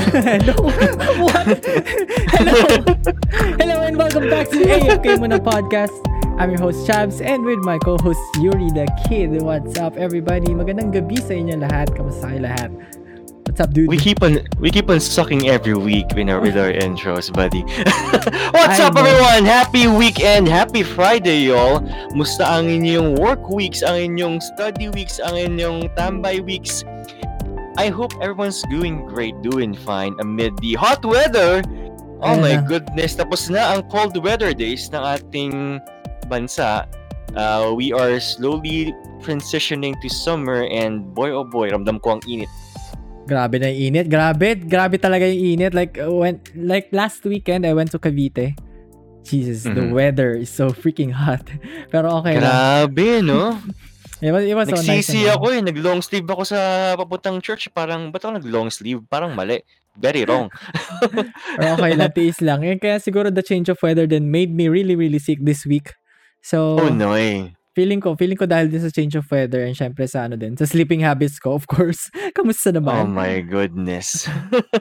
hello, what? hello, hello, and welcome back to the AFK Muna podcast. I'm your host Chabs, and with my co-host Yuri the Kid. What's up, everybody? Magandang gabi sa inyo lahat. Kamusta kayo lahat? What's up, dude? We keep on we keep on sucking every week with our, with our intros, buddy. What's I up, know. everyone? Happy weekend, happy Friday, y'all. Musta ang inyong work weeks, ang inyong study weeks, ang inyong tambay weeks. I hope everyone's doing great, doing fine amid the hot weather. Oh Ayan my na. goodness, tapos na ang cold weather days ng ating bansa. Uh, we are slowly transitioning to summer and boy oh boy, ramdam ko ang init. Grabe na yung init. Grabe, grabe talaga yung init. Like, uh, when, like last weekend, I went to Cavite. Jesus, the Mhm. weather is so freaking hot. Pero okay lang. Grabe, no? Was so nice. Nagsisi ako eh. Nag-long sleeve ako sa papuntang church. Parang, ba't ako nag-long sleeve? Parang mali. Very wrong. Okay lang, tiis lang. Yun, kaya siguro the change of weather then made me really, really sick this week. So, Oh, no eh. feeling ko, feeling ko dahil din sa change of weather and syempre sa ano din, sa sleeping habits ko, of course. Kamusta Oh naman? my goodness.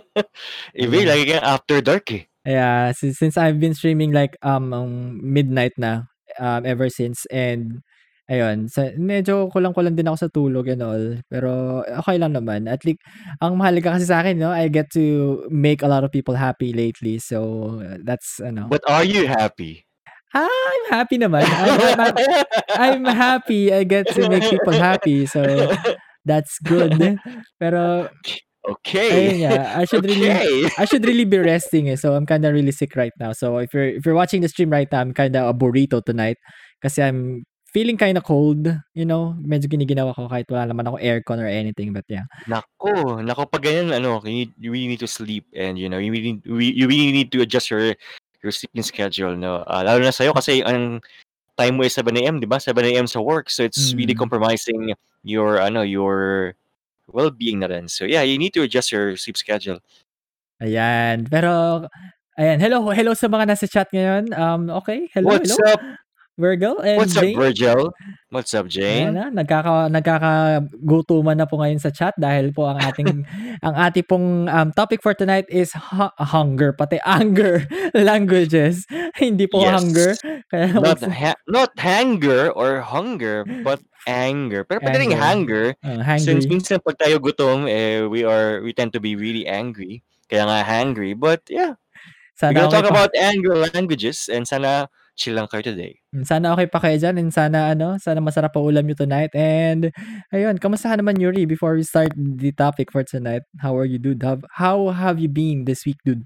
Yeah. lagi kang after dark eh. Yeah, since, since I've been streaming like um um, midnight na um, ever since and ayun, sa, medyo kulang-kulang din ako sa tulog and all. Pero okay lang naman. At least, ang mahalaga kasi sa akin, no, I get to make a lot of people happy lately. So, that's, ano. But are you happy? Ah, I'm happy naman. I'm, I'm, I'm, I'm happy I get to make people happy. So, that's good. Pero, Okay. ayun nga, I should really okay. I should really be resting eh. So I'm kind of really sick right now. So if you're if you're watching the stream right now, I'm kind of a burrito tonight kasi I'm feeling kind of cold, you know. Medyo giniginawa ko kahit wala naman ako aircon or anything, but yeah. Nako, nako pag ganyan, ano, you, need, you really need to sleep and, you know, you really, we, you really need to adjust your your sleeping schedule, no? Ah, lalo na sa'yo kasi ang time mo is 7 a.m., di ba? 7 a.m. sa work. So it's really Mm. compromising your, ano, your well-being na rin. So yeah, you need to adjust your sleep schedule. Ayan. Pero ayan, hello hello sa mga nasa chat ngayon. Um okay, hello, What's hello. up? Virgil and What's up, Jane. Virgil? What's up, Ayan Jane? na, nagkaka nagkakagutuman na po ngayon sa chat dahil po ang ating ang ating pong um, topic for tonight is hu- hunger pati anger languages hindi po Yes. hunger kaya Not ha- not hanger or hunger, but anger. Pero pwede rin hanger. uh, Since hungry minsan pag tayo gutom, eh, we are we tend to be really angry. Kaya nga hungry. But yeah, we're sana gonna okay talk pa about anger languages and sana chill lang kayo today. sana okay pa kayo dyan and sana ano sana masarap pa ulam nyo tonight and ayun kamusta ka naman Yuri before we start the topic for tonight how are you dude how, how have you been this week dude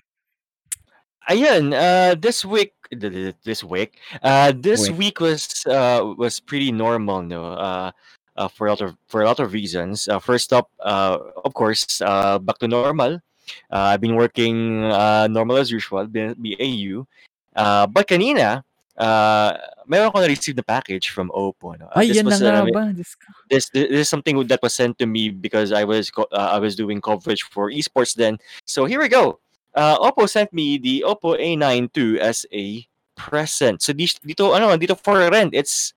Ayun, uh, this week, th- th- this week, uh, this Week. week was uh was pretty normal, no. Uh, uh, for a lot of for a lot of reasons. Uh, first up, uh, of course, uh, back to normal. Uh, I've been working uh, normal as usual, BAU. Uh, but kanina, uh, meron ko na-receive na package from Oppo. No? Uh, ay this yan na was nga uh, ba ko. this this is something that was sent to me because I was co- uh, I was doing coverage for esports then. So here we go. Uh, Oppo sent me the Oppo A9 II as a present. So dis- dito ano dito for rent. It's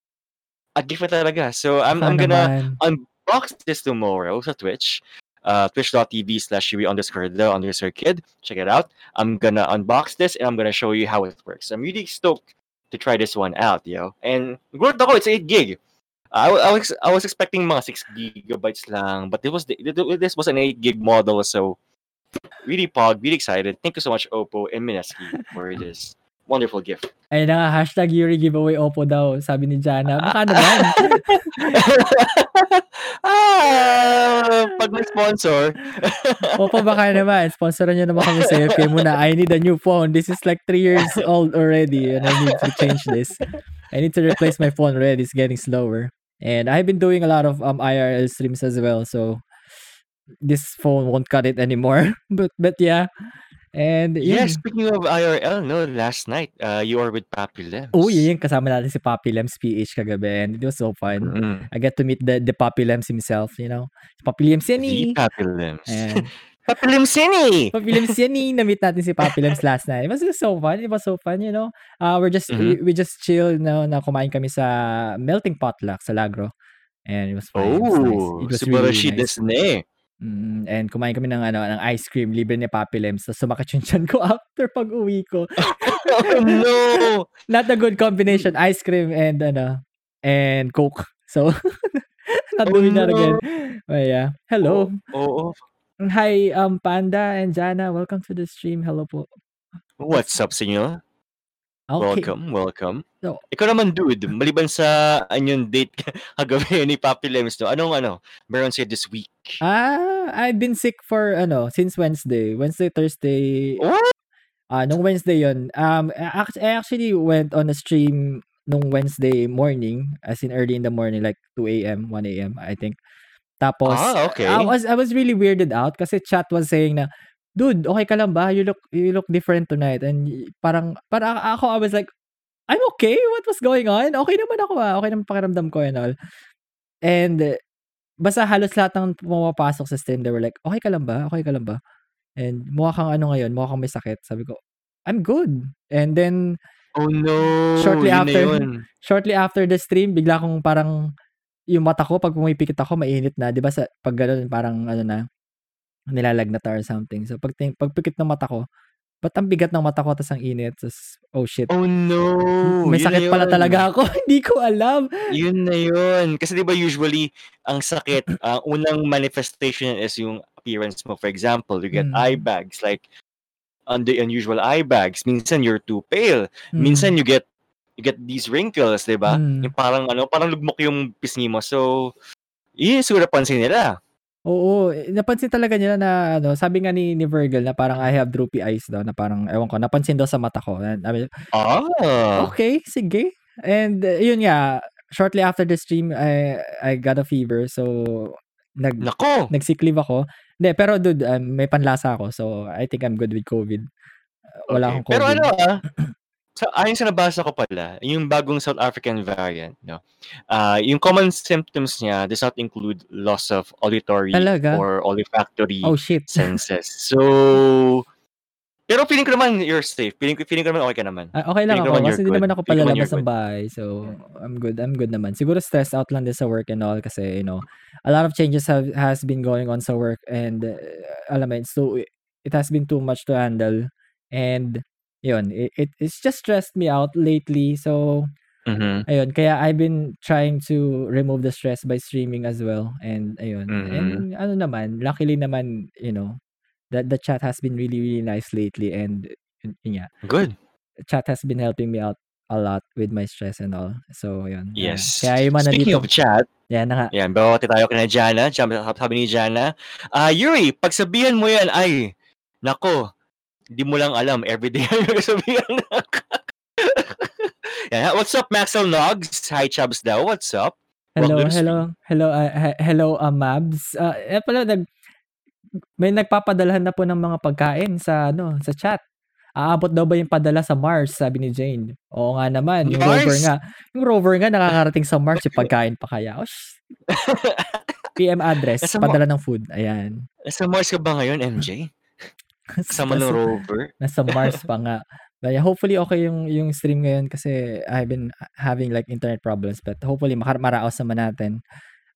a gift na talaga. So I'm Baka I'm gonna naman unbox this tomorrow sa Twitch. Uh, twitch.tv slash Yuri underscore the underscore kid. Check it out. I'm gonna unbox this and I'm gonna show you how it works. I'm really stoked to try this one out, yo. And good ako, it's 8 gig. I, I was I was expecting mga 6 gigabytes lang, but it was the, this was an 8 gig model, so really pog, really excited. Thank you so much, Oppo and Mineski, for this wonderful gift. Ayun na nga, hashtag Yuri giveaway Oppo daw, sabi ni Jana. Baka naman. ah, pag may sponsor. Oppo baka naman. Sponsoran nyo naman kami sa AFK muna. I need a new phone. This is like three years old already and I need to change this. I need to replace my phone already. It's getting slower. And I've been doing a lot of um IRL streams as well, so this phone won't cut it anymore. but but yeah. And yeah, yun. speaking of IRL, no, last night, uh, you are with Papi Lems. Oh, yun, kasama natin si Papi Lems PH kagabi and it was so fun. Mm, I get to meet the the Papi Lems himself, you know. Papi Lems yan the eh. Papi Lems. And Papi Lems yan eh! Papi Lems yan eh. Na-meet natin si Papi Lems last night. It was so fun. It was so fun, you know. Uh, we're just, we, Mhm. we just chill, no, na kumain kami sa melting potluck sa Lagro. And it was fun. It was nice. Oh, It was super really, Rashid really nice. Mm, and kumain kami ng ano, ng ice cream, libre ni Papi Lems, ta's sumakit yung tiyan ko after pag-uwi ko. Oh, no! Not a good combination, ice cream and ano, and Coke. So, not Oh, doing that again. no! But yeah, hello. Oo. Hi, um, Panda and Jana, welcome to the stream. Hello po. What's up sa inyo? Okay. Welcome, welcome. So Ikaw naman, dude, maliban sa anyong date kagabi ni Papi Lems 'no, anong ano, meron sa'yo this week? Ah, I've been sick for ano, since Wednesday. Wednesday, Thursday. What? Ah, nung Wednesday 'yun. Um, I act I actually went on a stream nung Wednesday morning, as in early in the morning, like 2 AM, 1 AM, I think. Tapos, Ah, I okey. was I was really weirded out kasi chat was saying na, "Dude, okey ka lang ba? You look you look different tonight." And parang parang ako, I was like, "I'm okay. What was going on? Okey naman ako, ah, okey naman pakiramdam ko and all." And basta halos lahat ng pumapasok sa stream, they were like, "Okey ka lang ba? Okey ka lang ba? And mukha kang ano ngayon, mukha kang may sakit." Sabi ko, "I'm good." And then Oh, no! shortly Yun na after yun. shortly after the stream, bigla kong parang yung mata ko 'pag pumipikit ako mainit na. 'Di ba sa 'pag gano'n parang ano na, nilalagnat or something. So pagting pagpikit ng mata ko, ba't ang bigat ng mata ko ta's ang init, ta's oh shit. Oh, no! May Yun sakit pala yun. talaga ako, hindi ko alam. Yun na yun. Kasi 'di ba usually ang sakit, ang unang manifestation is yung appearance mo. For example, you get eye Mm. bags, like on the unusual eye bags. Minsan you're too pale. Mm. Minsan you get you get these wrinkles, 'di ba? Mm. Yung parang ano, parang lugmok yung pisngi mo. So, yun yung siguro napansin nila. Oo, eh, napansin talaga nila na ano, sabi nga ni ni Virgil na parang I have droopy eyes daw na parang ewan ko, napansin daw sa mata ko. And sabi Ah. Okey, sige. And uh, yun nga, shortly after the stream, I I got a fever. So, nag Naku! nag-sick leave ako. Hindi, pero dude, um, may panlasa ako. So, I think I'm good with COVID. Wala Okay. akong Pero COVID. ano, ah, sa ayon sa nabasa ko pala, yung bagong South African variant, 'no, ah, yung common symptoms niya does not include loss of auditory Talaga? or olfactory Oh, shit. senses. So, pero feeling ko naman you're safe. Feeling ko feeling ko naman okey ka naman. Ah, okey lang Feeling ko ako kasi hindi naman ako palalabas ng bahay. So, I'm good. I'm good naman. Siguro stressed out lang din sa work and all kasi, you know, a lot of changes have has been going on sa work and uh, alam mo so it has been too much to handle. And yun, it, it it's just stressed me out lately. So, Mhm. ayun, kaya I've been trying to remove the stress by streaming as well. And ayun. And Mhm. ano naman, luckily naman, you know, that the chat has been really really nice lately and nga. Good. Chat has been helping me out a lot with my stress and all. So yun. Uh, Yes. kaya yung mga Speaking nandito, of chat, yan na nga. yan, bawati tayo kina Jana. Sabi, ni Jana, ah, Yuri, pagsabihan mo yan, ay, nako, di mo lang alam, everyday yung sabihan. yeah, what's up, Maxwell Nogs? Hi, Chubbs daw. What's up? Hello, Welcome hello, hello, uh, he- hello, uh, Mabs. Uh, eh pala, nag, may nagpapadalhan na po ng mga pagkain sa ano sa chat. Aabot daw ba yung padala sa Mars, sabi ni Jane. Oo nga naman, yung rover Mars? nga. Yung rover nga nakakarating sa Mars, yung pagkain pa kaya. Oh, sh- PM address, Nasa Mar- padala ng food. Ayan. Nasa Mars ka ba ngayon, MJ? Ng Nasa- rover? Nasa Mars pa nga. But yeah, hopefully okay yung yung stream ngayon kasi I've been having like internet problems but hopefully maka- maraos naman natin.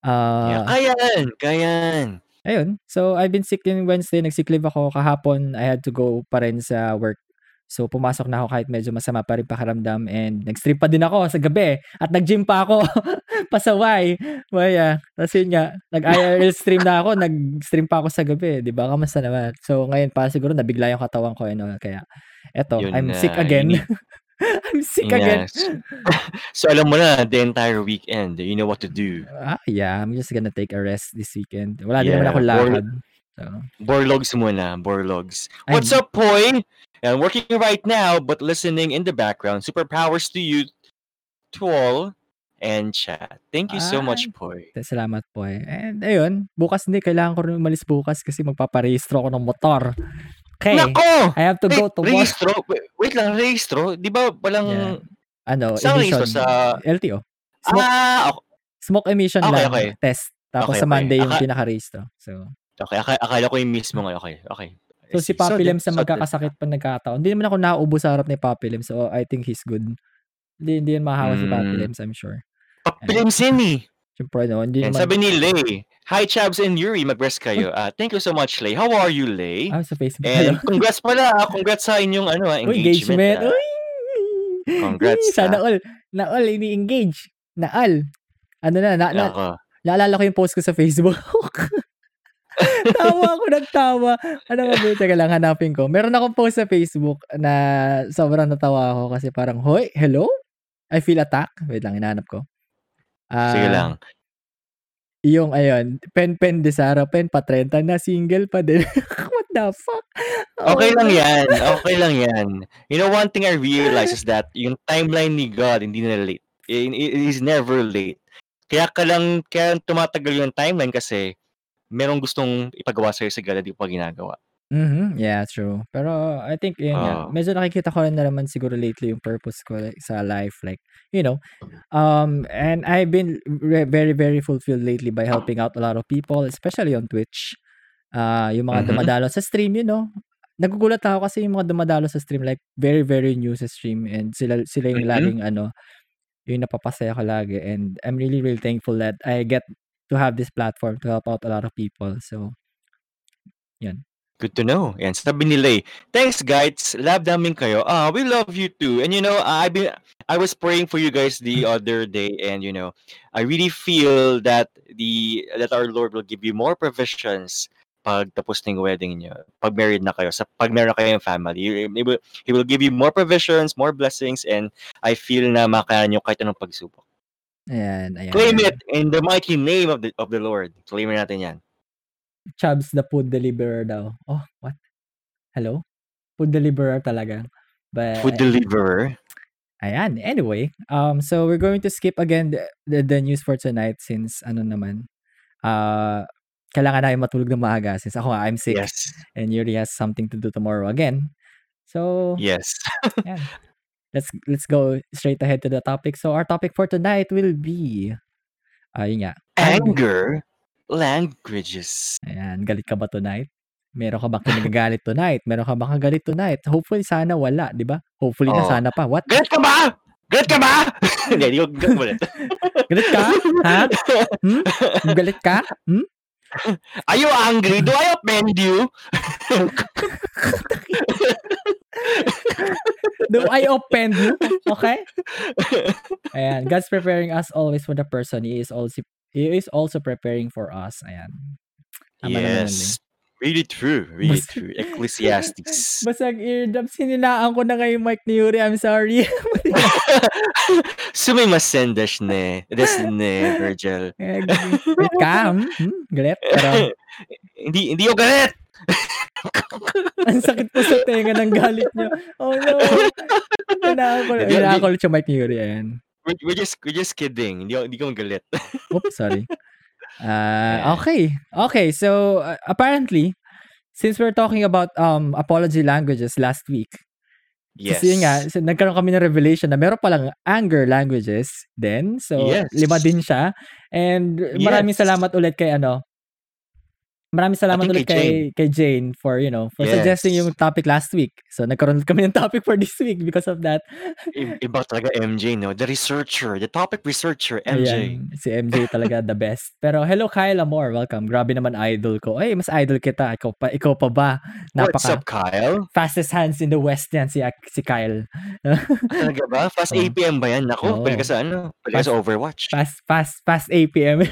Yeah, Uh, kayan, kayan. ayun. So I've been sick yung Wednesday, nag-sick leave ako kahapon. I had to go pa rin sa work. So pumasok na ako kahit medyo masama pa rin pakiramdam and nag-stream pa din ako sa gabi at nag-gym pa ako. Pasaway. Well, yeah. Tapos yun nga, nag-IRL stream na ako, nag-stream pa ako sa gabi. Di ba? Kamusta naman? So ngayon pa siguro nabigla yung katawan ko and all. Kaya eto, Yun I'm na, sick you again. I'm sick Yes. again. so alam mo na, the entire weekend, you know what to do. Ah, yeah. I'm just gonna take a rest this weekend. Wala din naman Yeah, ako lakad. So, Borlogs muna, Borlogs. What's up, Poy? And working right now, but listening in the background. Superpowers to you, to all, and chat. Thank you so much. Poy. Salamat po eh. And ayun, bukas hindi, kailangan ko rin umalis bukas kasi magpaparehistro ako ng motor. Okay, Nako! I have to go Wait, tomorrow. Registro? Wait, wait lang, registro? Di ba walang... Yeah. Ano, Saan emission. Sa- LTO. Smoke, Ah, ok- smoke emission Okay, lang. okay. Test. Tapos Okay, sa okay. Monday yung Aka- pinaka-registro. So, okay. Akala, akala ko yung mismo ngayon. Okay, okay. So si see. Papi So, Lem sa so, magkakasakit pa nagkataon. Hindi naman ako nauubo sa harap ni Papi Lem. So, I think he's good. Hindi, hindi yan mahawa si Papi Mm. Lem, I'm sure. Papilimsin eh. Siyempre, no, hindi naman, sabi ni Lay, Hi, Chabs and Yuri. Mag-rest kayo. Uh, thank you so much, Lay. How are you, Lay? Ah, sa Facebook. And congrats pala. ah. Congrats sa inyong ano, ah, Uy, engagement. engagement. Uy! Congrats, Sana ah. all. Na all, ini-engage. Na all. Ano na, na, na, Nako. naalala ko yung post ko sa Facebook. tawa ako ng tawa. Ano ba ba? Teka lang, hanapin ko. Meron akong post sa Facebook na sobrang natawa ako kasi parang, Hoy, hello? I feel attacked. Wait lang, hinahanap ko. Sige Ah, lang. Yung, ayun, Pen Pen de Sara, Pen Patrenta na single pa din. What the fuck? Oh Okay lang my yan. Okay lang yan. You know, one thing I realized is that yung timeline ni God, hindi na late. It, it is never late. Kaya ka lang, kaya tumatagal yung timeline kasi merong gustong ipagawa sa'yo sa at di pa ginagawa. Mhm, yeah, true. Pero I think yun Oo. nga, medyo nakikita ko rin na naman siguro lately yung purpose ko like, sa life like, you know, um and I've been re- very very fulfilled lately by helping out a lot of people, especially on Twitch. Ah, yung mga Mhm. dumadalo sa stream, you know. Nagugulat ako kasi yung mga dumadalo sa stream like very very new sa stream and sila sila yung Mhm. laging ano, yung napapasaya ko lagi and I'm really really thankful that I get to have this platform to help out a lot of people. So, yun. Good to know. Yan, sabi ni Lay, thanks guys, love namin kayo. Ah, we love you too. And you know, I've been, I was praying for you guys the other day and you know, I really feel that the, that our Lord will give you more provisions pag tapos ng wedding niyo, pag married na kayo, sa pag meron kayong family, he will, he will give you more provisions, more blessings, and I feel na makaya niyo kahit anong pagsubok. Ayan, ayan. Claim it in the mighty name of the of the Lord. Claim natin yan. Chubbs the food deliverer daw. Oh, what? Hello? Food deliverer talaga. But Food deliverer. ayan, anyway, um so we're going to skip again the, the, the news for tonight since ano naman uh kailangan namin matulog ng maaga since ako nga, I'm sick Yes. and Yuri has something to do tomorrow again. So, Yes. yan. Let's let's go straight ahead to the topic. So our topic for tonight will be ayun nga. Anger languages. Ayan, galit ka ba tonight? Meron ka bang kinagagalit tonight? Meron ka bang kagalit tonight? Hopefully, sana wala, di ba? Hopefully na Oo. sana pa. What? Galit ka ba? Galit ka ba? Hindi, hindi ko galit. Galit ka? Ha? Hmm? Galit ka? Hmm? Are you angry? Do I offend you? Do I offend you? Okay? Ayan, God's preparing us always for the person. He is also He is also preparing for us. Ayan. Tama naman eh. yes. Really true. Really Basta- true. Ecclesiastes. Basag eardrums. Hininaan ko na ngayon mic ni Yuri. I'm sorry. Sumimasen dash ne. Des ne, Virgil. Eh, Galit ka? Hmm? Hmm? Galit? Pero hindi hindi ko galit. ang sakit po sa tenga ng galit niyo. Oh no. Ko ulit yung mic ni Yuri. Ayan. We're, we're just we're just kidding. Hindi hindi ko galit. Oops, sorry. Uh, okay. Okay, so uh, apparently, since we're talking about um apology languages last week, Yes. kasi yun nga, so, nagkaroon kami ng revelation na meron palang anger languages din. So, Yes. lima din siya. And maraming Yes. salamat ulit kay ano, Maraming salamat ulit kay kay, kay Jane for, you know, for Yes. suggesting yung topic last week. So, nagkaroon kami ng topic for this week because of that. Iba talaga MJ, no? The researcher, the topic researcher, MJ. Ayan, si MJ talaga the best. Pero hello Kyle Amor, welcome. Grabe naman idol ko. Ay, mas idol kita. Ikaw pa, ikaw pa ba? What's Napaka up, Kyle? fastest hands in the West yan si, si Kyle. Talaga ba? Fast Oo. APM ba yan? Naku, Oo. pwede ka sa ano? Pwede sa Overwatch. fast, fast, fast APM.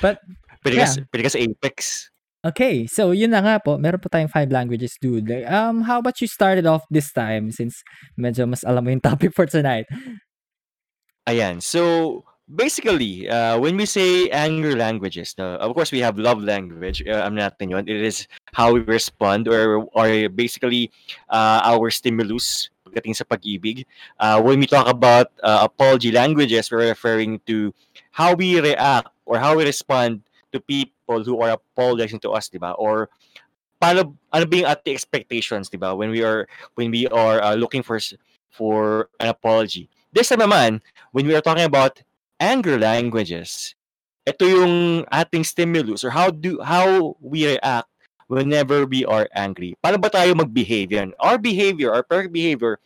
But, Pwede, yeah. pwede ka sa Apex. okay, so yun na nga po. Meron po tayong five languages, dude. Like, Um, how about you started off this time since medyo mas alam mo yung topic for tonight? Ayan. So, basically, uh, when we say anger languages, no, of course, we have love language. Uh, I'm natin yun. It is how we respond or, or basically uh, our stimulus pagdating sa pag-ibig. Uh, when we talk about uh, apology languages, we're referring to how we react or how we respond to people who are apologizing to us, di ba? Or paano ano ba yung ating expectations, di ba? When we are when we are uh, looking for for an apology. This time naman, when we are talking about anger languages, ito yung ating stimulus or how do how we react whenever we are angry. Paano ba tayo mag-behave yan? Our behavior, our perfect behavior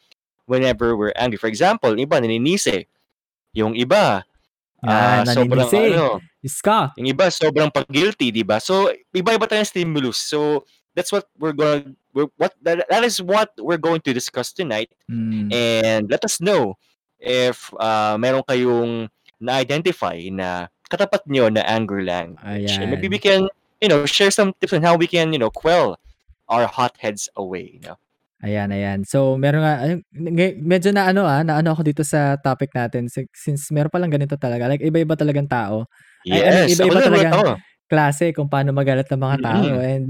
whenever we're angry. For example, iba naninisi. Yung iba, Ah, Yan, sobrang naninisi. ano, Iska. yung iba sobrang pag-guilty, 'di ba? So iba-iba tayong stimulus. So that's what we're going we're, what that, that is what we're going to discuss tonight Mm. and let us know if uh, meron kayong na-identify na katapat nyo na anger language. And maybe we Ayan. can, you know, share some tips on how we can, you know, quell our hotheads away, you know? Ayan, ayan. So, meron nga, nge- medyo na ano ah, na ano ako dito sa topic natin si- since meron palang ganito talaga. Like, iba-iba talagang tao. Ay, I mean, Yes, iba-iba din, talagang ako. klase kung paano magalit ng mga tao. Mm-mm. And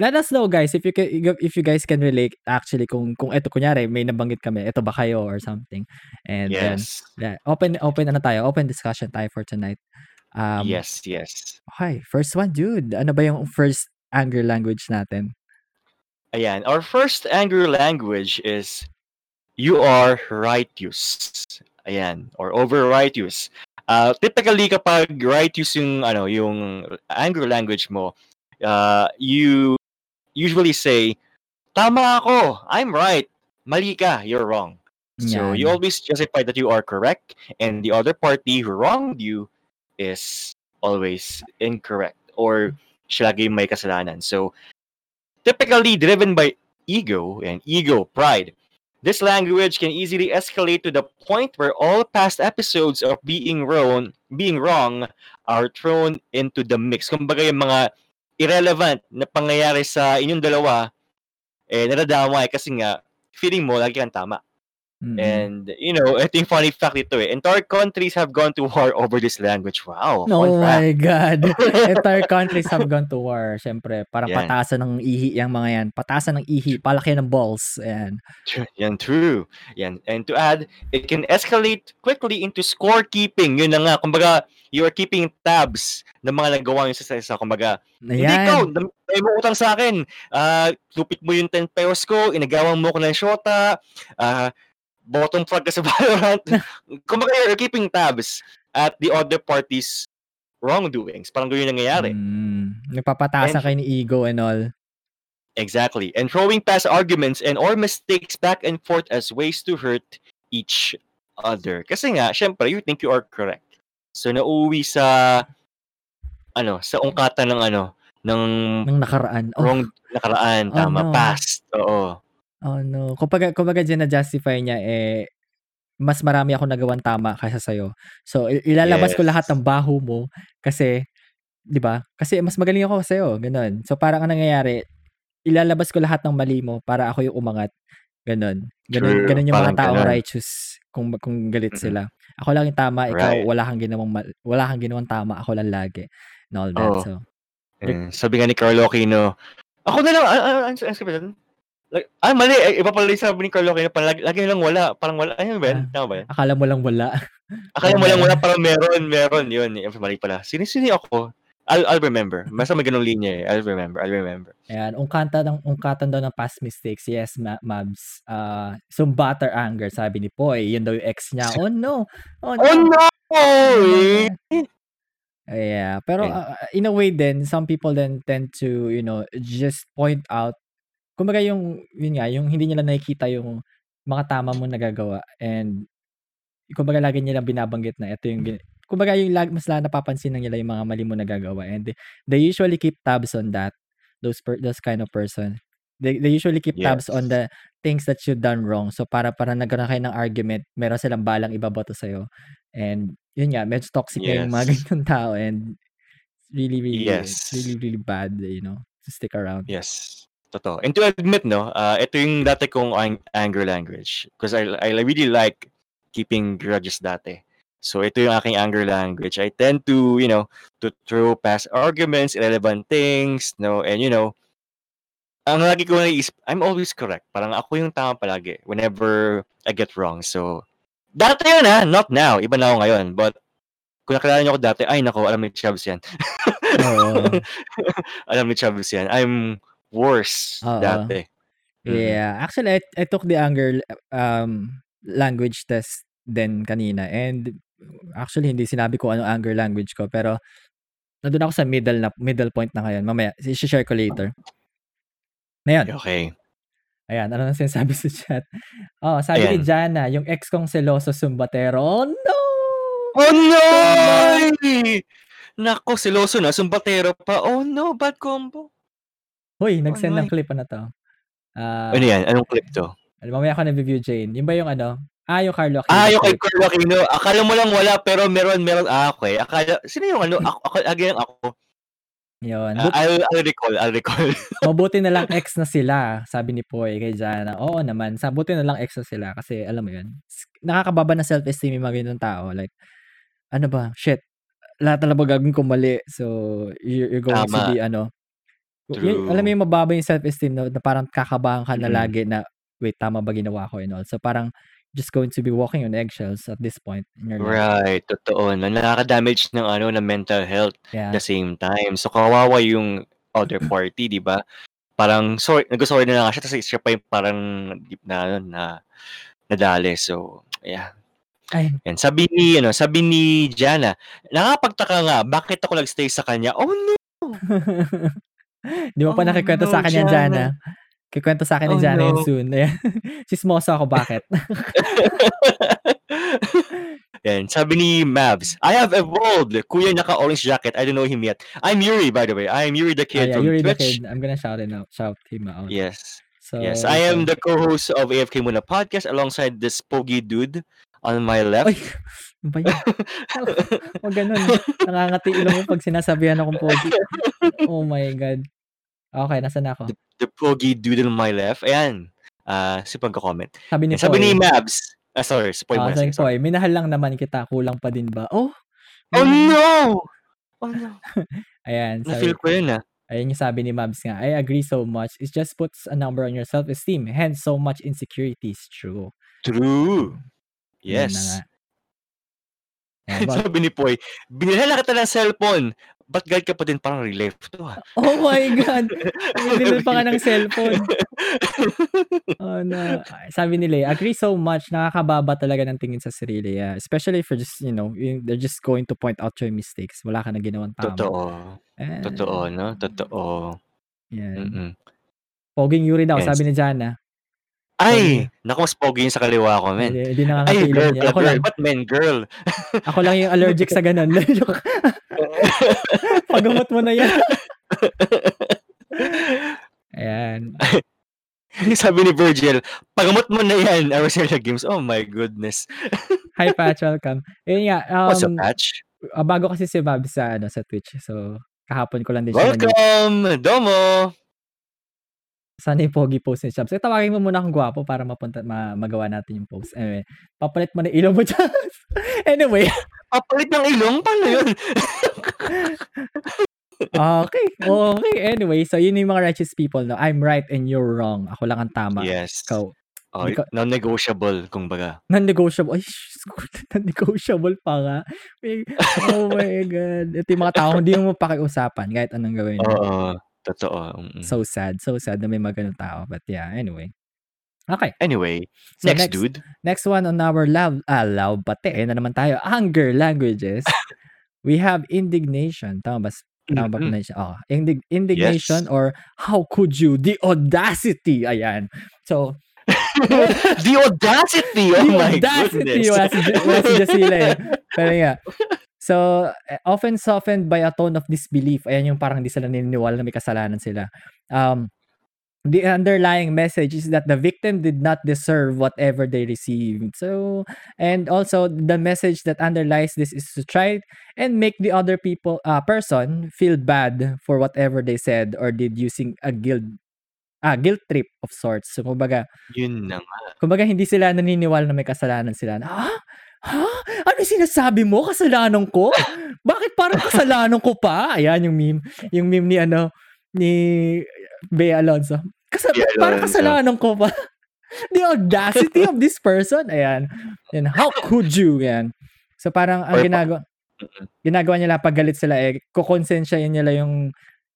let us know guys if you can, if you guys can relate actually kung kung eto kunyari may nabanggit kami, eto ba kayo or something. And then Yes. yeah, open open ano tayo, open discussion tayo for tonight. Um yes, yes. okay, first one, dude. Ano ba yung first anger language natin? Ayan, our first anger language is you are righteous. Ayan, or over righteous. Uh, typically kapag righteous yung ano, yung anger language mo, uh, you usually say, "Tama ako. I'm right. Mali ka. You're wrong." So you always justify that you are correct and the other party who wronged you is always incorrect or siya lagi may kasalanan. So typically driven by ego and ego pride. This language can easily escalate to the point where all past episodes of being wrong, being wrong are thrown into the mix. Kumbaga yung mga irrelevant na pangyayari sa inyong dalawa, eh, nadadamay kasi nga, feeling mo, lagi kang tama. Mm. And, you know, ito yung funny fact ito eh. Entire countries have gone to war over this language. Wow, Oh fun fact. my God. Entire countries have gone to war. Siyempre, para Yan. patasan ng ihi yung mga yan. Patasan ng ihi, palaki ng balls. Ayan. True. Yan, true. Yan. And to add, it can escalate quickly into scorekeeping. Yun na nga. Kumbaga, you are keeping tabs ng mga nagawa nyo sa isa. Kumbaga, hindi ikaw, Ayan. may mo utang sa akin. Ah, lupit mo yung 10 pesos ko, inagawang mo ko ng shota, ah, bottom frog ka sa Valorant. Kumbaga, you're keeping tabs at the other party's wrongdoings. Parang ganyan yung nangyayari. Mm. Nagpapatasan And- kayo ni ego and all. Exactly. And throwing past arguments and or mistakes back and forth as ways to hurt each other. Kasi nga, syempre, you think you are correct. So, nauwi sa, ano, sa ungkatan ng ano, ng Nang nakaraan. Oh, wrong nakaraan, Oh, tama, no. past. Oo. Oh no. Kumbaga, kumbaga dyan na-justify niya eh, mas marami ako nagawang tama kaysa sa'yo. So, i- ilalabas ko Yes. lahat ng baho mo kasi, di ba? Kasi mas magaling ako sa'yo. Ganon. So, parang ang nangyayari, ilalabas ko lahat ng mali mo para ako yung umangat. Ganon. Ganon, True. ganon yung mga Parang taong ganon. righteous kung, kung galit Mhm. sila. Ako lang yung tama, ikaw Right. wala kang ginawang, mal- wala kang ginawang tama, ako lang lagi. And all that. Oo. So, Eh, sabi nga ni Carlo Aquino, ako na lang, ah, ano sabi doon? Like, ah, mali. eh, Iba pala yung sabi ni Carlo Aquino, parang lagi, lagi lang wala. Parang wala. Ayun ba? yun? Ah. Tama ba yun? akala mo lang wala. Akala mo lang wala, parang meron, meron. Yun, mali pala. Sini-sini ako. I'll, I'll remember. Basta may ganung linya eh. I'll remember. I'll remember. Ayan, ungkata ng ungkatan daw ng past mistakes. Yes, ma- Mabs. Uh, some butter anger, sabi ni Poy. Yun daw yung ex niya. Oh no! Oh no! Oh no! Eh! Yeah, pero uh, in a way then some people then tend to, you know, just point out kumbaga yung yun nga, yung hindi nila nakikita yung mga tama mo nagagawa and kumbaga lagi nila binabanggit na ito yung kumbaga yung lag, mas lalo napapansin na nila yung mga mali mo nagagawa and they, they usually keep tabs on that those per, those kind of person they, they usually keep tabs on Yes. the things that you done wrong so para para nagkaroon kayo ng argument meron silang balang ibabato sa'yo and yun nga medyo toxic na yung mga Yes. ganyan tao and really really it's Yes. really really bad you know to stick around Yes. Totoo. And to admit, no, uh, ito yung dati kong ang- anger language. Because I, I really like keeping grudges dati. So ito yung aking anger language. I tend to, you know, to throw past arguments, irrelevant things, no, and you know, ang lagi ko naisip, I'm always correct. Parang ako yung tama palagi whenever I get wrong. So, dati yun ha, not now. Iba na ako ngayon. But, kung nakilala niyo ako dati, ay nako, alam ni Chavs yan. Oo. alam ni Chavs yan. I'm worse Oo. dati. Mhm. Yeah, actually, I, I took the anger um language test din kanina and actually hindi sinabi ko ano anger language ko pero nandun ako sa middle na middle point na ngayon. Mamaya, i-share ko later. Ngayon, Okay. ayan, ano nang sinasabi sa chat? Oh, sabi ni Ayan. Jana, yung ex kong seloso sumbatero. Oh no! Oh no! Nako, seloso na, sumbatero pa. Oh no, bad combo. Hoy, Oh nag-send ng clip ano 'to, ah, Ano yan? Anong clip 'to? mamaya ko na-review, Jane. Yun ba yung ano, ah, yung Carlo Ah, Aquino yung kay clip. Carlo Aquino. Akala mo lang wala, pero meron, meron. Ah, okey. Akala sino yung ano, ako ako again ako? Yun, Ah, but I'll I'll recall, I'll recall. mabuti na lang ex na sila, sabi ni Poy kay Jana. Oo naman, sa buti na lang ex na sila kasi alam mo yun, s nakakababa ng self-esteem yung mga ganitong tao like, ano ba, shit, lahat na lang ba gagawin ko mali, so you're you're going to Tama. be ano, yun alam mo True. yung mababa yung self-esteem na na parang kakabahan ka na Mm. lagi na, "Wait, tama ba ginawa ko and all." So parang just going to be walking on eggshells at this point in your life. Right, totoo na nakaka-damage ng ano, ng mental health Yeah. the same time. So kawawa yung other party, 'di ba? Parang sorry nagso-sorry na nga siya tapos siya pa yung parang deep na ano, na nadali. So, yeah. Ay. Yan, sabi ni ano, sabi ni Jana, "Nakakapagtaka nga bakit ako nag-stay sa kanya." Oh no! Di mo pa Oh nakikwento no, sa'kin yan, Jana. Jana. Ikukwento sa'kin ni Oh Jana yan no. soon. Ayan, tsismoso ako bakit. Yan, sabi ni Mavs, "I have evolved. Kuya naka-orange jacket. I don't know him yet." I'm Yuri, by the way. I'm Yuri the Oh Kid yeah, from Yuri the Twitch. Kid. I'm gonna shout him out shout him out. Yes. So, Yes, I am the co-host of AFK Muna Podcast alongside this pogi dude on my left. Ano ba yun? Wag ganun. Nangangati ilong mo pag sinasabihan akong pogi. Oh my God. Okay, nasaan na ako? The, the pogi dude on my left. Ayan. Ah, si pagko-comment. Sabi ni sabi ni. Mavs. Ah, sorry. Spoil Ah, mo ni sorry. Poy, minahal lang naman kita, kulang pa din ba? Oh! Oh no! Oh no. Ayan, Na-feel sabi ko yun ah. Ayun yung sabi ni Mavs nga, I agree so much. It just puts a number on your self-esteem. Hence, so much insecurities. True. True. Yes. Ayan, but, sabi ni Poy, binilhan na kita ng cellphone. Ba't guide ka pa din? Parang relief to ah. oh my God! Bumili pa nga ng cellphone. Oh no. Sabi ni Lay, agree so much. Nakakababa talaga ng tingin sa sarili. Yeah. Especially for just, you know, they're just going to point out your mistakes. Wala ka na ginawang tama. Totoo. Eh, Totoo, no? Totoo. Yan. Mm-mm. Poging Yuri daw, Yes. sabi ni Jana. Ay! Naku, mas pogi yung sa kaliwa ko, men. Hindi, hindi Ay, nakakatilo girl niya. pala, Ako girl. lang, Ba't men, girl? ako lang yung allergic sa ganun. Joke. Pagamot mo na yan. Ayan. Sabi ni Virgil, pagamot mo na yan, Araceli Games. Oh my goodness. Hi, Patch. Welcome. Yun nga. Um, What's up, Patch? ah, bago kasi si Bob sa, ano, sa Twitch. So, kahapon ko lang din siya. Welcome! Domo! Sana yung pogi post ni Chubbs. Eh, tawagin mo muna akong gwapo para mapunta, ma, magawa natin yung post. Anyway, papalit mo na ilong mo dyan. anyway, Papalit ng ilong? Paano yun? okay. Okay. Anyway, so yun yung mga righteous people. No? I'm right and you're wrong. Ako lang ang tama. yes. Ikaw, Oh, Ikaw- non-negotiable, kumbaga. non-negotiable. Ay, non-negotiable pa nga. Oh my God. Ito yung mga tao, hindi mo pakiusapan kahit anong gawin. Oo. Totoo. mm-mm. So sad. So sad na may mga ganun tao. But yeah, anyway. Okay. anyway, So next, next, dude. next one on our love, ah, love pati. Eh, na naman tayo. Anger languages. We have indignation. Tama ba? Tama ba Mhm. pronunciation? Oh, indig- indignation Yes. or how could you? The audacity. Ayan. So, the audacity! Oh the my audacity. goodness. Wala si, J- wala si eh. Pero yeah. So, eh, often softened by a tone of disbelief. Ayan yung parang hindi sila naniniwala na may kasalanan sila. Um, the underlying message is that the victim did not deserve whatever they received. So, and also the message that underlies this is to try and make the other people, uh, person feel bad for whatever they said or did using a guilt, ah, guilt trip of sorts. So, kumbaga, Yun na nga. Kumbaga hindi sila naniniwala na may kasalanan sila. Na, Ha? Ha? Ano sinasabi mo? Kasalanan ko? Bakit parang kasalanan ko pa? Ayan yung meme. Yung meme ni ano, ni Bea Alonso. Kasa, Bea parang Alonso. kasalanan ko pa. The audacity of this person. Ayan. Yan. How could you? Yan. So parang ang ginagawa, ginagawa nila pag galit sila eh, kukonsensyahin nila yung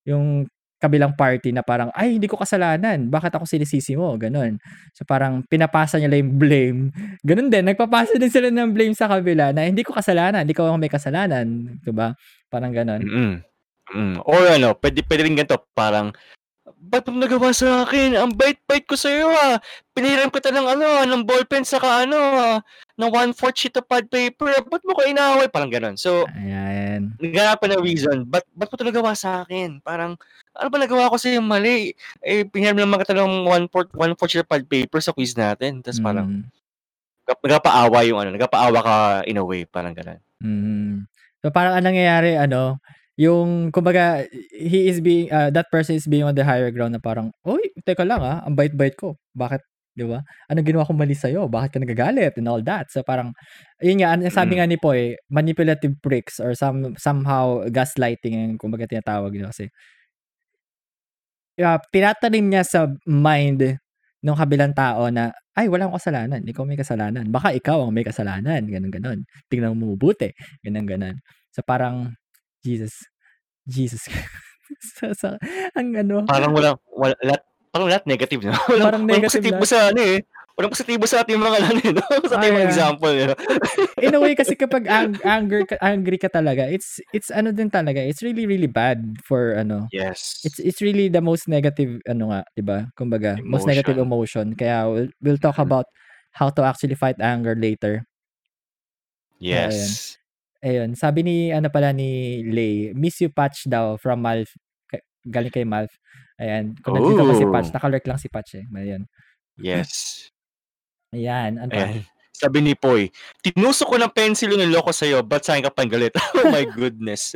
yung kabilang party na parang, ay, hindi ko kasalanan. Bakit ako sinisisi mo? Ganon. So parang pinapasa nila yung blame. Ganon din. Nagpapasa din sila ng blame sa kabila na hindi ko kasalanan. Hindi ko ako may kasalanan. Diba? Parang ganon. Mm-mm. Mm. Or ano, pwede, pwede rin ganito, parang ba't mo nagawa sa akin? Ang bait-bait ko sa'yo ah. Piniram kita ng ano, ng ballpen saka ano, ah, ng one-fourth sheet of pad paper. Ba't mo ko inaway? Parang ganon. So, Ayan. naghanap ng reason. Ba't, ba't mo ito nagawa sa akin? Parang, ano ba nagawa ko sa'yo mali? Eh, piniram naman kita ng one-fourth, one-fourth of pad paper sa quiz natin. Tapos parang, Mm. nag- nagpapaawa yung ano, nagpapaawa ka in a way. Parang ganon. Mm. So parang anong nangyayari ano, yung kumbaga he is being uh, that person is being on the higher ground na parang, "Uy, teka lang ah, ang bait-bait ko. Bakit, 'di ba? Anong ginawa kong mali sa Bakit ka nagagalit?" and all that. So parang yun nga, ang sabi Mm. nga ni Poy, manipulative tricks or some somehow gaslighting yung kumbaga tinatawag nila kasi. Yeah, tinatanim niya sa mind nung kabilang tao na, "Ay, wala akong kasalanan. Ikaw may kasalanan. Baka ikaw ang may kasalanan." Gano'n, gano'n. "Tingnan mo mabuti." Gano'n, gano'n. So parang Jesus. Jesus. sa, sa, ang ano. Parang walang, wala, lahat, parang lahat negative? Walang, Parang negative positibo lahat. sa ano eh. Walang positibo sa ating mga ano no? Sa ating mga Ayan. example, eh, no? In a way kasi kapag ang, anger ka, angry ka talaga, it's it's ano din talaga, it's really really bad for ano. Yes. It's it's really the most negative ano nga, 'di ba? Kumbaga, most negative emotion. Kaya we'll, we'll talk Mhm. about how to actually fight anger later. Yes. Ayun, sabi ni ano pala ni Lay, miss you Patch daw from Malf. Galing kay Malf. Ayan, kung nandito pa si Patch, Ooh. nakalurk lang si Patch eh. Ayun. Yes. Ayan, ano pa? Ayan. Sabi ni Poy, tinusok ko ng pencil yung niloko sa'yo, ba't sa'kin ka pang galit? oh my goodness.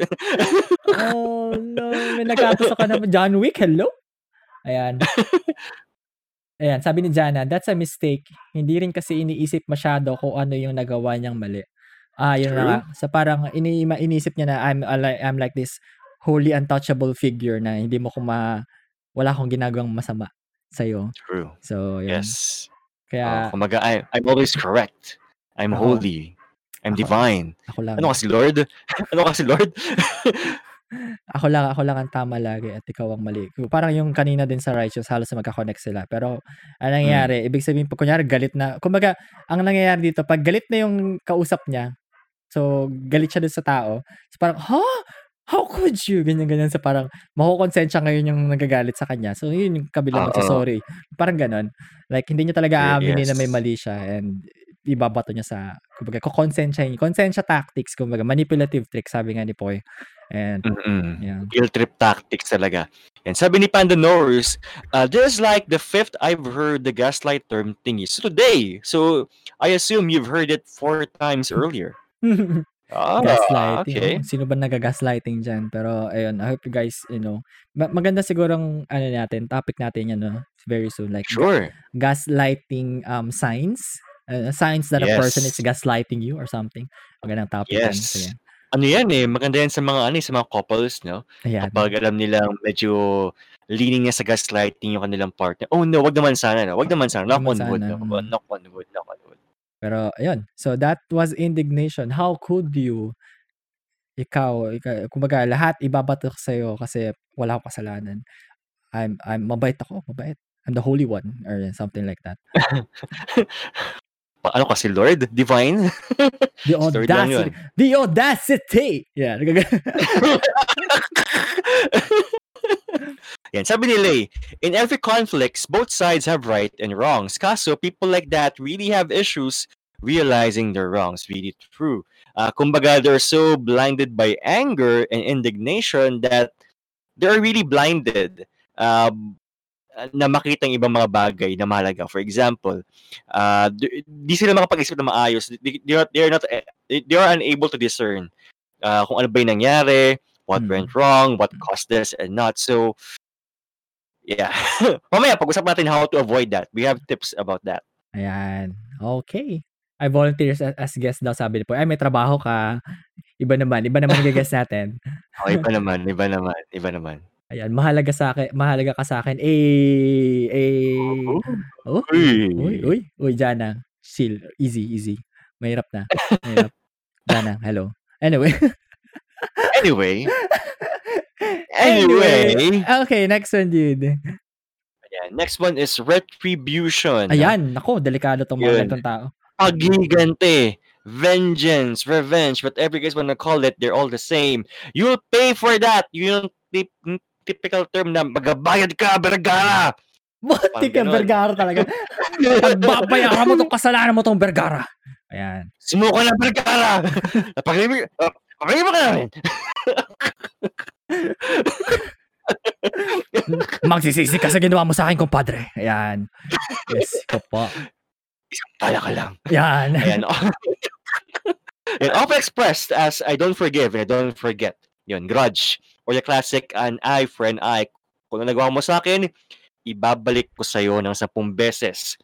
Oh no, may nagkakaso ka naman. John Wick, hello? Ayan. Ayan, sabi ni Jana, that's a mistake. Hindi rin kasi iniisip masyado kung ano yung nagawa niyang mali. Ah, yun na nga. So parang ini iniisip niya na I'm I'm like this holy untouchable figure na hindi mo ko ma wala akong ginagawang masama sa iyo. True. So, yun. Yes. Kaya Oh, kumaga, I, I'm always correct. I'm Ako. holy. I'm Ako. divine. ako lang. Ano kasi Lord? ano kasi Lord? Ako lang, ako lang ang tama lagi at ikaw ang mali. Parang yung kanina din sa righteous, halos magka-connect sila. Pero, ang nangyayari, ibig sabihin, pag kunyari, galit na, kumbaga, ang nangyayari dito, pag galit na yung kausap niya, so, galit siya dun sa tao, so parang, ha? How could you? Ganyan-ganyan sa parang, makukonsensya ngayon yung nagagalit sa kanya. So, yun yung kabilang Oo. magsasorry. Parang ganon. Like, hindi niya talaga aaminin na may yes. mali siya and ibabato niya sa, kumbaga, kukonsensya niya. Konsensya tactics, kumbaga, manipulative tricks, sabi nga ni Poy. And, yeah. Guilt trip tactics talaga. And sabi ni Panda Norris, uh, this is like the fifth I've heard the gaslight term thingy. So today, so I assume you've heard it four times earlier. Ah, gaslighting. okay. Sino ba nagagaslighting dyan? Pero, ayun, I hope you guys, you know, ma- maganda sigurong, ano natin, topic natin yan, no? Very soon. Like, Sure. gaslighting um signs. Uh, signs that a person is Yes. gaslighting you or something. Magandang topic yan. So, Yes. yan. Ano yan eh, maganda yan sa mga ano eh, sa mga couples, no? Ayan. Kapag alam nilang medyo leaning niya sa gaslighting yung kanilang partner. Oh no, wag naman sana, no? Wag naman sana. Wag Knock naman on wood, sana, no? mm. Knock on wood, knock on wood. Pero, ayun. So, that was indignation. How could you, ikaw, ikaw kumbaga, lahat ibabato ko sa'yo kasi wala akong kasalanan. I'm, I'm, mabait ako, mabait. I'm the holy one or something like that. Ano kasi Lord? Divine? The audacity. The audacity! Yeah. Yan, sabi ni Lay, in every conflicts, both sides have right and wrongs. Kaso, people like that really have issues realizing their wrongs. Really true. Uh, kumbaga, they're so blinded by anger and indignation that they're really blinded um, na makita ang ibang mga bagay na mahalaga. For example, uh, di, di sila makapag-isip na maayos. They, they, are, they, are not, they are unable to discern uh, kung ano ba yung nangyari, what Hmm. went wrong, what caused this and not. So, yeah. Mamaya, pag-usap natin how to avoid that. We have tips about that. Ayan. Okay. I volunteer as, as guest daw sabi po. Ay, may trabaho ka. Iba naman. Iba naman yung guest natin. Oh, iba naman, iba naman, iba naman. Ayan. Mahalaga sa akin. Mahalaga ka sa akin. Eh. Eh. Oh. Uy. Uy. Uy. Uy. Jana. Chill. Easy. Easy. Mahirap na. Mahirap. Jana. Hello. Anyway. Anyway, anyway, Okay. Next one, dude. ayan, next one is retribution. Ayan. Nako. Delikado tong mga Yun. ganitong tao. Pagigante, vengeance, revenge, whatever you guys want to call it, they're all the same. You'll pay for that. You'll pay, typical term na magabayad ka, Vergara! Buti ka. Vergara talaga. Pagbabayaran mo tong kasalanan mo tong Vergara. Ayan. Sumuko na, Vergara! Napakalimutan uh, napakalimutan ka namin! Magsisisi ka sa ginawa mo sa akin, compadre. Ayan. Yes, ko po. Isang tala ka lang. Ayan. Ayan. and often expressed as I don't forgive and I don't forget. Yun, grudge. Or the classic, an eye for an eye. Kung ano nagawa mo sa akin, ibabalik ko sa'yo ng sampung beses.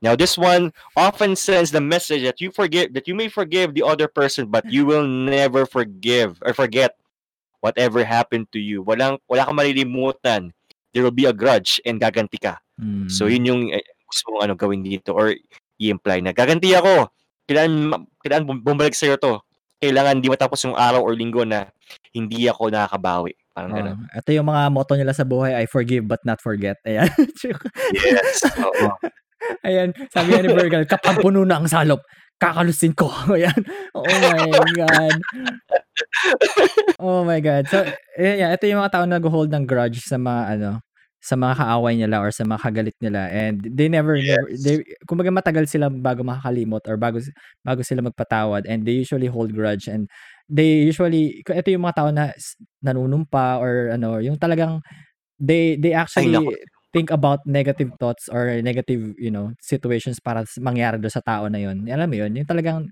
Now, this one often sends the message that you forgive, that you may forgive the other person, but you will never forgive or forget whatever happened to you. Walang, wala kang malilimutan. There will be a grudge and gaganti ka. Mm. So yun yung eh, gusto mong ano gawin dito or i-imply na gaganti ako. Kailangan kailangan bum- bumalik sa to. Kailangan di matapos yung araw or linggo na hindi ako nakakabawi. Parang ganun. Oh, ito yung mga motto nila sa buhay, I forgive but not forget. Ayan. Yes. Oo. Ayan, sabi ni Virgil, kapag puno na ang salop, kakalusin ko. Ayan. Oh my God. Oh my God. So, eh, yeah, ito yung mga tao na nag-hold ng grudge sa mga, ano, sa mga kaaway nila or sa mga kagalit nila and they never, never Yes. they, kumbaga matagal sila bago makakalimot or bago bago sila magpatawad and they usually hold grudge and they usually ito yung mga tao na nanunumpa or ano yung talagang they they actually. Think about negative thoughts or negative you know situations para mangyari do sa tao na yun alam mo yun yung talagang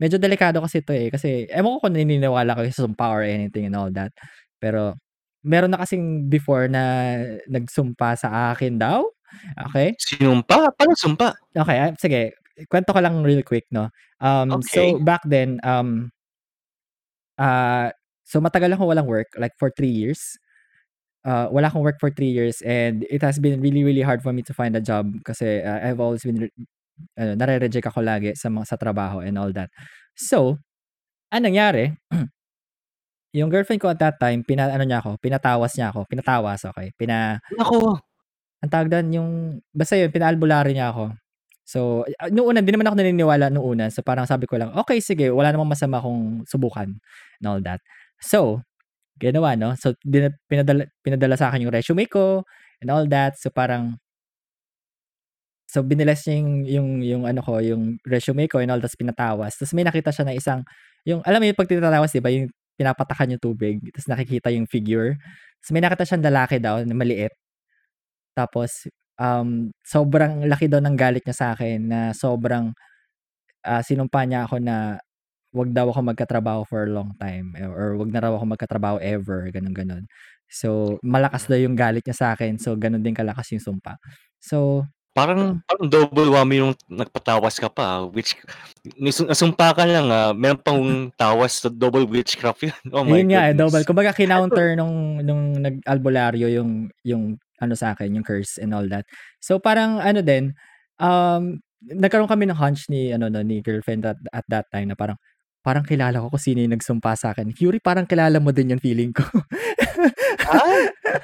medyo delikado kasi ito eh kasi ewan ko kung naniniwala kayo sa sumpa or anything and all that pero meron na kasing before na nagsumpa sa akin daw okay Sinumpa? Paano sumpa? Okay, ah, sige. Kwento ko lang real quick, no? Um, Okay. so back then, um, ah, so matagal ako walang work, like for three years. Uh, wala akong work for three years and it has been really, really hard for me to find a job kasi uh, I've always been, re- ano, nare-reject ako lagi sa mga sa trabaho and all that. So, anong nangyari? yung girlfriend ko at that time, pina, ano niya ako, pinatawas niya ako, pinatawas, okay, pina, Ako. ang tawag doon, yung, basta yun, pinaalbulary niya ako. So, ah, noong una, hindi naman ako naniniwala noong una. So, parang sabi ko lang, okay, sige, wala namang masama kung subukan and all that. So, ginawa, no? So, pinadala, pinadala sa akin yung resume ko and all that. So, parang, so, binilas niya yung, yung, yung ano ko, yung resume ko and all that, pinatawas. Tapos may nakita siya na isang, yung, alam mo yung pag tinatawas, di yung pinapatakan yung tubig, tapos nakikita yung figure. So, may nakita siyang lalaki daw na maliit. Tapos, um, sobrang laki daw ng galit niya sa akin na sobrang ah, sinumpa niya ako na wag daw ako magkatrabaho for a long time eh, or wag na raw ako magkatrabaho ever, ganun ganon. So, malakas daw yung galit niya sa akin. So, ganun din kalakas yung sumpa. So, Parang, parang double whammy nung nagpatawas ka pa. Which, nasumpa ka lang, ah, meron pang tawas sa double witchcraft yun. Oh my yun nga eh, goodness. double. Kumbaga, kinounter nung, nung nag-albularyo yung, yung ano sa akin, yung curse and all that. So, parang ano din, um, nagkaroon kami ng hunch ni, ano, no, ni girlfriend at, at that time na parang, parang kilala ko kung sino yung nagsumpa sa akin. Fury, parang kilala mo din yung feeling ko. Ah,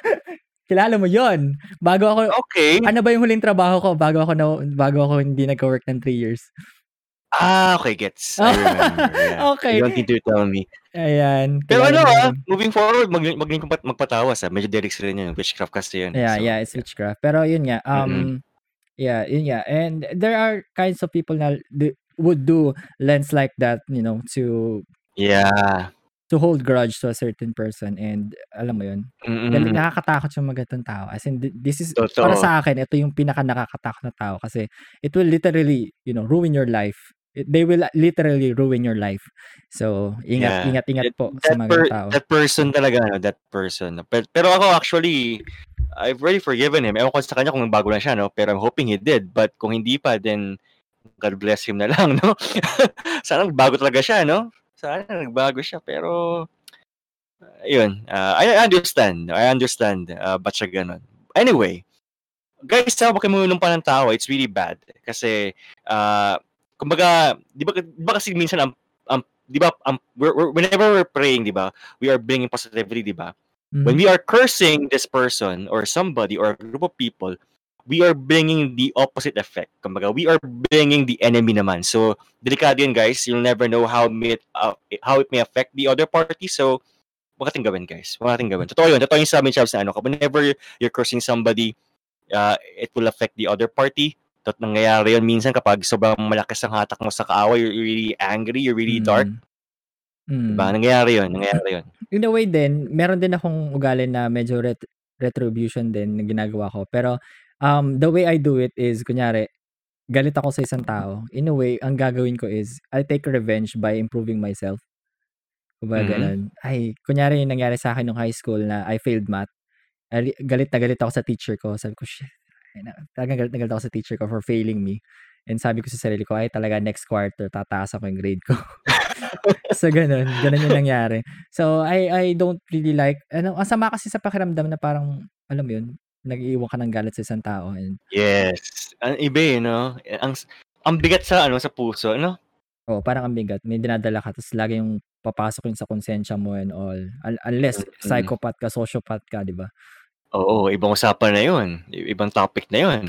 kilala mo yon Bago ako, okay. ano ba yung huling trabaho ko? Bago ako, na, bago ako hindi nagka-work ng 3 years. Ah, okay, gets. I remember. Yeah. Okay. You don't need to tell me. Ayan. Pero ano ah, moving forward, mag maging magpa- magpatawas ah. Medyo lyrics rin yun. Witchcraft kasi yun. Yeah, So, yeah, it's witchcraft. Pero yun nga, um, Mm-mm. yeah, yun nga. And there are kinds of people na would do lens like that, you know, to Yeah. to hold grudge to a certain person and alam mo yun, Mm-mm. nakakatakot yung mga ganitong tao. As in, thi- this is, Totoo. para sa akin, ito yung pinaka nakakatakot na tao kasi it will literally, you know, ruin your life. It- they will literally ruin your life. So, ingat, Yeah. ingat, ingat po sa that, mga per, tao. that person talaga, ano, that person. Pero, pero ako actually, I've already forgiven him. Ewan ko sa kanya kung bago na siya, no? Pero I'm hoping he did. But kung hindi pa, then God bless him na lang, no? Sana nagbago talaga siya, no? Sana nagbago siya. Pero, ayun. Uh, I understand. I understand. Uh, ba't siya ganun? Anyway, guys, sa pakimunong pa ng tao, it's really bad. Kasi, uh, kumbaga, di ba, di ba kasi minsan ang, ang di ba, um, we're, we're, whenever we're praying, di ba, we are bringing positivity, di ba? When Mhm. we are cursing this person or somebody or a group of people, we are bringing the opposite effect. Kumbaga, we are bringing the enemy naman. So, delikado yun, guys. You'll never know how it, uh, how it may affect the other party. So, Huwag nating gawin, guys. Huwag nating gawin. Totoo yun. Totoo yung sabi ni Chavs na ano, whenever you're cursing somebody, uh, it will affect the other party. Tot nangyayari yun minsan kapag sobrang malakas ang hatak mo sa kaaway, you're really angry, you're really dark. Mm. Diba? Nangyayari yun. Nangyayari yun. In a way din, meron din akong ugali na medyo ret- retribution din na ginagawa ko. Pero um, the way I do it is, kunyari, galit ako sa isang tao. In a way, ang gagawin ko is, I take revenge by improving myself. Kumbaga Mhm. ganun. Ay, kunyari yung nangyari sa akin nung high school na I failed math. Ali- Galit na galit ako sa teacher ko. Sabi ko, shit. Talagang galit na galit ako sa teacher ko for failing me. And sabi ko sa sarili ko, ay talaga next quarter, tataas ako yung grade ko. so, ganun. Ganun yung nangyari. So, I I don't really like, ano, ang sama kasi sa pakiramdam na parang, alam mo yun, nag-iiwan ka ng galit sa isang tao. And, Yes. Ang iba eh, no? Ang, ang bigat sa, ano, sa puso, no? oh, parang ang bigat. May dinadala ka, tapos lagi yung papasok yun sa konsensya mo and all. Un- unless, Mm-mm. psychopath ka, sociopath ka, di ba? Oo, ibang usapan na yun. Ibang topic na yun.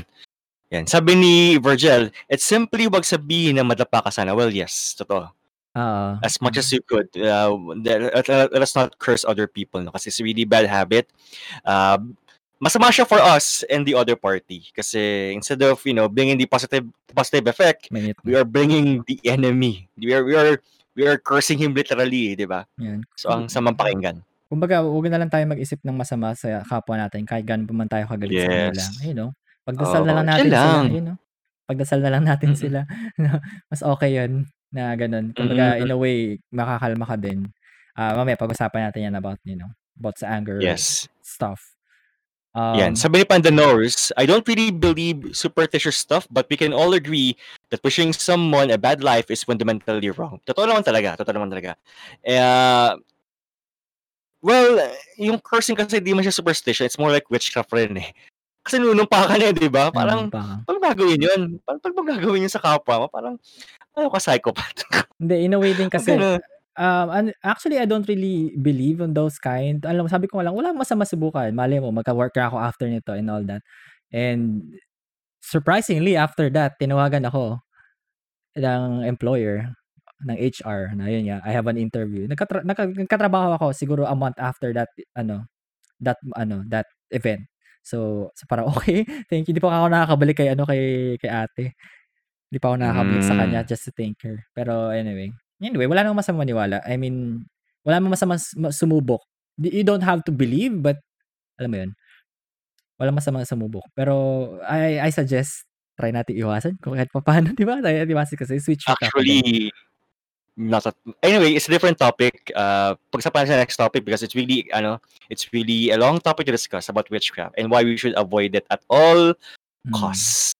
Yan. Sabi ni Virgil, it's simply wag sabihin na madapa ka sana. Well, yes, totoo. Oo. As much as you could. Uh, let, let- let us not curse other people. No? Kasi it's really bad habit. Uh, masama siya for us and the other party. Kasi instead of, you know, bringing the positive positive effect, Mainit we na. are bringing the enemy. We are, we are, we are cursing him literally, di ba? Yan. So, ang samang pakinggan. Kumbaga, huwag na lang tayo mag-isip ng masama sa kapwa natin kahit gaano pa man tayo kagalit sa kanila. Yes. You know, pagdasal na Oo, lang natin sila. lang. You know, pagdasal na lang natin Mm-mm. sila. Mas okay yun na ganun. Kumbaga, in Mm-mm. a way, makakalma ka din. Ah, mamaya, pag-usapan natin yan about, you know, about sa anger Yes. stuff. Yan. Um, Sabi ni Panda Norris, I don't really believe superstitious stuff, but we can all agree that wishing someone a bad life is fundamentally wrong. Totoo naman talaga. Totoo naman talaga. Uh, well, yung cursing kasi di man siya superstition. It's more like witchcraft rin eh. Kasi nunumpa ka na, eh, di ba? Parang, ano pa. paano gagawin yun? Paano mo gagawin yun sa kapwa mo? Parang, ano ka, psychopath? Hindi, in a way din kasi, Ganun. Um, an- actually, I don't really believe on those kind. Alam mo, sabi ko lang, wala masama subukan. Mali mo, magka-work ako after nito and all that. And surprisingly, after that, tinawagan ako ng employer, ng HR, na yun nga, I have an interview. Nagkatra- nagka- nagkatrabaho ako siguro a month after that, ano, that, ano, that event. So, so parang okay, thank you. Hindi pa ako nakakabalik kay, ano, kay, kay ate. Hindi pa ako nakakabalik sa kanya Mm. just to thank her. Pero anyway, anyway, wala namang masama maniwala. I mean, wala namang masama sumubok. You don't have to believe, but alam mo yun, wala masama sumubok. Pero I I suggest try natin iwasan kung kahit pa paano, di ba? Natin iwasan kasi switch. Actually, not at, anyway, it's a different topic. Uh, pag-usapan natin sa next topic because it's really, ano, it's really a long topic to discuss about witchcraft and why we should avoid it at all Mm. costs.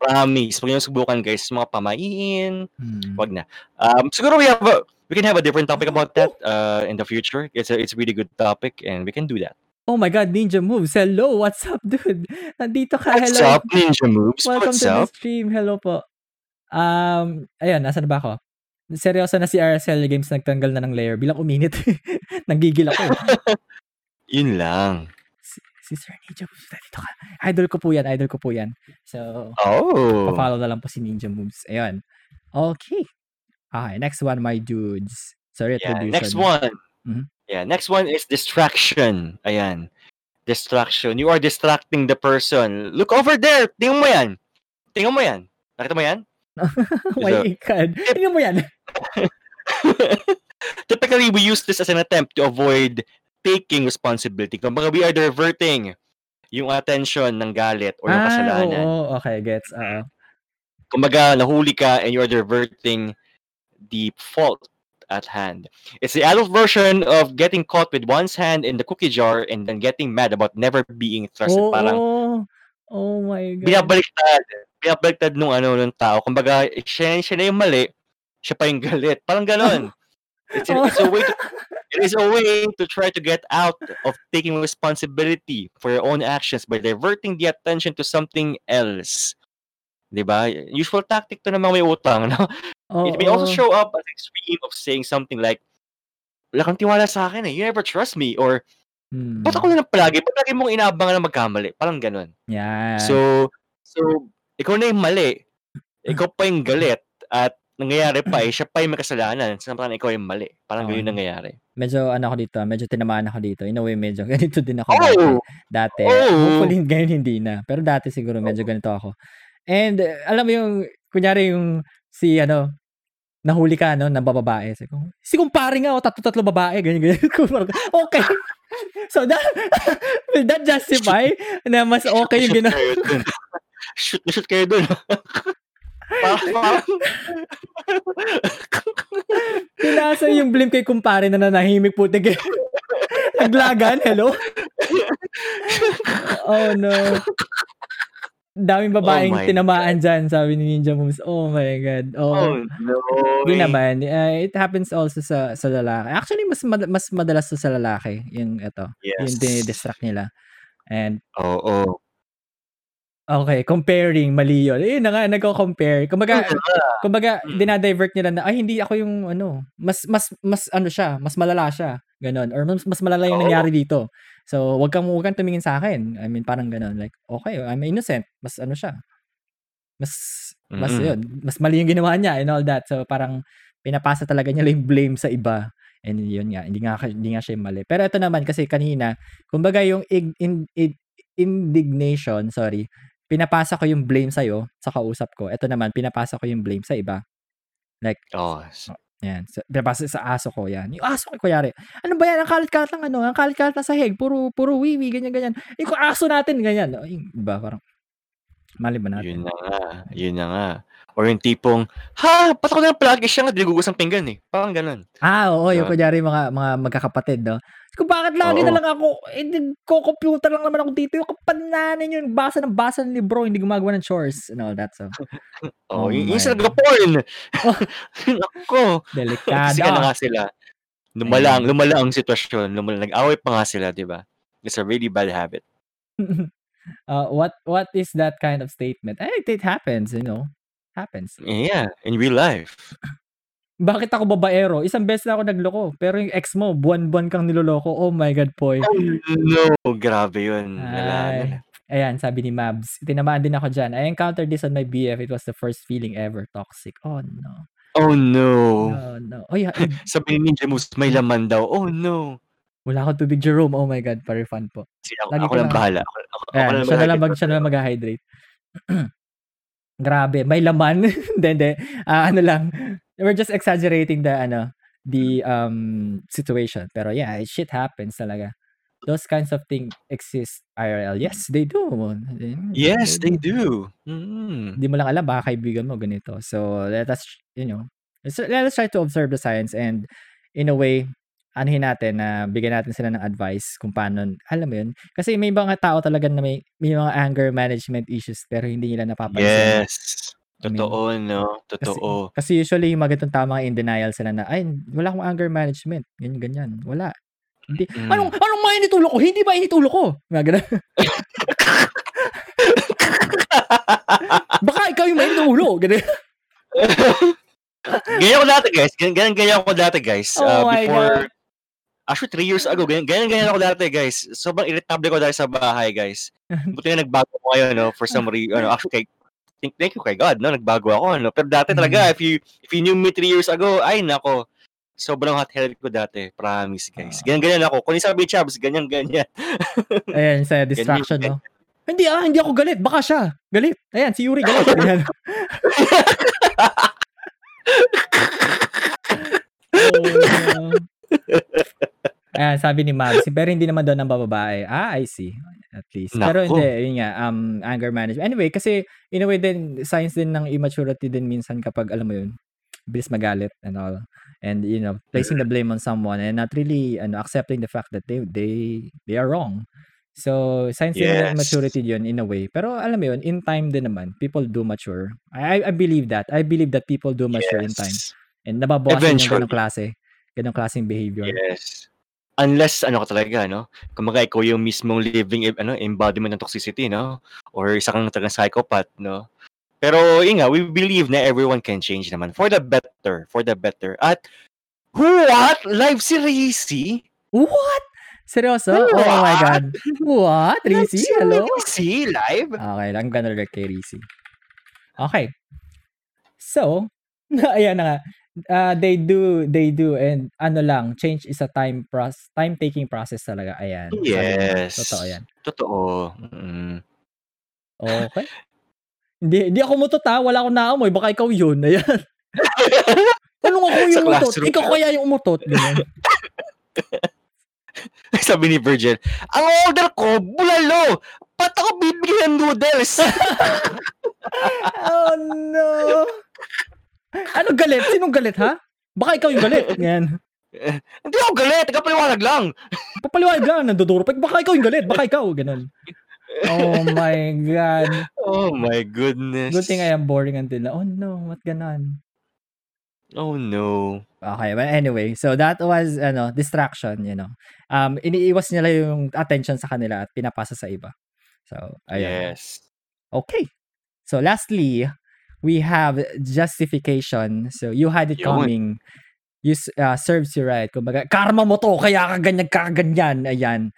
Promise. Pag yung subukan guys, mga pamain, Mm. wag na. Um, siguro we have a, we can have a different topic about that uh, in the future. It's a, it's a really good topic and we can do that. Oh my God, Ninja Moves. Hello, what's up, dude? Nandito ka. What's Hello. up, Ninja Moves? Welcome What's to the up? stream. Hello po. Um, ayun, nasa na ba ako? Seryoso na si RSL Games nagtanggal na ng layer. Bilang uminit. Nanggigil ako. eh. Yun lang. Si, si Sir Ninja Moves, dito ka. Idol ko po yan, idol ko po yan. So, Oh. pa-follow na lang po si Ninja Moves. Ayun. Okay. Okay, next one, my dudes. Sa Yeah, next one. Mhm. Yeah, next one is distraction. Ayan. Distraction. You are distracting the person. Look over there. Tingnan mo yan. Tingnan mo yan. Nakita mo yan? my God. Tingnan mo yan. Typically, we use this as an attempt to avoid taking responsibility. Kumbaga, we are diverting yung attention ng galit or yung ah, kasalanan. oo, okay, gets. Oo. Kumbaga, nahuli ka and you are diverting the fault at hand. It's the adult version of getting caught with one's hand in the cookie jar and then getting mad about never being trusted. Oo. Parang Oh my God. binabaliktad. Binabaliktad nung ano nung tao. Kumbaga, siya, siya na yung mali, siya pa yung galit. Parang ganon. It's, a- it's a way to it is a way to try to get out of taking responsibility for your own actions by diverting the attention to something else. 'Di ba? Usual tactic to ng mga may utang, no? It may also show up as extreme of saying something like, wala kang tiwala sa akin eh, you never trust me, or, Hmm. ba't ako na lang palagi? Ba't lagi mong inaabangan na magkamali? Parang ganun. Yan. So, so, ikaw na yung mali. Ikaw pa yung galit. At nangyayari pa eh, siya pa yung may kasalanan. Samantalang ikaw yung mali. Parang Oo. ganun nangyayari. Medyo ano ako dito, medyo tinamaan ako dito. In a way, medyo ganito din ako. Oh! Dati. Oh! Hopefully, ngayon hindi na. Pero dati siguro medyo ganito ako. And uh, alam mo yung, kunyari yung si ano, nahuli ka no, ng bababae. Ko, si kumpare nga, oh, tatlo-tatlo babae, ganyan, ganyan. okay. so that, will that justify na mas okay yung ginawa? shoot na shoot kayo dun. Pinasa yung blame kay kumpare na nanahimik po. Tige. Naglagan, hello? oh no. Daming babaeng Oh tinamaan dyan, sabi ni Ninja Moves. Oh my God. Oh, oh no. Hindi naman. Uh, it happens also sa sa lalaki. Actually, mas mad- mas madalas to sa lalaki. Yung ito. Yung Yes. dinidistract nila. And Oo. Okay, comparing, mali yun. Ayun na nga, nagko-compare. Kumbaga, kumbaga, Mm. dinadivert nila na, ay, hindi ako yung, ano, mas, mas, mas, ano siya, mas malala siya. Ganon. Or mas, mas malala yung Oo. nangyari dito. So, wag kang, wag kang tumingin sa akin. I mean, parang ganon. Like, okay, I'm innocent. Mas, ano siya. Mas, mas, Mm-mm. yun. Mas mali yung ginawa niya and all that. So, parang, pinapasa talaga niya yung blame sa iba. And yun nga, hindi nga, hindi nga siya yung mali. Pero ito naman, kasi kanina, kumbaga yung ig- in, in, indignation, sorry, pinapasa ko yung blame sa'yo sa kausap ko. Ito naman, pinapasa ko yung blame sa iba. Like, Oh, s- yan. Sa, pinapasa sa aso ko, yan. Yung aso ko, kuyari, ano ba yan? Ang kalit-kalit ng ano? Ang kalit-kalit ng sahig. Puro, puro wiwi, ganyan-ganyan. Ikaw, aso natin, ganyan. O, yung Diba? Parang, mali ba natin? yun na nga. Yun na nga. Or yung tipong, ha, ba't ako na palagi siya nga dinugugas ng pinggan eh. Parang ganun. Ah, oo, yung Diba? kunyari mga, mga magkakapatid, no? Kung bakit lagi na Oo. lang ako, eh, di- ko-computer lang naman ako dito. Yung kapananan yun, basa ng basa ng libro, hindi gumagawa ng chores and all that. So, Oh, Oh yung, yung my sa nagpa-porn. Oh. Delikado. Kasi nga sila. Lumala, ang- lumala ang sitwasyon. Lumala, nag-away pa nga sila, di ba? It's a really bad habit. uh, what what is that kind of statement? Eh, it, it happens, you know. Happens. Yeah, in real life. Bakit ako babaero? Isang beses na ako nagloko. Pero yung ex mo, buwan-buwan kang niloloko. Oh my God, Poy. Oh no, grabe yun. Ay. Ayan, sabi ni Mabs. Tinamaan din ako dyan. I encountered this on my BF. It was the first feeling ever toxic. Oh no. Oh no. No, no. Oh yeah. eh, Sabi ni Ninja Moose, may laman daw. Oh no. Wala akong tubig, Jerome. Oh my God, pa-refund po. Sige, ako, Lagi ako ko lang bahala. Ako, ako, ako lang siya na lang, mag, siya na lang mag-hydrate. Grabe, may laman. Hindi, hindi. Ah, ano lang. We're just exaggerating the, ano, the um situation. Pero yeah, shit happens talaga. Those kinds of things exist IRL. Yes, they do. Yes, they do. Mm. Hindi mo lang alam, baka kaibigan mo ganito. So, let us, you know, let's, let us try to observe the science and in a way, anuhin natin na bigyan natin sila ng advice kung paano, alam mo yun. Kasi may mga tao talaga na may, may mga anger management issues pero hindi nila napapansin. Yes. I mean, Totoo, no? Kasi, Totoo. kasi usually yung mga ganitong tao mga in denial sila na, ay, wala akong anger management. Ganyan, ganyan. Wala. Hindi. Mm. Anong, anong mga initulo ko? Hindi ba initulo ko? Mga ganun. Baka ikaw yung may initulo. Ganun. ganyan ko dati, guys. Ganyan, ganyan, ako dati, guys. Oh Uh, before, God. Actually, three years ago, ganyan, ganyan, ganyan ako dati, guys. Sobrang irritable ko dahil sa bahay, guys. Buti na nagbago ko ngayon, no? For some reason, ano, actually, kay, thank, thank you kay God, no? Nagbago ako, no? Pero dati talaga, Mm. if you, if you knew me three years ago, ay, nako. Sobrang hot-headed ko dati. Promise, guys. Ah. Ganyan-ganyan ako. Kung sabi ni ganyan-ganyan. Ayan, sa distraction, no? Hindi ah, hindi ako galit. Baka siya. Galit. Ayan, si Yuri galit. Ayan. oh. Ayan, sabi ni Mabs, pero hindi naman daw ng bababae. Ah, I see. At least. Pero Naku. hindi, yun nga, um, anger management. Anyway, kasi, in a way din, signs din ng immaturity din minsan kapag, alam mo yun, bilis magalit and all. And, you know, placing the blame on someone and not really, ano, accepting the fact that they, they, they are wrong. So, signs din Yes. ng maturity yun in a way. Pero, alam mo yun, in time din naman, people do mature. I, I believe that. I believe that people do mature in time. Yes. And nababawasan yung ganong klase. Ganong klaseng behavior. Yes. Unless ano ka talaga, no? Kumaga ikaw yung mismong living em- ano embodiment ng toxicity, no? Or isa kang talagang psychopath, no? Pero yun nga, we believe na everyone can change naman for the better, for the better. At what? Live si Rizzy? What? Seryoso? Oh my What? God. What? Rizzy? Hello? Rizzy live? Okay, I'm gonna look kay Rizzy. Okay. So, Ayan na nga. Ah, they do they do and ano lang, change is a time proc time taking process talaga, ayan, sabi nila. Totoo Yes, 'yan. totoo, mm. Okey. Hindi hindi ako umutot, ah, wala akong naamoy, baka ikaw yun, ayan. Tanong ako yung umutot, ikaw kaya yung umutot. Sabi ni Virgil, "Ang order ko bulalo, ba't ako bibili ng noodles?" Oh, no. Ano galit? Sinong galit, ha? Baka ikaw yung galit, yan. Hindi ako galit, nagpapaliwanag lang. Papaliwanag lang, nanduduro pa, baka ikaw yung galit, baka ikaw, gano'n. Oh my God. Oh my goodness. Good thing I am boring until now. Oh no, ba't gano'n? Oh no. Okay, well anyway, so that was ano, distraction, you know. Um, iniiwas nila yung attention sa kanila at pinapasa sa iba. So, ayun. Yes. Okay. So lastly, we have justification. So you had it Yun. coming. You uh, serves you right. Kumbaga, karma mo to, kaya ka ganyan, ka ganyan. Ayan.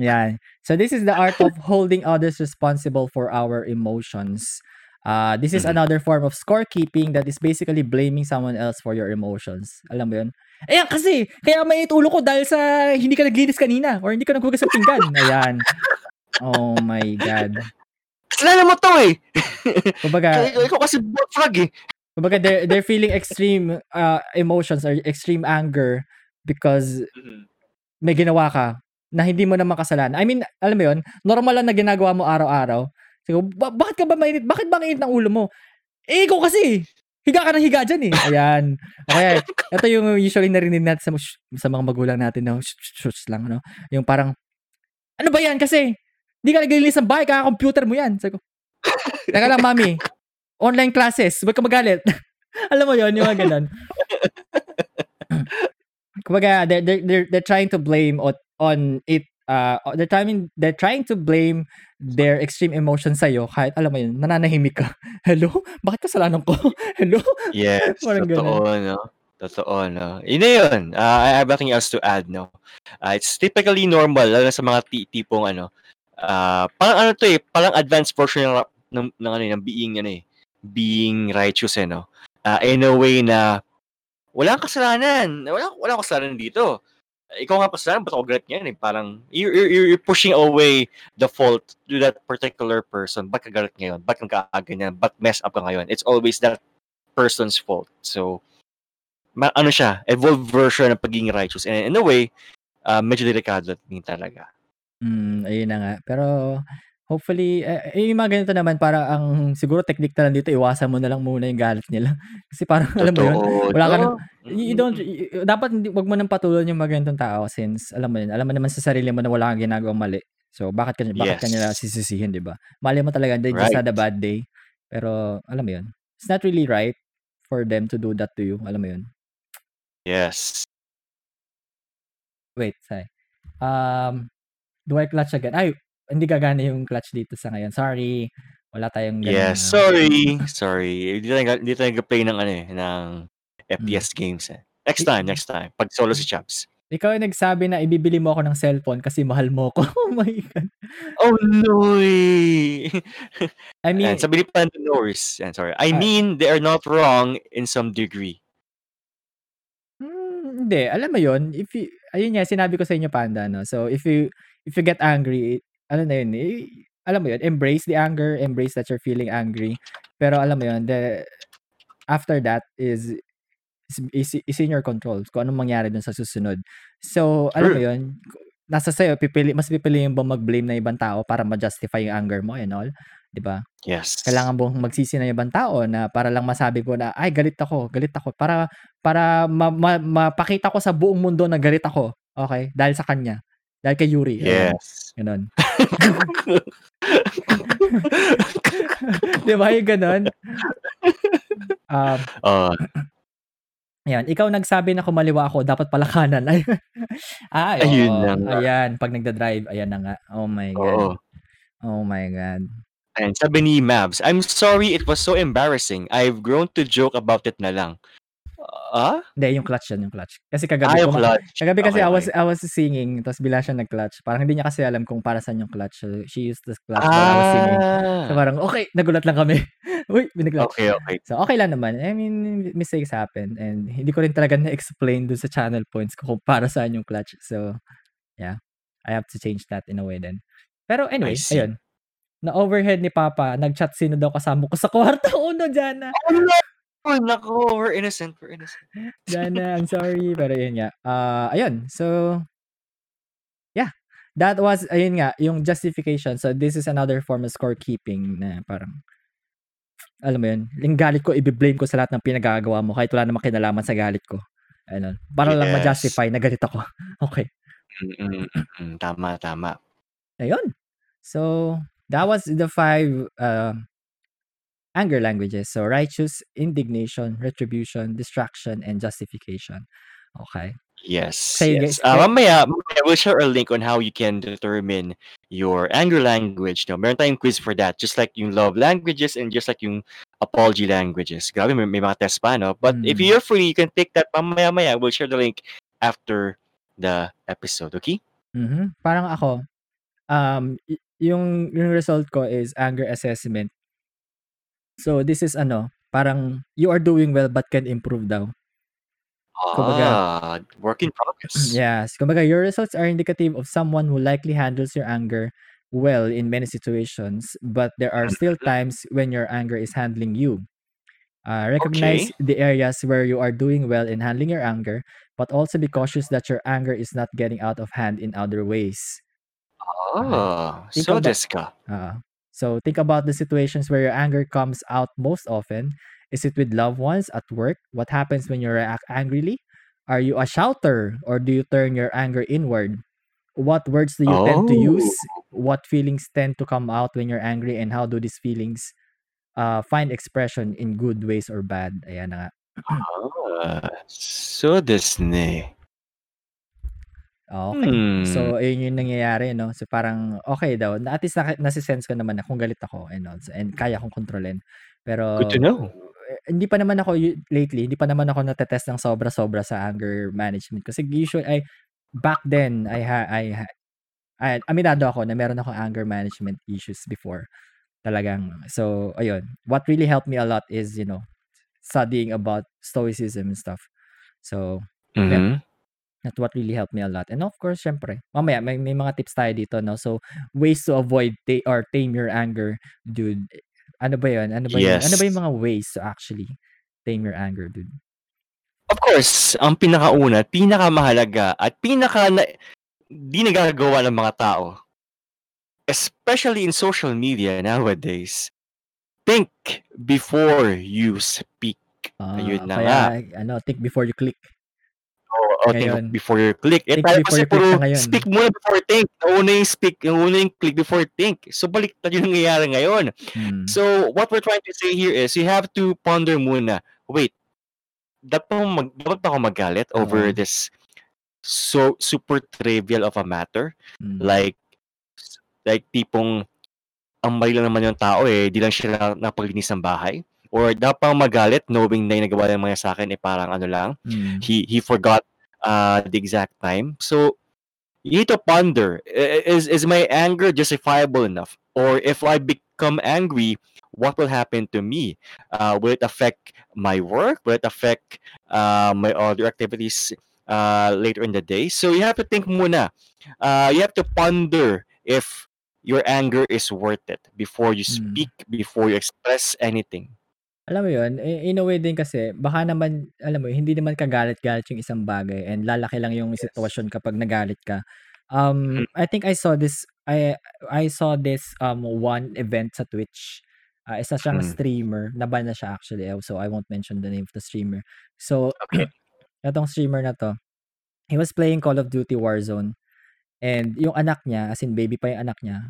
Ayan. So this is the art of holding others responsible for our emotions. Uh, this is Mhm. another form of scorekeeping that is basically blaming someone else for your emotions. Alam mo yun? Ayan kasi, kaya may ulo ko dahil sa hindi ka naglinis kanina or hindi ka naghugas ng pinggan. Ayan. Oh my God. Kasalanan mo to eh. Kumbaga, Ikaw, ikaw kasi bullfrog eh. kumbaga they're, they're feeling extreme uh, emotions or extreme anger because may ginawa ka na hindi mo naman kasalanan. I mean, alam mo yun, normal lang na ginagawa mo araw-araw. So, ba- bakit ka ba mainit? Bakit ba mainit ng ulo mo? Eh, ikaw kasi. Higa ka ng higa dyan eh. Ayan. Okay. Ito yung usually narinig natin sa, sa mga magulang natin shh, shh, shh lang, no? Yung parang, ano ba yan? Kasi, di ka naglilinis ng bahay, kaka-computer mo yan. Sabi ko, teka lang, mami. Online classes. Huwag ka magalit. Alam mo yon yung mga ganun. Kumbaga, they're, they're, they're, they're trying to blame on, on it uh, they're trying they're trying to blame their extreme emotions sa kahit alam mo yun nananahimik ka hello bakit kasalanan ko hello Yes, Parang totoo, no? Totoo, no? Yun na yun. Uh, I have nothing else to add, no? Uh, it's typically normal, lalo sa mga ti- tipong, ano, uh, parang ano to eh, parang advanced version ng, ng, ng, ano, eh, ng being, ano eh, being righteous, eh, no? Uh, in a way na, wala kang kasalanan. Wala, wala kang kasalanan dito. Ikaw nga kasalanan, ba't ako galit ngayon eh? Parang, you're, you're, you're pushing away the fault to that particular person. Ba't ka galit ngayon? Ba't kang kaaganyan? Ba't mess up ka ngayon? It's always that person's fault. So, ma- ano siya, evolved version ng pagiging righteous. And in a way, uh, medyo delikado din talaga. Mm, ayun na nga pero hopefully eh, eh, yung mga ganito naman para ang siguro technique na lang dito iwasan mo na lang muna yung galit nila kasi parang alam mo yun Totoo, wala ka no? na- you, you don't you- dapat hindi wag mo nang patulan yung mga ganitong tao since alam mo yun alam mo naman sa sarili mo na wala kang ginagawang mali so bakit ka bakit Yes. sisisihin di ba mali mo talaga they just had a Right. bad day pero alam mo yun it's not really right for them to do that to you alam mo yun Yes. wait say um do I clutch again ay hindi gagana yung clutch dito sa ngayon sorry wala tayong ganun na Sorry. Sorry. Hindi tayo, hindi tayo nag-play ng, ano eh, ng Hmm. FPS games eh. Next time, next time. Pag solo si Chaps. Ikaw yung nagsabi na ibibili mo ako ng cellphone kasi mahal mo ako. Oh my God. Oh no! eh. I mean, Ayan, sabi ni Panda Norris. Ayan, sorry. I Ah. mean, they are not wrong in some degree. hmm, hindi. Alam mo yun, if you, ayun nga, sinabi ko sa inyo, Panda, no? So, if you, if you get angry, ano na yun, eh, alam mo yun, embrace the anger, embrace that you're feeling angry. Pero alam mo yun, the, after that is, is, is in your control kung anong mangyari dun sa susunod. So, alam mo True. yun, nasa sa'yo, pipili, mas pipiliin ba mag-blame na ibang tao para ma-justify yung anger mo and all? 'di ba? Yes. Kailangan mong magsisi ng ibang tao na para lang masabi ko na, ay, galit ako, galit ako. Para, para ma, ma, mapakita ko sa buong mundo na galit ako. Okay? Dahil sa kanya. Dahil kay Yuri. Yes. Ganon. Di ba yung ganon? Um, Uh, ayan, ikaw nagsabi na kumaliwa ako, dapat pala kanan. Ay, ah, Ayun oo. na nga. Ayan, pag nagda-drive, ayan na nga. Oh my. God. Oh my God. And sabi ni Mavs, I'm sorry it was so embarrassing. I've grown to joke about it na lang. Ah? Hindi, yung clutch yun, yung clutch. Kasi Ah, kagabi yung kuma clutch. kagabi kasi Okay, I was okay. I was singing tapos bigla siya nag-clutch. Parang hindi niya kasi alam kung para saan yung clutch. So, she used the clutch while I was singing. So, Ah. parang okay, nagulat lang kami. Uy, binag-clutch. Okay, okay. So, okay lang naman. I mean, mistakes happen and hindi ko rin talaga na-explain dun sa channel points ko kung para saan yung clutch. So, yeah. I have to change that in a way then. Pero I anyway, see. ayun. Na-overhead ni Papa, nag-chat sino daw kasama ko sa kwarto. Uno, Jana. Oh, no! Naku, we're innocent, we're innocent. Jana, I'm sorry. Pero yun nga. Ah, ayun. So, yeah. That was, ayun nga, yung justification. So, this is another form of scorekeeping na parang, alam mo yun, yung galit ko, i-blame ko sa lahat ng pinagagawa mo kahit wala namang kinalaman sa galit ko. Ano, para lang Yes. ma-justify na galit ako. Okay. Mm, mm, mm. Tama, tama. Ayun. So, that was the five uh, anger languages. So, righteous, indignation, retribution, distraction, and justification. Okay. Yes, yes. guys. Kaya, mamaya, mamaya we'll share a link on how you can determine your anger language. No? Meron tayong quiz for that. Just like yung love languages and just like yung apology languages. Grabe, may, may mga test pa, no? But if mm, you're free, you can take that mamaya-maya. We'll share the link after the episode, okay? mhm. Parang ako, um, y- yung, yung result ko is anger assessment. So, this is ano, parang you are doing well but can improve daw. Kumbaga, Ah, work in progress. yes. Kumbaga, your results are indicative of someone who likely handles your anger well in many situations, but there are still Mhm. times when your anger is handling you. Uh, recognize Okay. the areas where you are doing well in handling your anger, but also be cautious that your anger is not getting out of hand in other ways. Ah, Think so about Jessica. uh, so think about the situations where your anger comes out most often. Is it with loved ones at work? What happens when you react angrily? Are you a shouter or do you turn your anger inward? What words do you tend to use? Oh. What feelings tend to come out when you're angry and how do these feelings uh, find expression in good ways or bad? Ayan na nga. Ah, so Disney. Okay. Hmm. So, ayun yung nangyayari, no? So, parang, okay daw. Na, at least, naki- nasisense ko naman na kung galit ako and, all, and kaya kong kontrolin. Pero, Good to know. eh, hindi pa naman ako, lately, hindi pa naman ako natetest ng sobra-sobra sa anger management. Kasi usually, I, back then, I, ha, I, ha, I, aminado ako na meron ako anger management issues before. Talagang, so, ayun. What really helped me a lot is, you know, studying about stoicism and stuff. So, yeah. That's what really helped me a lot. And of course, syempre, mamaya may, may mga tips tayo dito, no? So, ways to avoid ta- or tame your anger, dude. Ano ba yun? Ano ba yun? Ano ba yung mga ways to actually tame your anger, dude? Of course, ang pinakauna, pinakamahalaga at pinaka na, di nagagawa ng mga tao, especially in social media nowadays, think before you speak. Ah, Ayun na nga. kaya, ano, think before you click. O, o think before you click. Eh think tayo kasi puro speak muna before think. Nauna yung speak, nauna yung click before think. So baliktad yung nangyayari ngayon. Hmm. So what we're trying to say here is you have to ponder muna. Wait, dapat mag, dapat ako magalit over Oo. this so super trivial of a matter? Hmm. Like, like tipong ang mali lang naman yung tao eh, di lang siya na, napaglinis ng bahay. Or ako magalit knowing na yung nagawa ng mga sa akin eh parang ano lang, Hmm. he he forgot uh, the exact time. So you need to ponder: is is my anger justifiable enough? Or if I become angry, what will happen to me? Uh, will it affect my work? Will it affect uh, my other activities uh, later in the day? So you have to think muna. Uh, you have to ponder if your anger is worth it before you Hmm. speak, before you express anything. Alam mo yun, i- in a way din kasi, baka naman, alam mo, hindi naman kagalit-galit yung isang bagay and lalaki lang yung Yes. sitwasyon kapag nagalit ka. Um, Mhm. I think I saw this, I I saw this um one event sa Twitch. Ah, isa siyang Mm. streamer, naban na siya actually, eh, so I won't mention the name of the streamer. So, Okay. etong streamer na to, he was playing Call of Duty Warzone and yung anak niya, as in baby pa yung anak niya,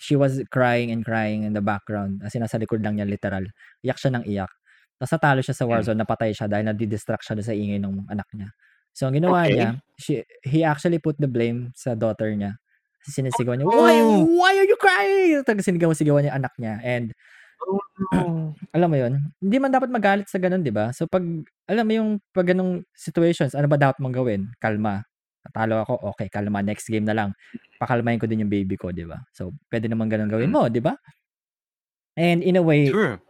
she was crying and crying in the background. As in, nasa likod lang niya, literal. Iyak siya ng iyak. Tapos natalo siya sa. Warzone, napatay siya dahil nadidistract siya sa ingay ng anak niya. So, ang ginawa Okay. niya, she, he actually put the blame sa daughter niya. Kasi sinisigaw niya, why, Oh! why are you crying? Tapos sinigaw-sigawan niya anak niya. And Oh. Alam mo 'yun? Hindi man dapat magalit sa gano'n, 'di ba? So 'pag alam mo yung 'pag gano'ng situations, ano ba dapat mong gawin? Kalma. Natalo ako, okey kalma, next game na lang. Pakalmahin ko din yung baby ko, 'di ba? So, puwede naman gano'n gawin Hmm. mo, 'di ba? And in a way, Sure.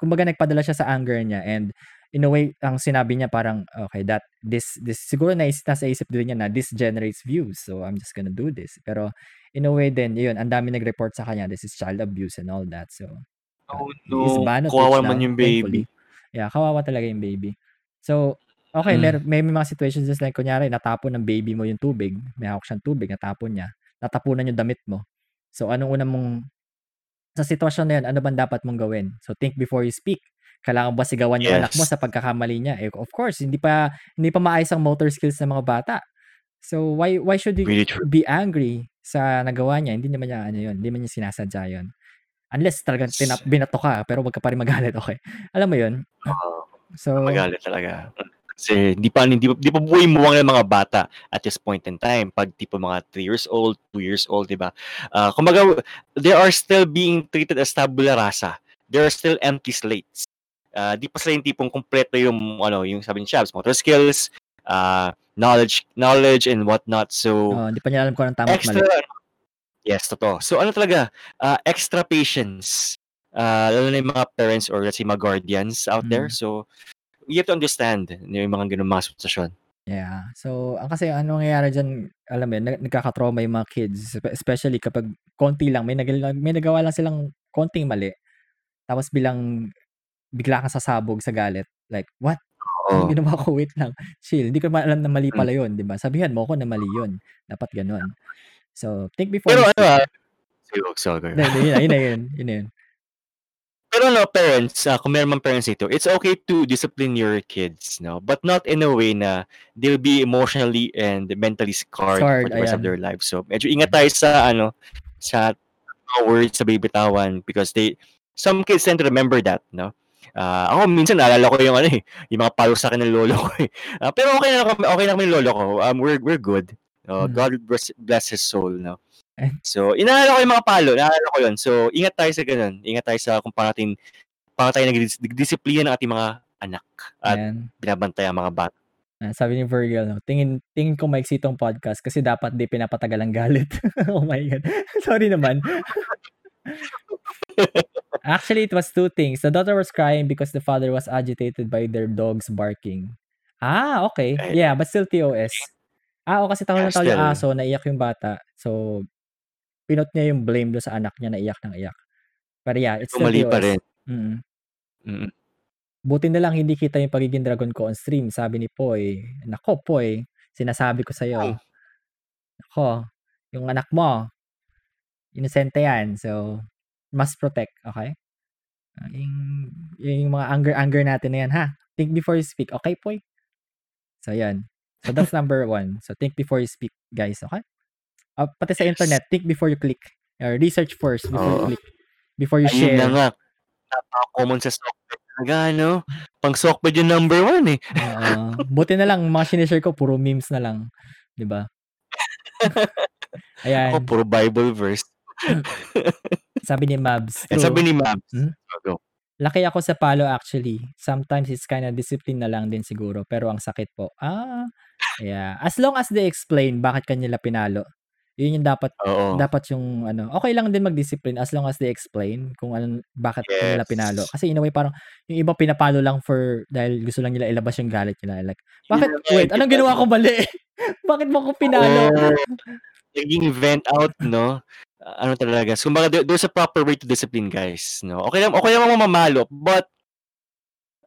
kumbaga nagpadala siya sa anger niya and in a way, ang sinabi niya parang, okey that this this siguro nais nasa isip din niya na this generates views, so I'm just gonna do this. Pero in a way din, yun, ang daming nag-report sa kanya, this is child abuse and all that. So, Oh, no. Kawawa now, yung baby. thankfully. Yeah, kawawa talaga yung baby. So, okey Mm. meron may may mga situations just like kunyari natapon ng baby mo yung tubig, may hawak siyang tubig, natapon niya, natapunan yung damit mo. So, anong una mong sa sitwasyon na yun, ano bang dapat mong gawin? So, think before you speak. Kailangan ba sigawan yung anak mo Yes. sa pagkakamali niya? Eh, of course, hindi pa hindi pa maayos ang motor skills ng mga bata. So, why why should you Really true. be angry sa nagawa niya? Hindi naman niya ano yun, hindi naman niya sinasadya yun. Unless talagang tina binato ka, pero wag ka pa rin magalit, okey. Alam mo yun? Oo. So Magalit talaga. Kasi hindi pa hindi hindi pa buhay buwang ng mga bata at this point in time. 'Pag tipo mga 3 years old, 2 years old, 'di ba? Ah, kumbaga they are still being treated as tabula rasa. There are still empty slates. Ah, di pa sila yung tipong kumpleto yung ano, yung sabi ni Shabs, motor skills, ah, knowledge knowledge and whatnot. So, Oo, hindi pa niya alam kung anong tama at extra mali. yes, totoo. So, ano talaga, ah, extra patience. Ah, lalo na yung mga parents or let's say mga guardians out there. Mm. So, you have to understand yung mga gano'ng mga sitwasyon. Yeah. So, ang kasi ang nangyayari diyan, alam mo nag nagkaka-trauma yung mga kids, espe especially kapag konti lang, may nagawa may nagawa lang silang konting mali. Tapos bilang bigla kang sasabog sa galit, like, "What? Anong Oo. ginawa ko? Wait lang, chill. Hindi ko naman alam na mali Hmm. pala yun, 'di ba? Sabihan mo ako na mali yun, dapat gano'n." So, think before Pero ano, ah. Hindi, hindi, yun na yun na yun, yun yun. Pero ano, parents, ah, kung meron mang parents dito, it's okay to discipline your kids, 'no? But not in a way na they'll be emotionally and mentally scarred for Scarred, the rest of ayan. their lives. So, medyo ingat tayo sa ano, sa words na bibitawan because they some kids tend to remember that, 'no? Ah, ako minsan naalala ko yung ano, eh, yung mga palo sa'kin ng lolo ko, eh. Ah, pero okey na kami okey na kami ng lolo ko. Um, we're we're good. Oh, Mm. God bless bless his soul, 'no? So, inaalala ko yung mga palo, naalala ko yun. So, ingat tayo sa gano'n. Ingat tayo sa kung paano natin paano tayo nagdidis nagdidisiplina ng ating mga anak at Ayan. binabantay ang mga bata. Ah, sabi ni Virgil 'no, tingin tingin ko maiksi 'tong podcast kasi dapat 'di pinapatagal ang galit. Oh my God. Sorry naman. Actually, it was 2 things. The daughter was crying because the father was agitated by their dogs barking. Ah. Right. Yeah, but still TOS. Ah, oo, kasi tahol Yeah, ng tahol yung aso, naiyak yung bata. So, pinut niya yung blame dun sa anak niya na iyak ng iyak. Pero yeah, it's So, still mali pa TOS. rin. Mm. Mm. Buti na lang hindi kita yung pagiging dragon ko on stream, sabi ni Poy. Naku, Poy, sinasabi ko sa'yo. Naku, yung anak mo, inosente yan. So, must protect, okey? Ah, yung yung mga anger-anger natin na yan, ha? Think before you speak, okey, Poy? So, yan. So, that's number 1. So, think before you speak, guys, okey? Ah, pati sa Yes. internet, think before you click. Or research first before you Oo. click. Before you Ayun na share. nga. Napaka-common sa Sockbed talaga ano? Pang Sockbed yung number 1, eh. Oo. Buti na lang mga shine-share ko puro memes na lang, 'di ba? Ako Ayan. puro Bible verse. Sabi ni Mabs, Eh, sabi true. ni Mabs Hmm? oh, go. Laki ako sa palo actually. Sometimes it's kinda discipline na lang din siguro, pero ang sakit po. Ah, yeah. As long as they explain bakit ka nila pinalo, yun yung dapat Oo. dapat yung ano, okey lang din mag-discipline as long as they explain kung anong bakit ka nila pinalo. Kasi in a way parang yung iba pinapalo lang for dahil gusto lang nila ilabas yung galit nila, like, Yun "Bakit na nga, wait, eh, anong ba? ginawa ko mali? Bakit mo ako pinalo?" Oo. Naging vent out, 'no? Ah, ano talaga, kumbaga there there's a proper way to discipline, guys, 'no? Okey lang okey lang mamalo, but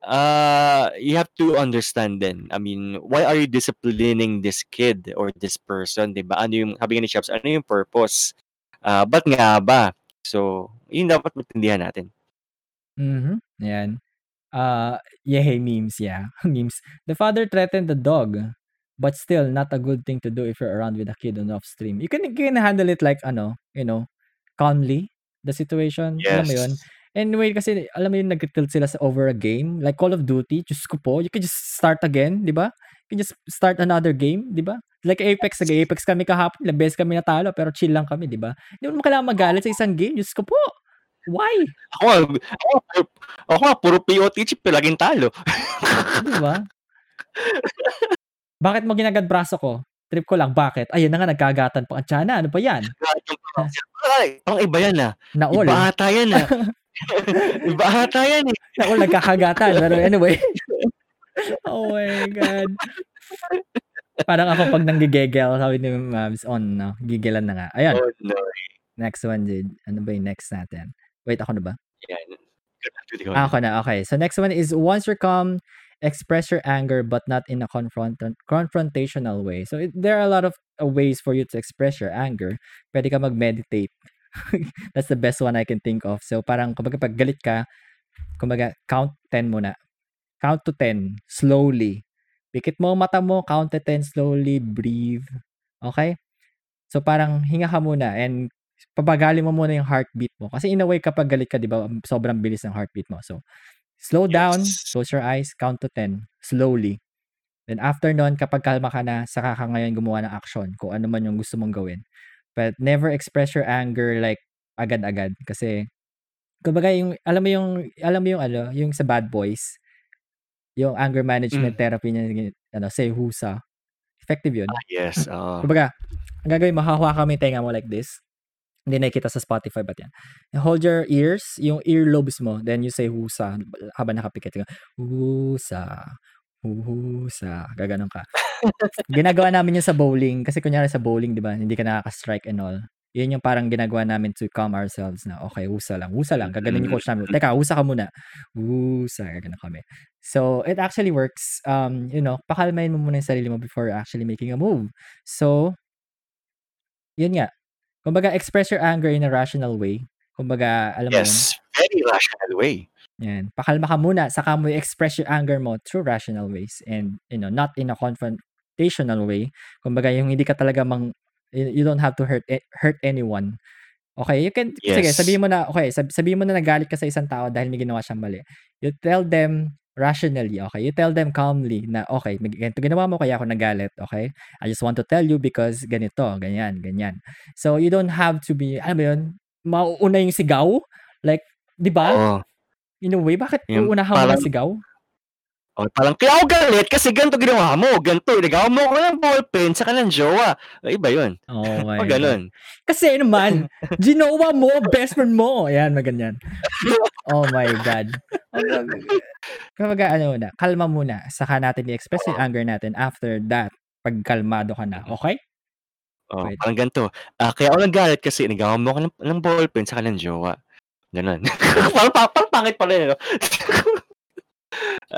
ah, you have to understand din. I mean, why are you disciplining this kid or this person, 'di ba? Ano yung sabi ni Shabs, ano yung purpose? Ah, ba't nga ba? So, yun dapat maintindihan natin. Mhm, yan. Ah, yehey memes, yeah, memes. The father threatened the dog, but still not a good thing to do if you're around with a kid on off stream. You can you can handle it like ano, you know, calmly, the situation, alam mo yun? Anyway, kasi alam mo yung nagti-tilt sila sa over a game, like Call of Duty, Diyos ko po, you can just start again, 'di ba? You can just start another game, 'di ba? Like Apex, nag-a-Apex kami kahapon, ilang beses kami natalo pero chill lang kami, 'di ba? Hindi mo kailangan magalit sa isang game, Diyos ko po. Why? Ako ako ako puro POTG palaging talo. 'Di ba? Bakit mo ginagad braso ko? Trip ko lang, bakit? Ayun na nga nagkagatan pa ang ano ba 'yan? Ay, parang iba yan, ah. Naol. Iba ata yan, ah. Iba ata yan, eh. Naol nagkakagatan, pero anyway. Oh my God. Parang ako 'pag nanggigigil, sabi ni Mavs, on 'no, gigilan na nga. Ayan. Oh, no. Next one, Jade. Ano ba yung next natin? Wait, ako na ba? Ikaw Ah, ako na, okay. So next one is once you're calm, express your anger but not in a confront confrontational way. So it, there are a lot of uh, ways for you to express your anger. Pwede ka mag-meditate. That's the best one I can think of. So parang kumbaga pag galit ka, kumbaga count 10 muna. Count to 10 slowly. Pikit mo mata mo, count to 10 slowly, breathe. Okay? So parang hinga ka muna and pabagalin mo muna yung heartbeat mo. Kasi in a way kapag galit ka, 'di ba, sobrang bilis ng heartbeat mo. So slow down, Yes. close your eyes, count to 10 slowly. Then after nun, kapag kalma ka na, saka ka ngayon gumawa ng action kung ano man yung gusto mong gawin. But never express your anger like agad-agad kasi kumbaga yung alam mo yung alam mo yung ano, yung sa Bad Boys, yung anger management Hmm. therapy niya ano, Seihusa. Effective yun. Ah, yes, oo. Kumbaga, ang gagawin mo yung tenga mo like this. Hindi nakikita sa Spotify ba't yan? Hold your ears, yung earlobes mo, then you say husa habang nakapikit ka. Husa, husa, gaganon ka. Ginagawa namin yun sa bowling kasi kunyari sa bowling, 'di ba? Hindi ka nakaka-strike and all. Yun yung parang ginagawa namin to calm ourselves na okay, husa lang, husa lang. Gaganon yung Mm. coach namin. Teka, husa ka muna. Husa, gaganon kami. So, it actually works. Um, you know, pakalmahin mo muna yung sarili mo before actually making a move. So, yun nga. Kumbaga, express your anger in a rational way. Kumbaga, alam mo yun? Yes, very rational way. Yan. Pakalma ka muna, saka mo i-express your anger mo through rational ways and, you know, not in a confrontational way. Kumbaga, yung hindi ka talaga mang, you don't have to hurt hurt anyone. Okay, you can, sige, Yes. sabihin mo na, okay, sab- sabihin mo na nagalit ka sa isang tao dahil may ginawa siyang mali. You tell them rationally, okay? You tell them calmly na, okay, may ganito ginawa mo, kaya ako nagalit, okay? I just want to tell you because ganito, ganyan, ganyan. So, you don't have to be, ano ba yun, mauuna yung sigaw? Like, di ba? Oo. In a way, bakit Yung uunahan mo ng sigaw? oh, parang kaya ako galit kasi ganito ginawa mo, ganito, nagawa mo ako ng ballpen sa kanang jowa. Ay, iba yun. Oh my O God. ganun. Kasi naman, ginawa mo, best friend mo. Ayan, maganyan. Oh my God. Kumbaga, ano na, kalma muna. Saka natin i-express yung anger natin. After that, pag kalmado ka na, okay? Oh, Pwede. parang ganito. Ah, kaya ako nagalit kasi nagawa mo ako ng, ng ballpen sa kanang jowa. Ganun. parang, pangit pala yun. no?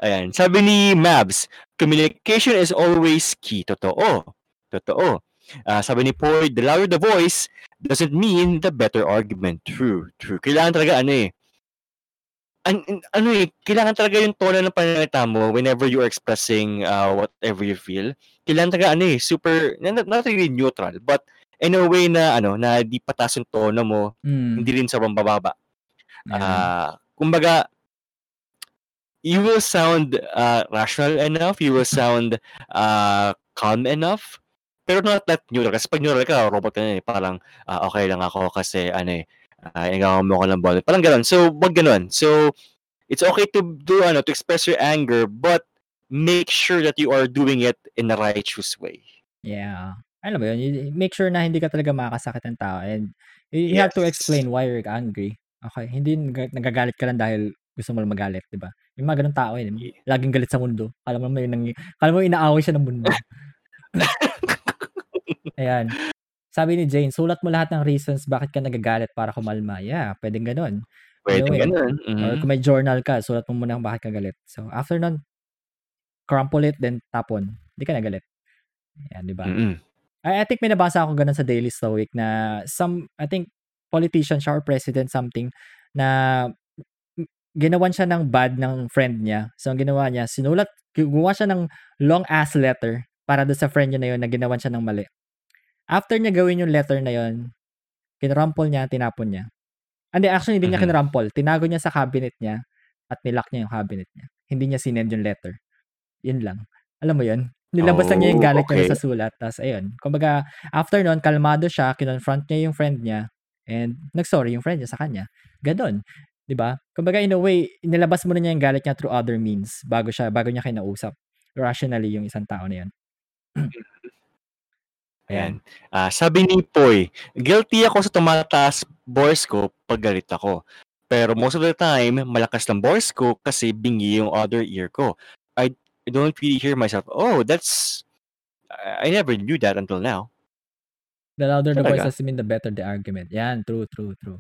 Ayan. Sabi ni Mabs, communication is always key. Totoo. Totoo. Ah, sabi ni Poy, the louder the voice doesn't mean the better argument. True. True. Kailangan talaga ano eh. An, an- ano eh, kailangan talaga yung tono ng pananalita mo whenever you are expressing uh, whatever you feel. Kailangan talaga ano eh, super, not, not really neutral, but in a way na ano, na di patas yung tono mo, Mm. hindi rin sobrang bababa. Ah, kumbaga, you will sound uh, rational enough, you will sound uh, calm enough, pero not that neutral. Kasi pag neutral ka, robot ka na eh. Parang, ah, okay lang ako kasi ano eh, uh, mo ako ng ball. Parang ganun. So, wag ganun. So, it's okay to do, ano, to express your anger, but make sure that you are doing it in the righteous way. Yeah. Alam mo yun, make sure na hindi ka talaga makakasakit ng tao and you you have to Yes. explain why you're angry. Okay, hindi nag- nagagalit ka lang dahil gusto mo lang magalit, 'di ba? Yung mga ganung tao yun, Yeah. laging galit sa mundo. Alam mo may nang alam mo inaaway siya ng mundo. Ayan. Sabi ni Jane, sulat mo lahat ng reasons bakit ka nagagalit para kumalma. Yeah, pwedeng ganun. Pwede Gawin. ganun. Or Mhm. kung may journal ka, sulat mo muna kung bakit ka galit. So, after nun, crumple it, then tapon. Hindi ka nagalit. Yan, di ba? Mm-mm. I, I think may nabasa ako ganun sa Daily Stoic na some, I think, politician siya or president something na ginawan siya ng bad ng friend niya. So, ang ginawa niya, sinulat, gumawa siya ng long ass letter para doon sa friend niya na yun na ginawan siya ng mali. After niya gawin yung letter na yun, kinrample niya, tinapon niya. Hindi, actually, hindi niya Mhm. kinrample. Tinago niya sa cabinet niya at nilock niya yung cabinet niya. Hindi niya sinend yung letter. Yun lang. Alam mo yun? Nilabas lang niya yung Oh, galit niya okay. sa sulat. Tapos, ayun. Kumbaga, after nun, kalmado siya, kinonfront niya yung friend niya. And nag-sorry yung friend niya sa kanya. Gano'n, 'di ba? Kumbaga in a way, inilabas mo na niya yung galit niya through other means bago siya bago niya kinausap rationally yung isang tao na 'yon. Ayan. Ah, sabi ni Poy, "Guilty ako sa tumataas boses ko 'pag galit ako. Pero most of the time, malakas lang boses ko kasi bingi yung other ear ko. I don't really hear myself." Oh, that's I never knew that until now. The louder the voice Talaga? has mean the better the argument. Yan, true, true, true.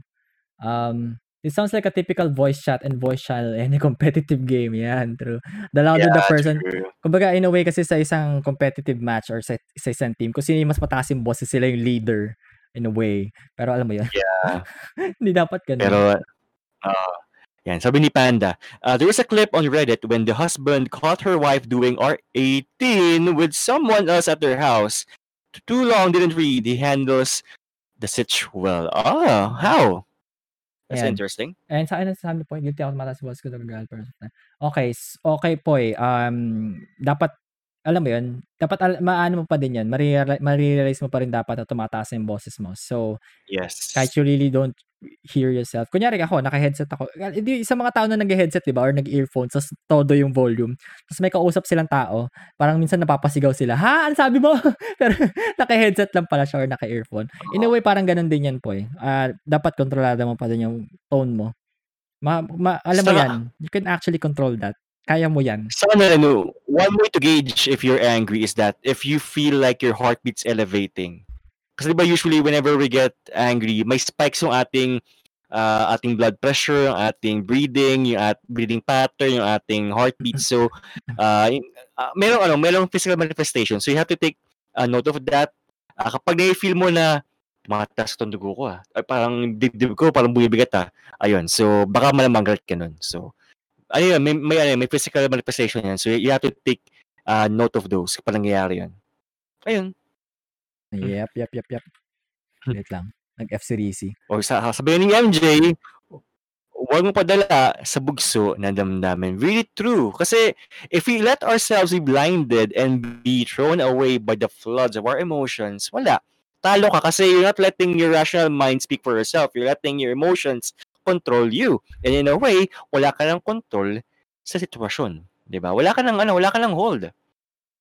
Um, it sounds like a typical voice chat and voice channel in a competitive game. Yan, true. The louder the Yeah, person true. kumbaga in a way kasi sa isang competitive match or sa sa isang team, kung sino yung mas mataas yung boses, sila yung leader in a way. Pero alam mo yun? Yeah. Hindi dapat gano'n. Pero oo. Yan, sabi ni Panda, uh, "There was a clip on Reddit when the husband caught her wife doing R18 with someone else at their house. Too long didn't read. He handles the sitch well." Ah, how? That's Ayan. interesting. And sa akin nasasabi po, guilty ako tumataas boses ko sa person. Okay, okay Poy, um, dapat alam mo yun, dapat al maano mo pa din yan, mare-realize mo pa rin dapat na tumataas yung boses mo. So, kahit Yes. you really don't hear yourself kunyari ako naka-headset ako, hindi sa mga tao na naghe-headset 'di ba or nag-earphones ta's todo yung volume, ta's may kausap silang tao, parang minsan napapasigaw sila, "Ha, ano sabi mo?" Pero naka-headset lang pala siya or naka-earphone. In a way parang gano'n din yan Poy, ah, dapat kontrolado mo pa din yung tone mo. Ma ma alam mo yan, you can actually control that. Kaya mo yan. Saka ano, one way to gauge if you're angry is that if you feel like your heartbeat's elevating. Kasi 'di ba usually whenever we get angry, may spikes yung ating, ah, ating blood pressure, yung ating breathing, yung at breathing pattern, yung ating heartbeat. So, yung ah, merong ano, merong physical manifestation. So you have to take, ah, note of that. Ah, kapag nafi-feel mo na, "Tumataas tong dugo ko, ah, ay parang dibdib ko parang bumibigat, ah." Ayun, so baka malamang galit ka nun. So, ano yun, may may ano, may physical manifestation yan. So you have to take, ah, note of those kapag nangyayari yun. Ayun. Hmm. Yep, yep, yep, yep. Wait lang, nag-F si Rizzy. O sa sasabihin ni MJ, "Wag mo padala sa bugso ng damdamin." Really true. Kasi if we let ourselves be blinded and be thrown away by the floods of our emotions, wala. Talo ka kasi you're not letting your rational mind speak for yourself. You're letting your emotions control you. And in a way, wala ka ng control sa sitwasyon, 'di ba? Wala ka ng ano, wala ka ng hold.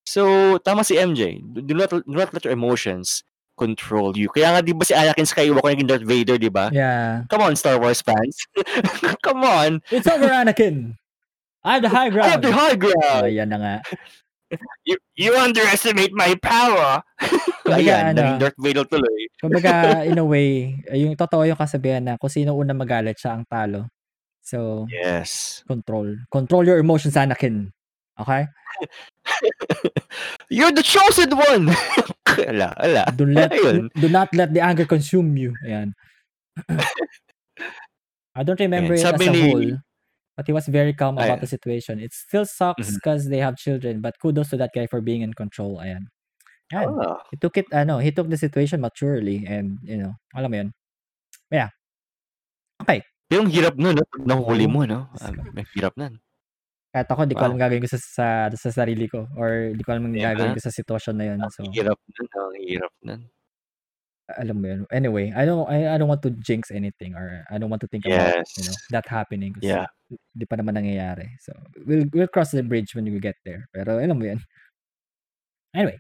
So, tama si MJ. Do not do not let your emotions control you. Kaya nga 'di ba si Anakin Skywalker naging Darth Vader, 'di ba? Yeah. Come on, Star Wars fans. Come on. It's over, Anakin. I have the high I have ground. the high Oh, ground. yan na nga. You you underestimate my power. Kumbaga Ayan, ano, naging Darth Vader tuloy. kumbaga in a way, yung totoo yung kasabihan na kung sino unang magalit siya ang talo. So, Yes. control. Control your emotions, Anakin. Okay? You're the chosen one. Ala, ala. Do let Ayun. do not let the anger consume you. Ayan. I don't remember Ayan, it as a ni whole, but he was very calm about the situation. It still sucks because they have children, but kudos to that guy for being in control. Ayan. Ayan. Ah. He took it ano, he took the situation maturely and, you know, alam mo yun. Yeah. Okay. Pero ang hirap nun 'no, 'pag nahuli Oo. mo 'no? Ah, hirap nun. Kahit ako di ko alam gagawin ko sa sa sa sarili ko or di ko alam ang 'Di gagawin ko sa sitwasyon na yun. Ang So, hirap nun, ang hirap nun. alam mo yun. Anyway, I don't I I don't want to jinx anything or I don't want to think about, you know, Yes. that happening Yeah. di pa naman nangyayari. So, we'll we'll cross the bridge when we get there. Pero alam mo yun. Anyway,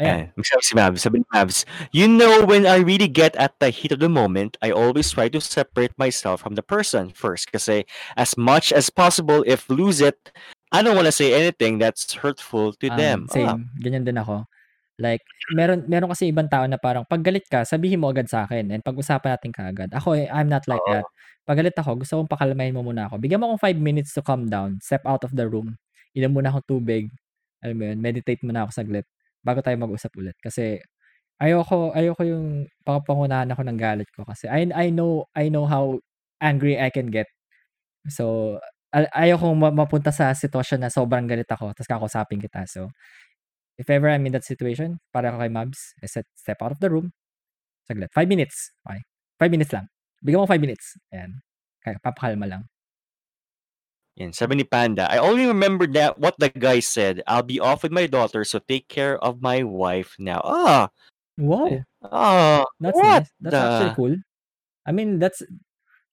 ayan. Ayan, sabi si Mavs, sabi ni Mavs, "You know when I really get at the heat of the moment, I always try to separate myself from the person first kasi as much as possible if lose it, I don't wanna say anything that's hurtful to Um, them." Ah. same. Ganyan din ako. Like, meron meron kasi ibang tao na parang 'pag galit ka, sabihin mo agad sa'kin and pag-usapan natin kaagad. Ako, eh, I'm not like Oo. that. 'Pag galit ako, gusto kong pakalmahin mo muna ako. Bigyan mo akong 5 minutes to calm down, step out of the room, inom muna akong tubig, alam mo yun, meditate muna ako saglit bago tayo mag-usap ulit. Kasi ayoko ayoko yung papangunahan ako ng galit ko kasi I I know I know how angry I can get. So, a ayokong ma mapunta sa sitwasyon na sobrang galit ako ta's kakausapin kita. So, if ever I'm in that situation, pareho kay Mavs, I said, step out of the room, saglit, 5 minutes, okey? 5 minutes lang. Bigyan mo ako 5 minutes, ayan. Kaya papakalma lang. Yan, sabi ni Panda, "I only remember that what the guy said, I'll be off with my daughter, so take care of my wife now." Ah! Wow! Ah, That's what nice. That's actually cool. I mean, that's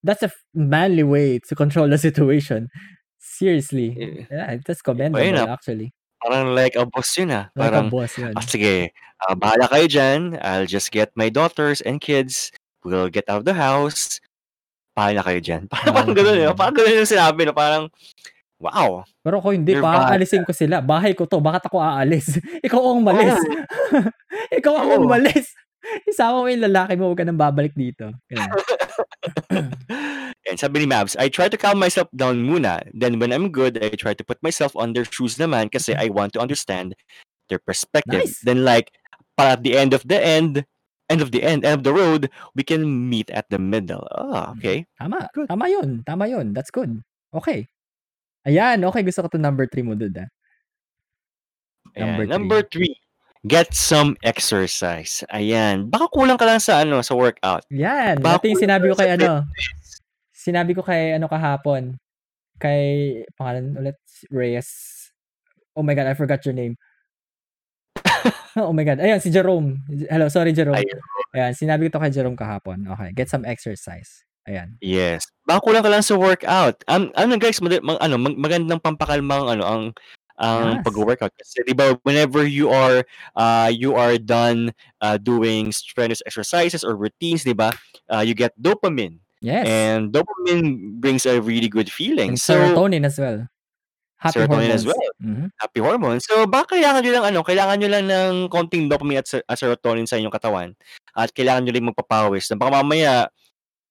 that's a manly way to control the situation. Seriously. Eh, Yeah, that's commendable na, actually. parang like a boss yun ah. Like a Parang, boss ah, yun. sige, ah, bahala kayo dyan. I'll just get my daughters and kids. We'll get out of the house. Bahala kayo dyan. Parang, parang ganun kayo eh. Parang ganun yung sinabi na parang, wow, Pero ako hindi, you're bad. paaalisin ko sila. Bahay ko to, bakit ako aalis? Ikaw ang umalis. Oo. Ikaw ang Oo. umalis. Isama mo yung lalaki mo, huwag ka nang babalik dito. And sabi ni Mavs, I try to calm myself down muna. Then when I'm good, I try to put myself on their shoes naman kasi I want to understand their perspective. Nice. Then like, para at the end of the end, end of the end, end of the road, we can meet at the middle. Ah, okay. Tama. Good. Tama yun. Tama yun. That's good. Okay. Ayan, okay. Gusto ko to number 3 mo, dude. Ah. Number Ayan. Number three, get some exercise. Ayan. Baka kulang ka lang sa ano, sa workout. Yan. Baka yung kulang sinabi ko kay ano. fitness. Sinabi ko kay ano kahapon. Kay, pangalan ulit, Reyes. Oh my God, I forgot your name. oh my God. Ayan, si Jerome. Hello, sorry Jerome. Ayun. Ayan, sinabi ko to kay Jerome kahapon. Okay, get some exercise. Ayan. Yes. Baka kulang ka lang sa workout. Um, ano guys, mag, mag- ano, mag- magandang pampakalmang ano ang ang Yes. pag-workout kasi 'di ba whenever you are uh you are done uh, doing strenuous exercises or routines 'di ba uh, you get dopamine Yes. and dopamine brings a really good feeling And so serotonin as well. Happy serotonin as hormones. well. Mhm. happy hormones. So baka kailangan nyo lang ano kailangan nyo lang ng konting dopamine at, ser- at serotonin sa inyong katawan at kailangan nyo rin magpapawis na baka mamaya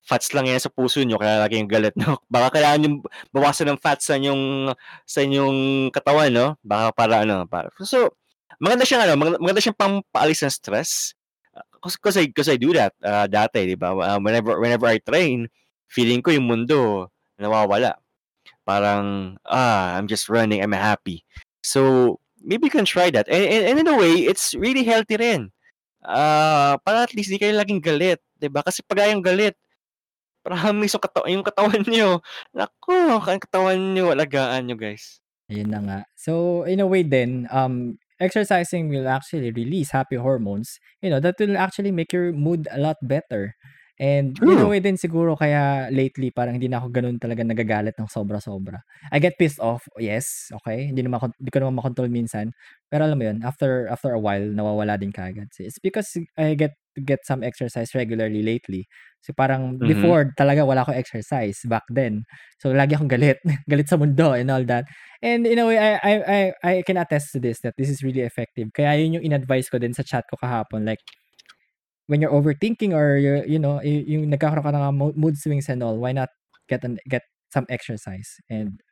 fats lang yan sa puso nyo kaya lagi yung galit no? Baka kailangan nyo bawasan ng fats sa inyong sa inyong katawan no? Baka para ano para so maganda siyang ano maganda, maganda siyang pampaalis ng stress. Because I, cause I do that uh, dati di ba? Uh, whenever whenever I train feeling ko yung mundo nawawala parang ah I'm just running I'm happy so maybe you can try that and, and, and in a way it's really healthy rin ah para at least di kayo laging galit 'di ba kasi pag yung galit promise yung, kata- yung katawan nyo nako ang katawan nyo alagaan nyo guys Ayun na nga. So, in a way then, um, exercising will actually release happy hormones. You know, that will actually make your mood a lot better. And in a True. way din siguro kaya lately parang hindi na ako ganun talaga nagagalit ng sobra-sobra. I get pissed off, yes, okay. Hindi naman ako, hindi ko naman makontrol minsan. Pero alam mo yun, after after a while, nawawala din kaagad. It's because I get get some exercise regularly lately. So parang Mhm. before talaga wala akong exercise back then. So lagi akong galit, galit sa mundo and all that. And in a way, I, I, I, I can attest to this that this is really effective. Kaya yun yung in-advise ko din sa chat ko kahapon. Like, when you're overthinking or you're, you know, y- yung nagkakaroon ka ng mo- mood swings and all, why not get an, get some exercise? And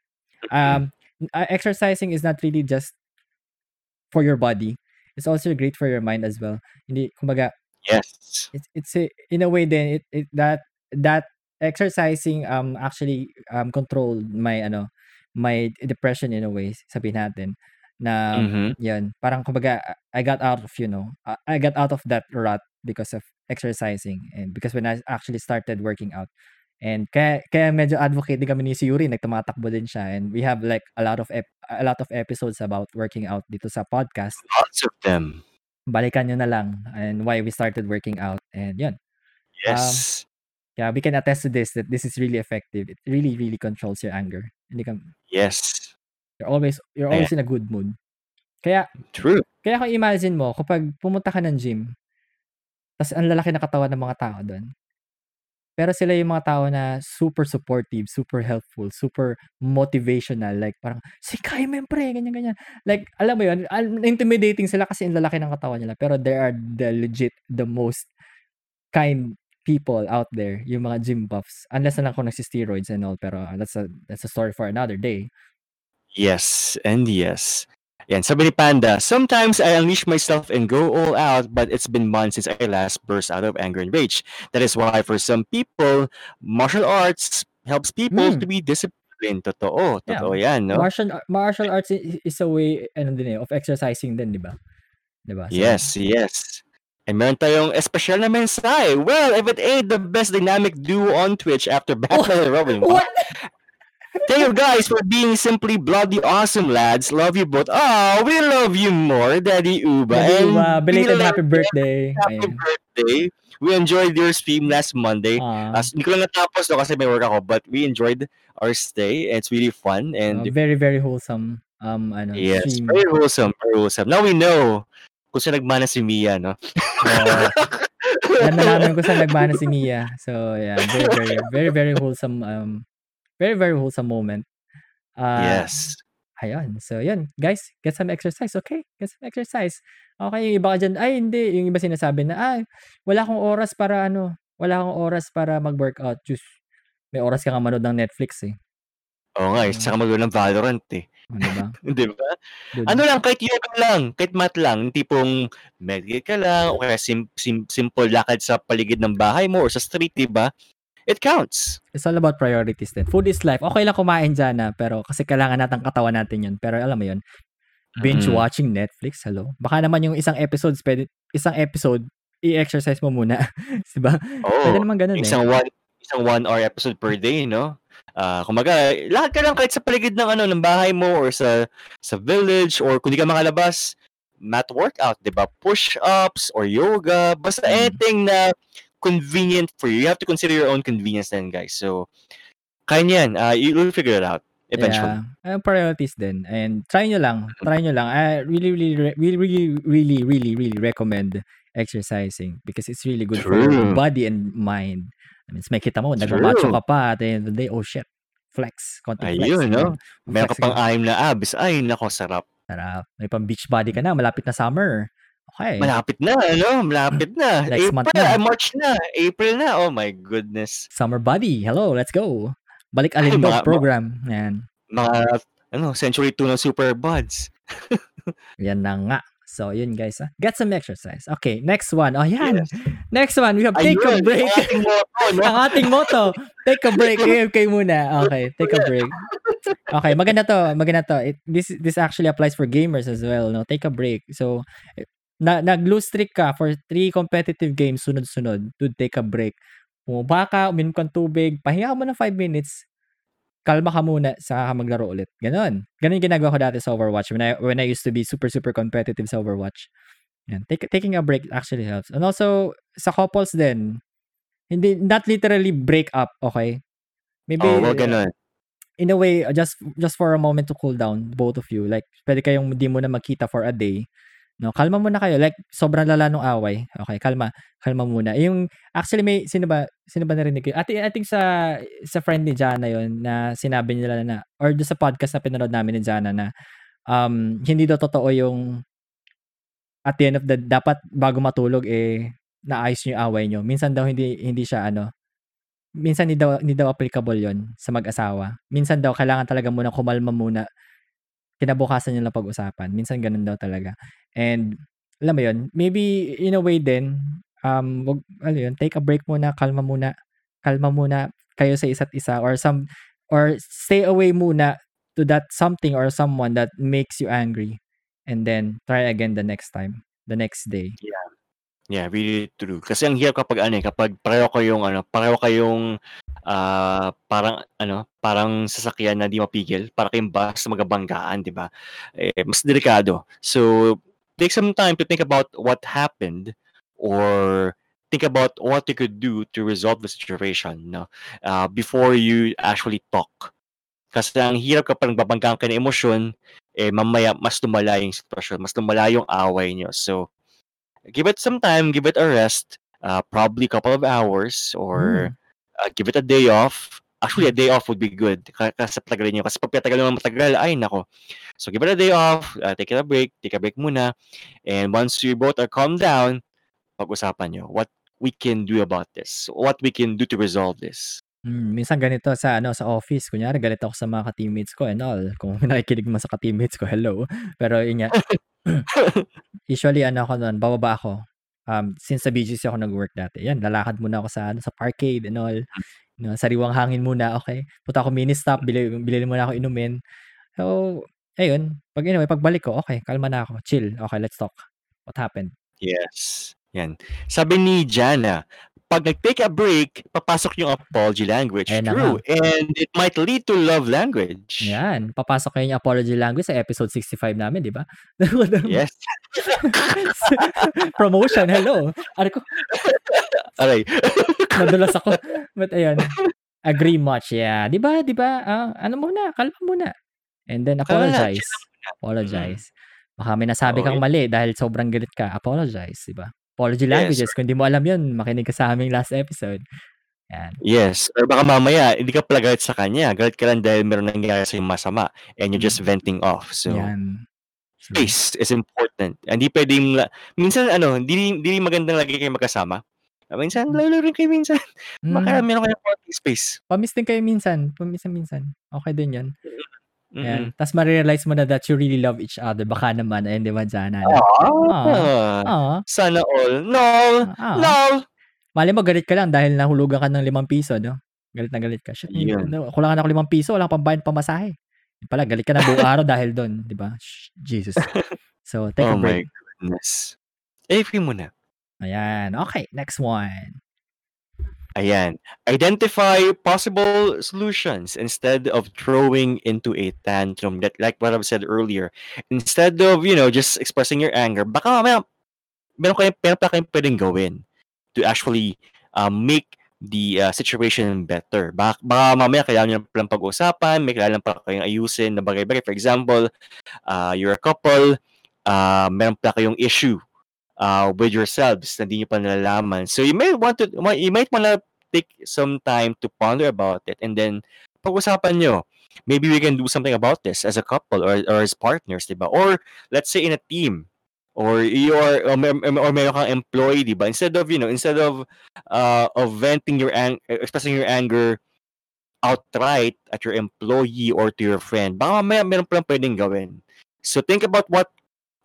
um, uh, exercising is not really just for your body. It's also great for your mind as well. Hindi, kumbaga, yes it's it's a, in a way then it, it that that exercising um actually um controlled my ano my depression in a way sabihin natin na Mhm. yan parang kumbaga I got out of you know uh, I got out of that rut because of exercising and because when I actually started working out. And kaya kaya medyo advocate din kami ni si Yuri nagtumatakbo din siya. And we have like a lot of ep- a lot of episodes about working out dito sa podcast. Lots of them. Balikan nyo na lang and why we started working out and yun. Yes. yeah we can attest to this that this is really effective. It really really controls your anger. Hindi ka yes. You're always you're always in a good mood. Kaya true. kaya kung imagine mo kapag pumunta ka ng gym tas ang lalaki na katawan ng mga tao doon pero sila yung mga tao na super supportive, super helpful, super motivational. Like, parang, si kaya mo yan, ganyan, ganyan. Like, alam mo yun, intimidating sila kasi ang lalaki ng katawan nila. Pero they are the legit, the most kind people out there, yung mga gym buffs. Unless na lang kung nagsi-steroids and all. Pero that's a, that's a story for another day. Yes, and yes. Yan, sabi ni Panda, sometimes I unleash myself and go all out, but it's been months since I last burst out of anger and rage. That is why for some people, martial arts helps people Hmm. to be disciplined. Totoo, Yeah. totoo yan, no? Martial, martial arts is a way ano din, eh, of exercising din, di ba? Di ba? So, Yes, yes. And meron tayong espesyal na mensahe. Well, if it ain't the best dynamic duo on Twitch after Battle and Robin. What? Thank you guys for being simply bloody awesome lads. Love you both. Oh, we love you more, Daddy Uba. Daddy And Uba, belated happy birthday. Happy Ayan. birthday. We enjoyed your stream last Monday. Ah, As hindi ko lang natapos no, kasi may work ako, but we enjoyed our stay. It's really fun and ah, very, very wholesome um, ano, yes, stream. very wholesome, very wholesome. Now we know kung saan nagmana si Mia, no? So, yan na namin kung saan nagmana si Mia. So, yeah, very, very, very, very wholesome, um, very, very wholesome moment. Ah, yes. Ayun. So, yun. Guys, get some exercise. Okay? Get some exercise. Okay, yung iba ka dyan, ay, hindi. Yung iba sinasabi na, ay, wala akong oras para ano, wala akong oras para mag-workout. Diyos, may oras ka nga manood ng Netflix eh. Oo nga, eh. Ah. Saka mag ng Valorant eh. Ano ba? Di ba? Dude. Ano lang, kahit yoga lang, kahit mat lang, tipong meditate ka lang, o kaya sim, sim, simple lakad sa paligid ng bahay mo or sa street, di ba? It counts. It's all about priorities din. Food is life. Okay lang kumain dyan na, pero kasi kailangan natin katawan natin yun. Pero alam mo yun, binge Mm. watching Netflix, hello? Baka naman yung isang episode, pwede, isang episode, i-exercise mo muna. diba? Pwede Oo. naman ganun eh. Isang one, isang one hour episode per day, no? Ah, kumaga, lahat ka lang kahit sa paligid ng ano ng bahay mo or sa sa village or kung di ka makalabas, mat workout, 'di ba? Push-ups or yoga, basta Mm. anything na convenient for you. You have to consider your own convenience then, guys. So, kaya niyan, ah, you will figure it out eventually. Yeah. Uh, priorities din. And try nyo lang. Try nyo lang. I really, really, re- really, really, really, really, really recommend exercising because it's really good for your True. body and mind. I mean, may kita mo, nagmamacho True. ka pa at the end of the day, oh shit, flex. Konti flex. Ayun, no? Meron ka pang aim na abs. Ay, nako, sarap. Sarap. May pang beach body ka na, malapit na summer. Okay. Malapit na, ano? Malapit na. Next month April, na. ah, March na. April na. Oh my goodness. Summer body. Hello, let's go. Balik Alindog program. Yan. Mga, ano, Century 2 ng Super Buds. Yan na nga. So, yun guys. ah. Get some exercise. Okay, next one. Oh, yan. Yes. Next one, we have take a Ayun, break. ang ating motto, no? Ang ating motto, take a break. Okay, okay muna. Okay, take a break. Okay, maganda to. Maganda to. It, this this actually applies for gamers as well. No, take a break. So, na nag-lose streak ka for three competitive games sunod-sunod. Dude, take a break. Bumaba ka, uminom kang tubig, pahinga ka muna 5 minutes. Kalma ka muna, saka ka maglaro ulit. Ganon. Ganon yung ginagawa ko dati sa Overwatch when I, when I used to be super, super competitive sa Overwatch. Yan. Take, taking a break actually helps. And also, sa couples din, hindi, not literally break up, okay? Maybe, Oo, wag ganun. in a way, just just for a moment to cool down, both of you. Like, pwede kayong di mo na magkita for a day. No, kalma muna kayo. Like, sobrang lala nung away. Okay, kalma. Kalma muna. Yung, actually, may, sino ba, sino ba narinig ko? I think, I think sa, sa friend ni Jana yon na sinabi nila na, or doon sa podcast na pinanood namin ni Jana na, um, hindi daw totoo yung, at the end of the, dapat bago matulog, eh, naayos nyo yung away nyo. Minsan daw hindi, hindi siya, ano, minsan hindi daw, hindi daw applicable yon sa mag-asawa. Minsan daw, kailangan talaga muna kumalma muna. Kinabukasan nyo lang pag-usapan. Minsan ganun daw talaga. And, alam mo yun, maybe in a way din, um, wag, ano yun, take a break muna, kalma muna, kalma muna kayo sa isa't isa or some, or stay away muna to that something or someone that makes you angry and then try again the next time, the next day. Yeah, really true. Kasi ang hirap kapag ano eh, kapag pareho kayong ano, pareho kayong ah, parang ano, parang sasakyan na di mapigil, para kayong bus na magabanggaan, 'di ba? Eh, mas delikado. So, take some time to think about what happened or think about what you could do to resolve the situation, no? Ah, before you actually talk. Kasi ang hirap kapag nagbabanggaan ka ng emosyon, eh mamaya mas lumala yung sitwasyon, mas lumala yung away nyo. So, give it some time, give it a rest, uh, probably a couple of hours or Mm. uh, give it a day off. Actually, a day off would be good ka- kasi patagalin nyo. Kasi pag patagal naman matagal, ay nako. So, give it a day off, uh, take it a break, take a break muna. And once you both are calmed down, pag-usapan nyo what we can do about this. What we can do to resolve this. Mm, minsan ganito sa ano sa office, kunyari galit ako sa mga ka-teammates ko and all. Kung nakikinig man sa ka-teammates ko, hello. Pero yun nga, usually ano ako noon, bababa ako. Um, since sa BGC ako nag-work dati. Yan, lalakad muna ako sa ano sa parkade and all. No, sariwang hangin muna, okay. Punta ako mini stop, bili, bili muna ako inumin. So, ayun, pag anyway, pagbalik ko, okay, kalma na ako, chill. Okay, let's talk. What happened? Yes. Yan. Sabi ni Jana, pag nag-take a break, papasok yung apology language. Ayan na True. And it might lead to love language. Yan, papasok kayo yung apology language sa episode 65 namin, di ba? Yes. Promotion, hello. Ano ko, Aray. nadulas ako. But ayun, agree much. Yeah, di ba? Di ba? Ah, ano muna, kalma muna. And then apologize. Apologize. Baka may nasabi Oo, kang mali dahil sobrang galit ka. Apologize, di ba? Apology Yes. languages. Kung di mo alam yun, makinig ka sa aming last episode. Yan. Yes. Or baka mamaya, hindi ka pala galit sa kanya. Galit ka lang dahil meron nangyari sa'yo masama. And you're just venting off. So, Yan. Space is important. Hindi pwedeng, minsan ano, hindi, hindi magandang lagi kayo magkasama. Minsan, lalo rin kayo minsan. Baka Mm, meron kayong konting space. pamiss din kayo minsan. Paminsan-minsan. Okay din yun. Mm-mm. Yan. Tapos ma-realize mo na that you really love each other. Baka naman, ayun, di ba, Jana? na? Ah, Ah, sana all. No! ah. No! Mali mo, galit ka lang dahil nahulugan ka ng limang piso, no? Galit na galit ka. Shit, Yun. no, kulangan ako limang piso, wala kang pambayad pamasahe. Pala, galit ka na buong araw dahil doon, di ba? Jesus. So, take Oh a my break. goodness. Eh, free mo na. Ayan. Okay, next one. Ayan. Identify possible solutions instead of throwing into a tantrum. That, like what I've said earlier. Instead of, you know, just expressing your anger, baka mamaya, meron, kayo, meron pa kayong pwedeng gawin to actually um, make the uh, situation better. Baka, baka mamaya kailangan nyo palang pag-usapan, may kailangan pa kayong ayusin na bagay-bagay. For example, uh, you're a couple, uh, meron pa kayong issue uh, with yourselves na hindi nyo pa nalalaman. So you may want to, you might want to take some time to ponder about it and then pag-usapan nyo. Maybe we can do something about this as a couple or, or as partners, diba? Or let's say in a team or you're or, mer- meron kang employee, diba? Instead of, you know, instead of uh, of venting your ang- expressing your anger outright at your employee or to your friend, baka mamaya meron palang pwedeng gawin. So think about what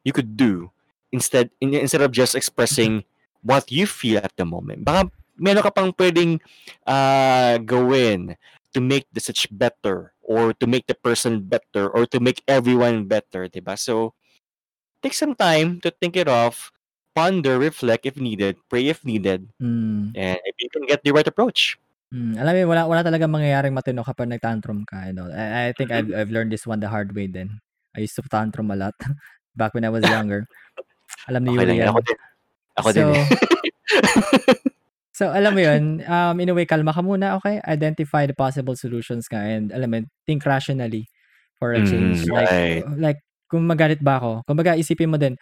you could do instead in, instead of just expressing what you feel at the moment. Baka meron ka pang pwedeng uh, gawin to make the such better or to make the person better or to make everyone better, diba? So, take some time to think it off, ponder, reflect if needed, pray if needed, Mm, and if you can get the right approach. mm. Alam mo, wala, wala talaga mangyayaring matino kapag nag-tantrum ka. You know? I, I think I've, I've learned this one the hard way then. I used to tantrum a lot back when I was younger. Alam ni Okay Yuri yan. Ako din. Ako din So, eh. So, alam mo yun, um, in a way, kalma ka muna, okay? Identify the possible solutions ka and, alam mo, think rationally for a change. Mm, like, right. like, kung magalit ba ako, kung baga isipin mo din,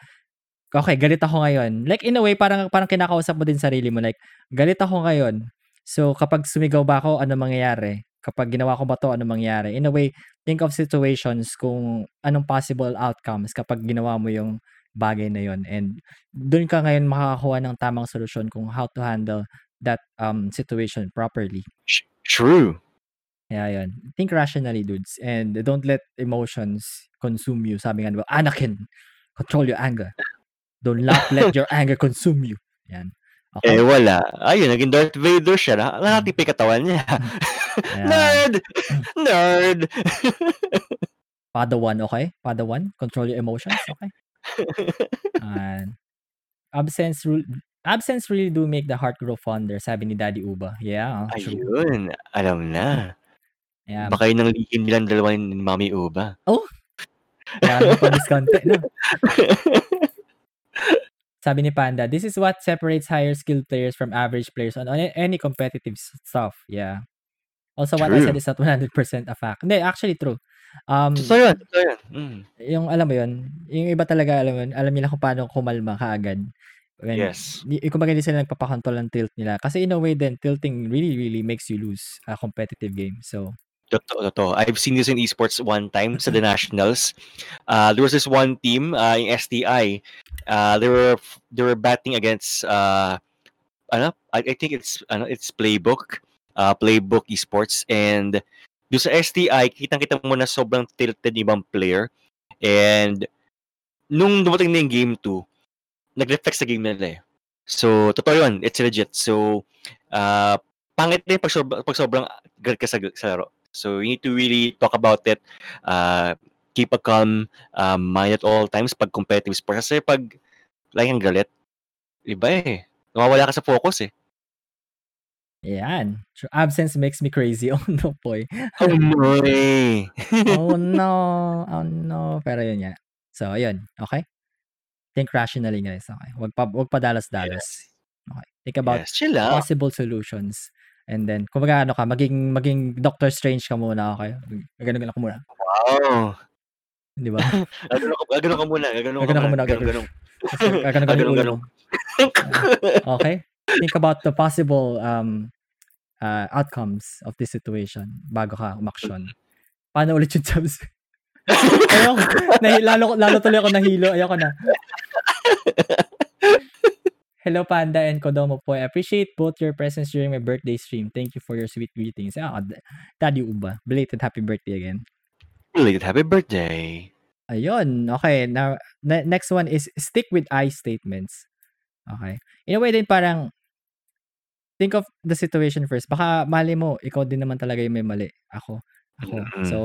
okay, galit ako ngayon. Like, in a way, parang, parang kinakausap mo din sarili mo. Like, galit ako ngayon. So, kapag sumigaw ba ako, ano mangyayari? Kapag ginawa ko ba to, ano mangyayari? In a way, think of situations kung anong possible outcomes kapag ginawa mo yung bagay na yon and doon ka ngayon makakakuha ng tamang solusyon kung how to handle that um situation properly. True. Kaya yun. Think rationally, dudes. And don't let emotions consume you. Sabi nga, Anakin, control your anger. Do not let your anger consume you. Yan. Eh, Okay? wala. Ayun, naging Darth Vader siya. Na, nakatipi katawan niya. Ayan. Nerd! Nerd! Padawan, okay? Padawan, control your emotions, okay? And absence rule absence really do make the heart grow fonder, sabi ni Daddy Uba. Yeah, true. Ayun, alam na. Yeah. Baka yun ang lihim nilang dalawa ni Mami Uba. Kaya mo pa diskonte, no? Sabi ni Panda, this is what separates higher skilled players from average players on any, any competitive s- stuff. Yeah. Also, what I said is not 100% a fact. Hindi, actually true. Um, Totoo yun, totoo yun. Mm. yung alam mo yun, yung iba talaga, alam mo yun, alam nila kung paano kumalma kaagad. When, Yes. Di, kung hindi sila nagpapakontrol ng tilt nila. Kasi in a way then, tilting really, really makes you lose a competitive game. So, Totoo, totoo. I've seen this in esports one time sa the nationals. Uh, there was this one team, uh, yung STI. Uh, they were they were batting against uh, ano, I, I think it's ano, it's Playbook, uh, Playbook Esports and do sa STI, kitang-kita mo na sobrang tilted yung ibang player. And nung dumating na yung game 2, nag-reflect sa game nila eh. So, totoo yun. It's legit. So, uh, pangit din pag, sobra, pag sobrang galit ka sa, sa laro. So, you need to really talk about it. Uh, keep a calm uh, mind at all times pag competitive sports. Kasi pag lagi galit, iba eh. Nawawala ka sa focus eh. Yan. True. Absence makes me crazy. Oh no, boy. Oh no. eh. Oh no. Oh no. Pero yun nga. So, ayun. Okay? Think rationally, guys. Okay. Wag pa, wag pa dalas-dalas. Yes. Okay. Think about Yes, chill possible solutions. And then, kumbaga ano ka, maging, maging Doctor Strange ka muna, okay? Ganun ka muna. Wow. Di ba? Gaganon ka, gaganon ka muna. Gaganon ka ka muna. muna, Gaganon, gaganon. gaganon. Ganun, ganun Gaganon, yung ulo gaganon. mo. Okay? Think about the possible um uh, outcomes of this situation bago ka umaksyon. Paano ulit yung jobs? Ayoko. Nahi, lalo, lalo tuloy ako nahilo. Ayoko na. Hello, Panda and Kodomo po. I appreciate both your presence during my birthday stream. Thank you for your sweet greetings. Ah, Daddy Uba. Belated happy birthday again. Belated happy birthday. Ayun. Okay. Now, ne- next one is stick with I statements. Okay. In a way din parang think of the situation first. Baka mali mo, ikaw din naman talaga yung may mali. Ako. Ako. Mm. So,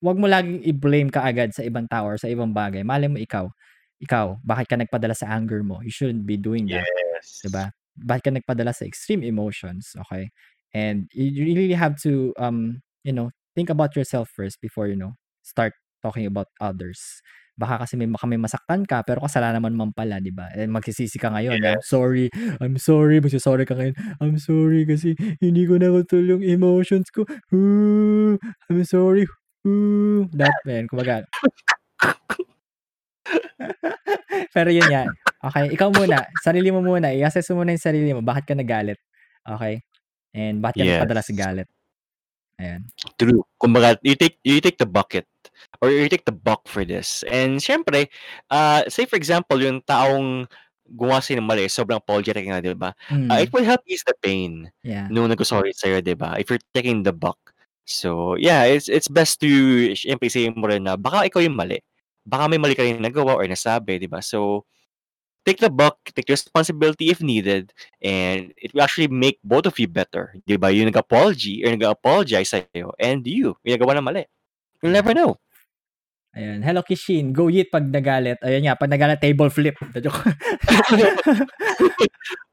wag mo laging i-blame ka agad sa ibang tao or sa ibang bagay. Mali mo ikaw. Ikaw, bakit ka nagpadala sa anger mo? You shouldn't be doing that. Yes. Diba? Bakit ka nagpadala sa extreme emotions? Okay? And you really have to, um, you know, think about yourself first before, you know, start talking about others. Baka kasi may, baka may masaktan ka, pero kasalanan naman man pala, di ba? And magsisisi ka ngayon, I'm Yes. sorry, I'm sorry, magsasorry ka ngayon, I'm sorry kasi hindi ko nakontrol yung emotions ko. Ooh, I'm sorry. Ooh. That, man, kumbaga. pero yun nga. Okay, ikaw muna, sarili mo muna, i-assess mo muna yung sarili mo, bakit ka nagalit? Okay? And bakit ka nagpadala sa Yes. galit? Ayan. True. Kumbaga, you take you take the bucket or you take the buck for this. And syempre, uh, say for example, yung taong gumawa sa'yo ng mali, sobrang apologetic nga, di ba? Uh, it Mm. will help ease the pain Yeah. nung nag-sorry sa'yo, di ba? If you're taking the buck. So, yeah, it's it's best to, syempre, say mo rin na baka ikaw yung mali. Baka may mali ka rin nagawa or nasabi, di ba? So, take the buck, take responsibility if needed, and it will actually make both of you better. Di ba? Yung nag-apology or nag-apologize sa'yo, and you, yung nagawa ng mali. You'll never know. Ayan. Hello, Kishin. Go yit pag nagalit. Ayan nga, pag nagalit, table flip. The joke.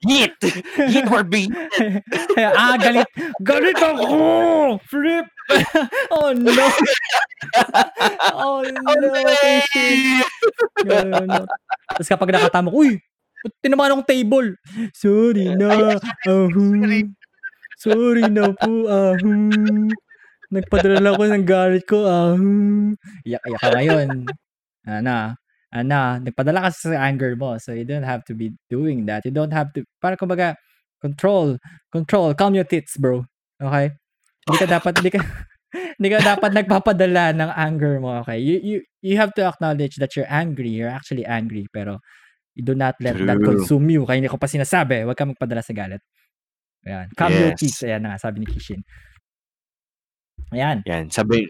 Yeet! Yeet or be ah, galit. Galit ako! Flip! oh, no. oh, no, Kishin. No, no. Tapos kapag nakatama ko, uy, tinamaan akong table? Sorry na. Ahum. Sorry na po. Ahum. Nagpadala lang ako ng galit ko. Ahum. Iyak-iyak ka ngayon. Ana, ana, nagpadala ka sa anger mo. So you don't have to be doing that. You don't have to, para kumbaga, control, control, calm your tits, bro. Okay? Hindi ka dapat, hindi ka, hindi ka dapat nagpapadala ng anger mo, okay? You, you, you have to acknowledge that you're angry. You're actually angry, pero you do not let that True. consume you. Kaya hindi ko pa sinasabi, huwag ka magpadala sa galit. Ayan. Calm your Yes. tits. Ayan na nga, sabi ni Kishin. Ayan. Yan, sabi,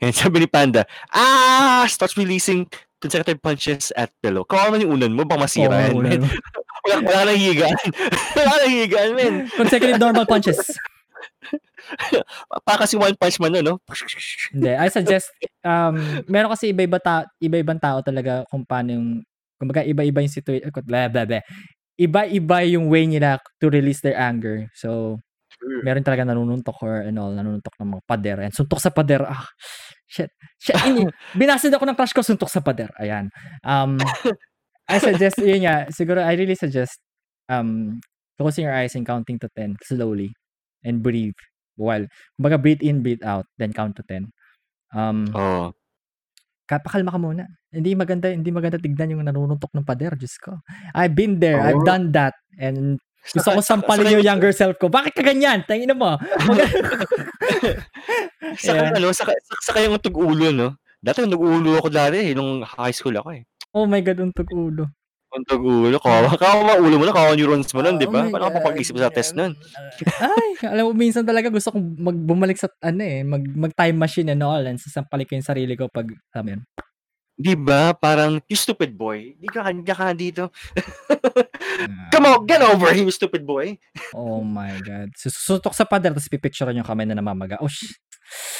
yan, sabi ni Panda, ah, starts releasing consecutive punches at pillow. Kawawa naman yung unan mo, bang masira yan, Oo, man. wala- Wala, wala nang higaan. wala nang higaan, man. Consecutive normal punches. Pa kasi one punch man, no? Hindi, I suggest, um, meron kasi iba-iba ta- iba-ibang tao talaga kung paano yung, kumbaga iba-iba yung situation, blah, blah, blah. Iba-iba yung way nila to release their anger. So, meron talaga nanununtok or and all, nanununtok ng mga pader. And suntok sa pader, ah, shit, shit, ini, binasid ako ng crush ko, suntok sa pader. Ayan. Um, I suggest, yun nga, siguro, I really suggest, um, closing your eyes and counting to 10 slowly and breathe while, kumbaga breathe in, breathe out, then count to 10. Um, Oh. kapakalma ka muna. Hindi maganda, hindi maganda tignan yung nanununtok ng pader, Diyos ko. I've been there, I've Oh. done that, and gusto ko sampalin yung younger self ko. Bakit ka ganyan? Tangina mo. Saka, Yeah. ano, saka, saka yung tug-ulo, no? Dati nag-ulo ako dati, eh, nung high school ako, eh. oh my God, untog ulo. Yung tug-ulo, kawawa, kawawa ulo mo na, kawawa neurons mo nun, di Oh ba? my Paano ka papag-isip sa test nun? Ay, alam mo, minsan talaga gusto kong mag, bumalik sa, ano eh, mag, mag time machine and all, and sasampalik ko yung sarili ko pag, alam mo yun. Di ba? Parang, you stupid boy. Di ka, di ka dito. Come on, get over here, you stupid boy. Oh my God. Susutok sa pader, tapos pipicturean yung kamay na namamaga. Oh, sh-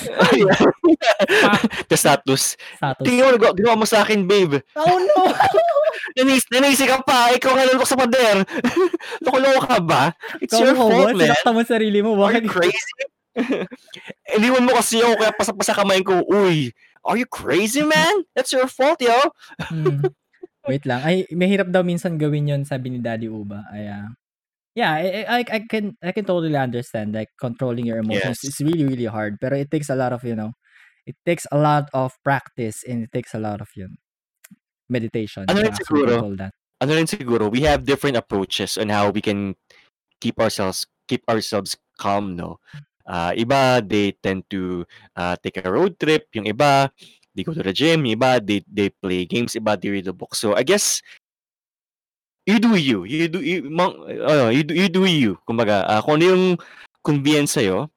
The status. status. Tingnan mo, ginawa mo sa akin, babe. Oh no! Nanis, nanisi ka pa. Ikaw nga nalulok sa pader. Loko-loko ka ba? It's Ikaw your fault, man. Sinakta mo sarili mo. Are Bakit? you crazy? Iniwan mo kasi ako kaya pasapasa kamay ko. Uy, are you crazy, man? That's your fault, yo. Hmm. Wait lang. Ay, mahirap daw minsan gawin yon sabi ni Daddy Uba. Ay, ah, yeah, I, I, I can I can totally understand like controlling your emotions Yes. is really really hard, pero it takes a lot of, you know, it takes a lot of practice and it takes a lot of yun meditation Ano rin siguro, that. ano rin siguro, we have different approaches on how we can keep ourselves keep ourselves calm, no? Uh, iba, they tend to uh, take a road trip. Yung iba, they go to the gym. Yung iba, they, they play games. Iba, they read a book. So, I guess, you do you. You do, you, mang, ano, you, do, you do you. Kumbaga, uh, kung ano yung convenient sa'yo,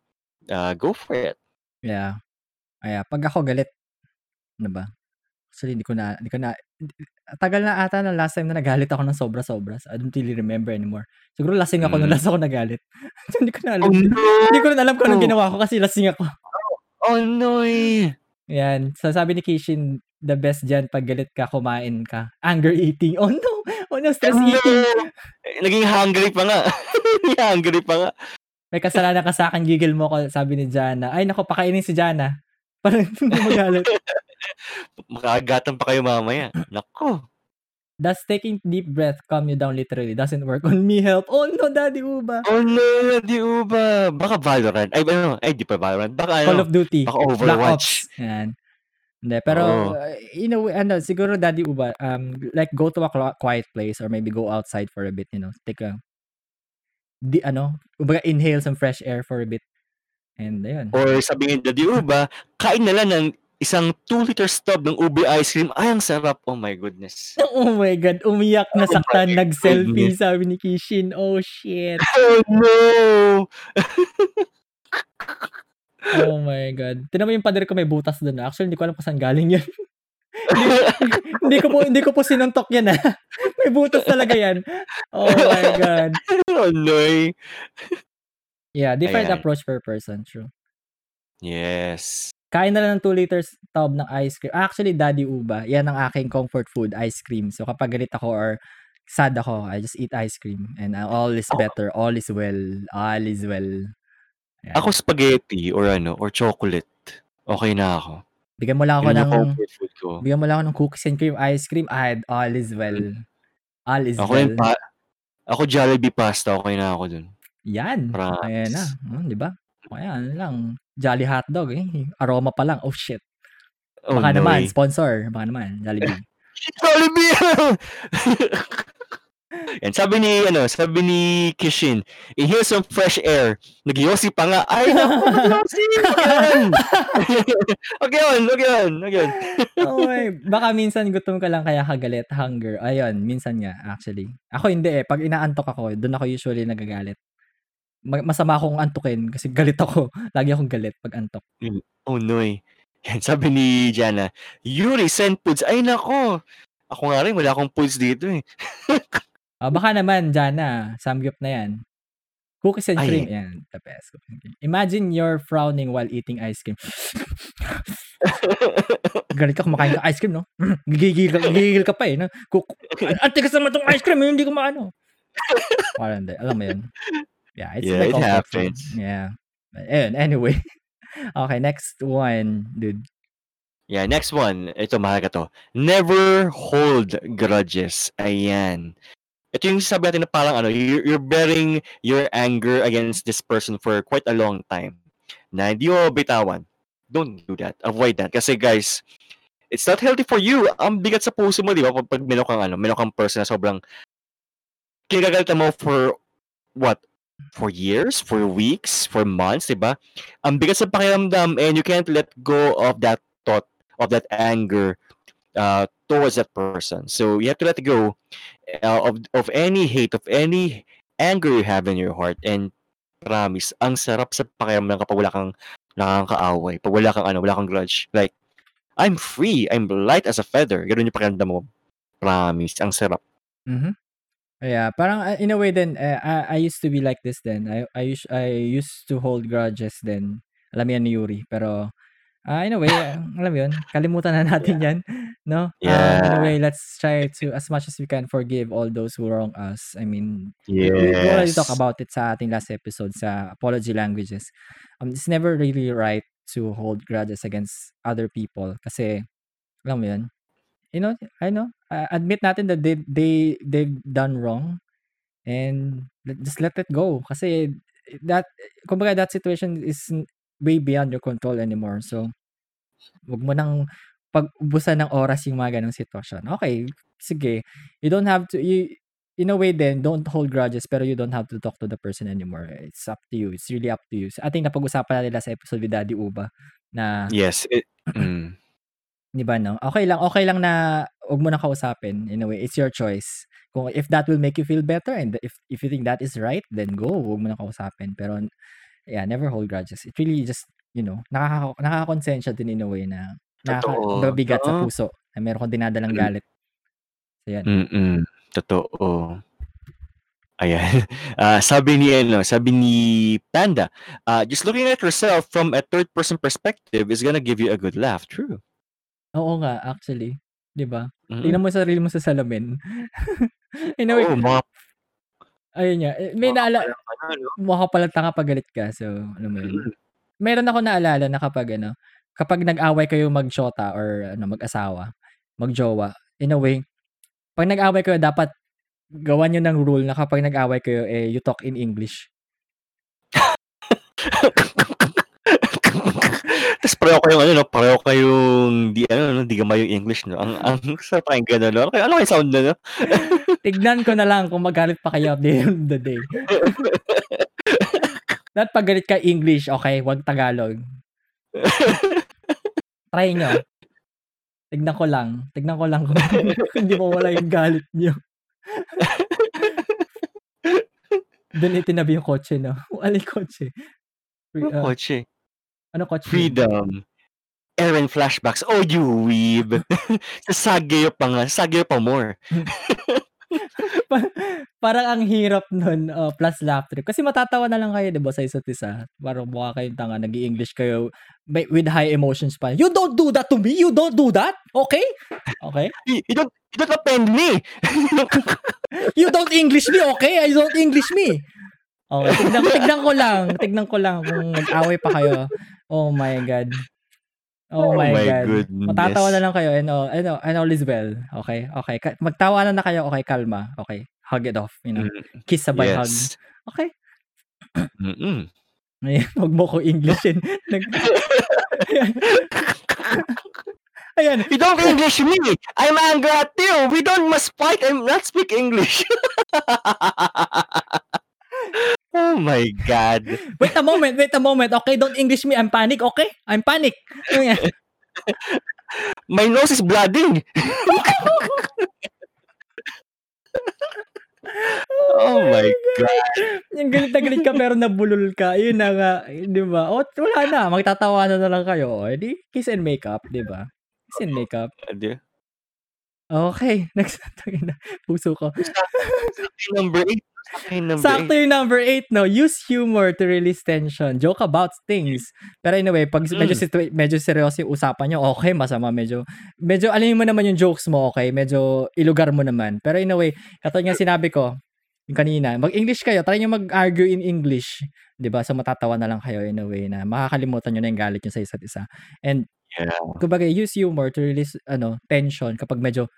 uh, go for it. Yeah. Kaya pag ako galit, ano ba? Actually, hindi ko na, hindi ko na, tagal na ata na last time na nagalit ako ng sobra-sobra. So, I don't really remember anymore. Siguro lasing ako nung Mm. last ako nagalit. so, hindi ko na Oh alam. no! Hindi ko na alam kung anong ginawa ko kasi lasing ako. Oh no! eh. Yan. So, sabi ni Kishin, the best dyan pag galit ka, kumain ka. Anger eating. Oh no! Oh no, stress Oh no! eating. Naging hungry pa nga. Hungry pa nga. May kasalanan ka sa akin, gigil mo ko, sabi ni Jana. Ay, nako, pakainin si Jana. Parang hindi magalit. Makagatan pa kayo mamaya. Nako. Does taking deep breath calm you down literally? Doesn't work on me help. Oh no, Daddy Uba. Oh no, di ba? Baka Valorant. Ay, ano? Ay, di pa Valorant. Baka Call ano? of Duty. Baka Black Overwatch. Ops. Yan. Hindi, pero, Oo. uh, in a way, ano, siguro, Daddy Uba, um, like, go to a quiet place or maybe go outside for a bit, you know, take a, di, ano, kumbaga, inhale some fresh air for a bit. And, ayun. Or sabihin na, di ba? Kain na lang ng isang 2 liter tub ng ube ice cream. Ay, ang sarap. Oh my goodness. Oh my God, umiyak na Oh saktan, my nag-selfie, goodness. sabi ni Kishin. Oh, shit. Oh no! Oh my God. Tinan mo yung pader ko may butas doon. Actually, hindi ko alam kung saan galing yan. hindi, ko po hindi ko po sinuntok yan ah. May butas talaga yan. Oh my God. oh no! Yeah, different Ayan. approach per person. True. Yes. Kain na lang ng 2 liters tub ng ice cream. Actually, Daddy Uba, yan ang aking comfort food, ice cream. So kapag galit ako or sad ako, I just eat ice cream. And uh, all is better. All is well. All is well. Ayan. Ako spaghetti or ano, or chocolate. Okay na ako. Bigyan mo lang ako Yun ng yung comfort food ko. bigyan mo lang ako ng cookies and cream, ice cream, and all is well. All is Ako well. yung pa, ako Jollibee pasta, okay na ako dun. Yan. Ayan na. Promise. Hmm, di ba? Ayan lang. Jolly hotdog eh. Aroma pa lang. Oh shit. Oh Baka no! naman, eh. sponsor. Baka naman, Jollibee. Jollibee! Yan, sabi ni, ano, sabi ni Kishin, inhale some fresh air. Nagyosi pa nga. Ay, naku, nagyosi! Wag yan! Wag yun, wag yun, wag yun. oh my, baka minsan gutom ka lang kaya kagalit, hunger. Ayun, minsan nga actually. Ako hindi eh, pag inaantok ako, doon ako usually nagagalit. Ma- Masama akong antukin kasi galit ako. Lagi akong galit pag antok. Oh no eh. Yan, sabi ni Jana, Yuri, send foods. Ay, nako. Ako nga rin, wala akong foods dito eh. Ah, baka naman, Jana, samgyup na yan. Cookies and Ay. cream. Yan, the best. Imagine you're frowning while eating ice cream. Galit ka kumakain ka ice cream, no? Gigigil ka, gigigil ka pa eh. No? Kuk- Ang tigas naman itong ice cream, hindi ko maano. Parang. Alam mo yun. Yeah, it's Yeah, my it happens. Yeah. But, ayun, anyway. okay, next one, dude. Yeah, next one. Ito, mahalaga to. Never hold grudges. Ayan. Ito yung sabi natin na parang ano, you're, you're bearing your anger against this person for quite a long time. Na hindi mo bitawan. Don't do that. Avoid that. Kasi guys, it's not healthy for you. Ang bigat sa puso mo, di ba? Pag, pag minok kang, ano, kang person na sobrang kinagagalitan mo for what? For years? For weeks? For months, di ba? Ang bigat sa pakiramdam and you can't let go of that thought of that anger uh, towards that person. So you have to let go uh, of of any hate, of any anger you have in your heart. And promise, ang sarap sa pakiramdam kapag wala kang nakakaaway, pag wala kang ano, wala kang grudge. Like, I'm free, I'm light as a feather. Ganun yung pakiramdam mo. Promise, ang sarap. Mhm. Yeah, parang uh, in a way then uh, I, I used to be like this then. I I used I used to hold grudges then. Alam yan ni Yuri, pero Ah, in a way, alam mo yun, kalimutan na natin yan, no? Um, in a Yeah. way, let's try to, as much as we can, forgive all those who wrong us. I mean, we, we we already talk Yes. about it sa ating last episode sa apology languages. Um, it's never really right to hold grudges against other people kasi, alam mo yun, you know, I know, uh, admit natin that they, they, they've done wrong and let- just let it go kasi that, kumbaga that situation is way beyond your control anymore. So, wag mo nang pag-ubusan ng oras yung mga ganong sitwasyon. Okay, sige. You don't have to, you, in a way then, don't hold grudges pero you don't have to talk to the person anymore. It's up to you. It's really up to you. I think napag-usapan natin sa episode with Daddy Uba na, Yes. It, mm. Di ba no? Okay lang, okay lang na wag mo nang kausapin. In a way, it's your choice. Kung if that will make you feel better and if if you think that is right, then go. Wag mo nang kausapin. Pero yeah, never hold grudges. It really just, you know, nakaka nakakonsensya din in a way na Totoo. nakakabigat sa No? puso na meron kang dinadalang Mm. galit. So yan. Mm-mm. Totoo. Ayan. Ah, sabi ni ano, sabi ni Panda, uh, just looking at yourself from a third person perspective is gonna give you a good laugh. True. Oo nga, actually. Di ba? Mm. Tingnan mo sa sarili mo sa salamin. in a way, Oo, mga ayun nga. eh, May mga naala, palang ano, no? mukha palang tanga pag galit ka. So, alam mo yun. Mm. Meron ako naalala na kapag ano, kapag nag-away kayo mag-shota or ano, mag-asawa, mag-jowa, in a way, pag nag-away kayo, dapat gawan nyo ng rule na kapag nag-away kayo, eh, you talk in English. Tapos pareho kayong ano, no? pareho kayong di ano, no? di gamay yung English, no? Ang ang sa pakinggan, no? Ano ano kayo sound na, no? Tignan ko na lang kung magalit pa kayo at the end of the day. Dapat pag galit ka English, okay, wag Tagalog. Try nyo. Tignan ko lang. Tignan ko lang kung hindi mo wala yung galit nyo. Doon itinabi yung kotse, no? Alay kotse. Free- Ano ah, kotse? Ano kotse? Freedom. Aaron flashbacks. Oh, you weeb. sa Sagyo pa nga. Sagyo pa more. Pa- parang ang hirap nun, uh, plus laugh trip. Kasi matatawa na lang kayo, di ba, sa isa't isa. Parang mukha kayong tanga, nag english kayo may, with high emotions pa. You don't do that to me! You don't do that! Okay? Okay? You, you don't, you don't offend me. You don't English me, okay? I don't English me. Okay, tignan, tignan ko lang. Tignan ko lang kung nag-away pa kayo. Oh my God. Oh, Oh my, my God. goodness. Matatawa na lang kayo and all, and, all, and all is well. Okay? Okay. Ka- Magtawanan na kayo. Okay, kalma. Okay. Hug it off. You know? Mm, Kiss sabay hug. yes. Okay. Mm-mm. Ayan, huwag mo ko Englishin. Nag... Ayan. Ayan. You don't English me. I'm angry at you. We don't must fight and not speak English. oh my God. Wait a moment, wait a moment. Okay, don't English me. I'm panic, okay? I'm panic. My nose is blooding. oh my God. Yung galit na galit ka pero nabulol ka. Yun na nga. Di ba? O, wala na. Magtatawanan na lang kayo. O, di, kiss and make up. Di ba? Kiss and make up. Adi. Okay. Next. tangina, Puso ko. Number 8. Sakto 8. yung number 8, no? Use humor to release tension. Joke about things. Pero anyway, pag medyo, Mm. situa- medyo seryoso yung usapan nyo, okay, masama. Medyo, medyo, alam mo naman yung jokes mo, okay? Medyo ilugar mo naman. Pero in a way, katulad nga sinabi ko, yung kanina, mag-English kayo, try nyo mag-argue in English. 'di ba So matatawa na lang kayo in a way na makakalimutan nyo na yung galit nyo sa isa't isa. And Yeah. kumbaga, use humor to release ano tension kapag medyo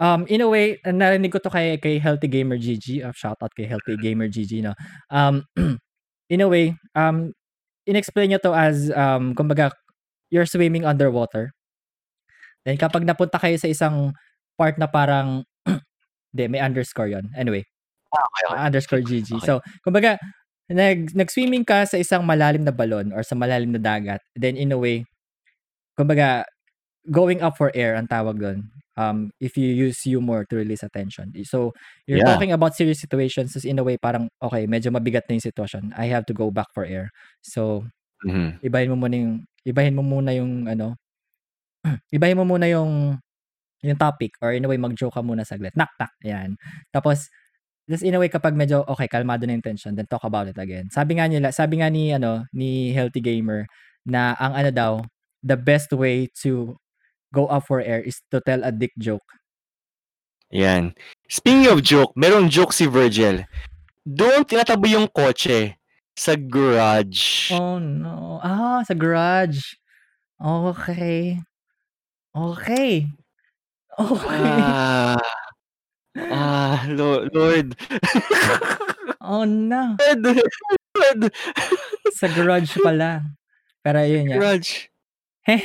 um in a way narinig ko to kay kay Healthy Gamer GG, uh, shout out kay Healthy Gamer GG no. Um in a way, um inexplain niya to as um kumbaga you're swimming underwater. Then kapag napunta kayo sa isang part na parang hindi, may underscore yon. Anyway, Okay, okay. uh, underscore GG. Okay. So, kumbaga, nag, nag-swimming ka sa isang malalim na balon or sa malalim na dagat. Then, in a way, kumbaga, going up for air ang tawag doon. Um, if you use humor to release attention. So, you're Yeah. talking about serious situations. So, in a way, parang, okay, medyo mabigat na yung sitwasyon. I have to go back for air. So, Mhm. ibahin mo muna yung, ibahin mo muna yung, ano, ibahin mo muna yung, yung topic or in a way, mag-joke ka muna saglit. Nak, nak, yan. Tapos, just in a way, kapag medyo, okay, kalmado na yung tension, then talk about it again. Sabi nga nila, sabi nga ni, ano, ni Healthy Gamer, na ang ano daw, the best way to go up for air is to tell a dick joke. Yan. Speaking of joke, merong joke si Virgil. Doon tinatabi yung kotse sa garage. Oh no. Ah, sa garage. Okay. Okay. Okay. Ah. Ah, Lo- Lord. Oh no. Lord. Lord. Sa garage pala. Pero yun nga. Garage. Eto.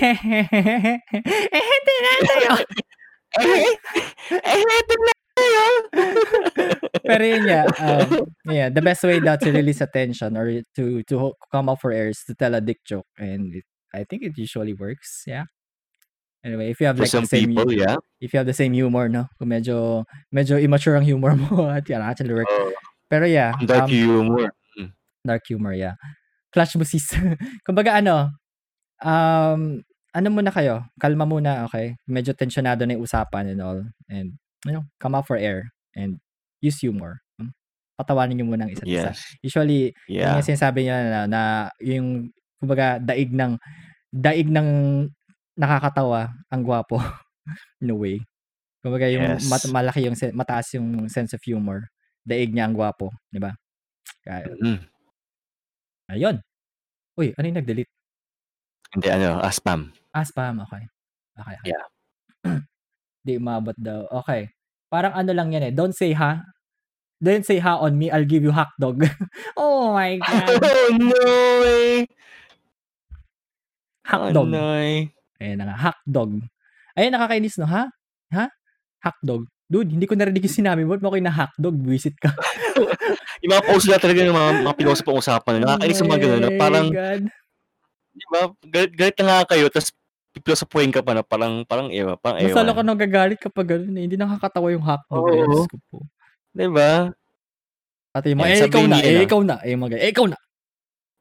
Pero yun nga, um, yeah, the best way daw to release attention or to to come up for air is to tell a dick joke. And it, I think it usually works. Yeah. Anyway, if you have For like some the same people, yeah. if you have the same humor, no? Kung medyo medyo immature ang humor mo, at yan actually work. Oh, Pero yeah, dark um, humor. dark humor, yeah. Clutch busis. Kumbaga ano, um, ano muna kayo? Kalma muna, okay? Medyo tensionado na yung usapan and all. And, you know, come out for air and use humor. Hmm? Patawanin nyo muna ang isa't isa. Yes. Usually, yun Yeah. yung sinasabi niya na, na yung, kumbaga, daig ng, daig ng nakakatawa ang gwapo. in a way. Kumbaga, yung Yes. mat- malaki yung, sen- mataas yung sense of humor. Daig niya ang gwapo. Di ba? Kaya, Mm. ayun. Uy, ano yung nag-delete? Hindi, ano, ah, spam. Ah, spam. Okay. Okay. okay. Yeah. Di umabot daw. Okay. Parang ano lang yan eh. Don't say ha. Don't say ha on me. I'll give you hot dog. oh my God. Oh, no way. Hot Oh, dog. no way. Ayan na nga. Hot dog. Ayun, nakakainis no. Ha? Ha? Hot dog. Dude, hindi ko narinig yung sinabi mo. Ba't mo kayo na hot dog? Visit ka. Yung mga post na talaga ng mga, mga pinosopong usapan. Nakakainis sa mga ganun. Oh Parang, God. Di ba, galit, galit na nga kayo, tapos pilosopuhin ka pa na parang, parang ewa, parang Mas lalo ka nagagalit kapag gano'n eh. Hindi nakakatawa yung dog. eh. Oo. Di ba? At yung mga, Eh, eh, ikaw sabihin na, eh, ikaw na, eh, mga, eh, ikaw na.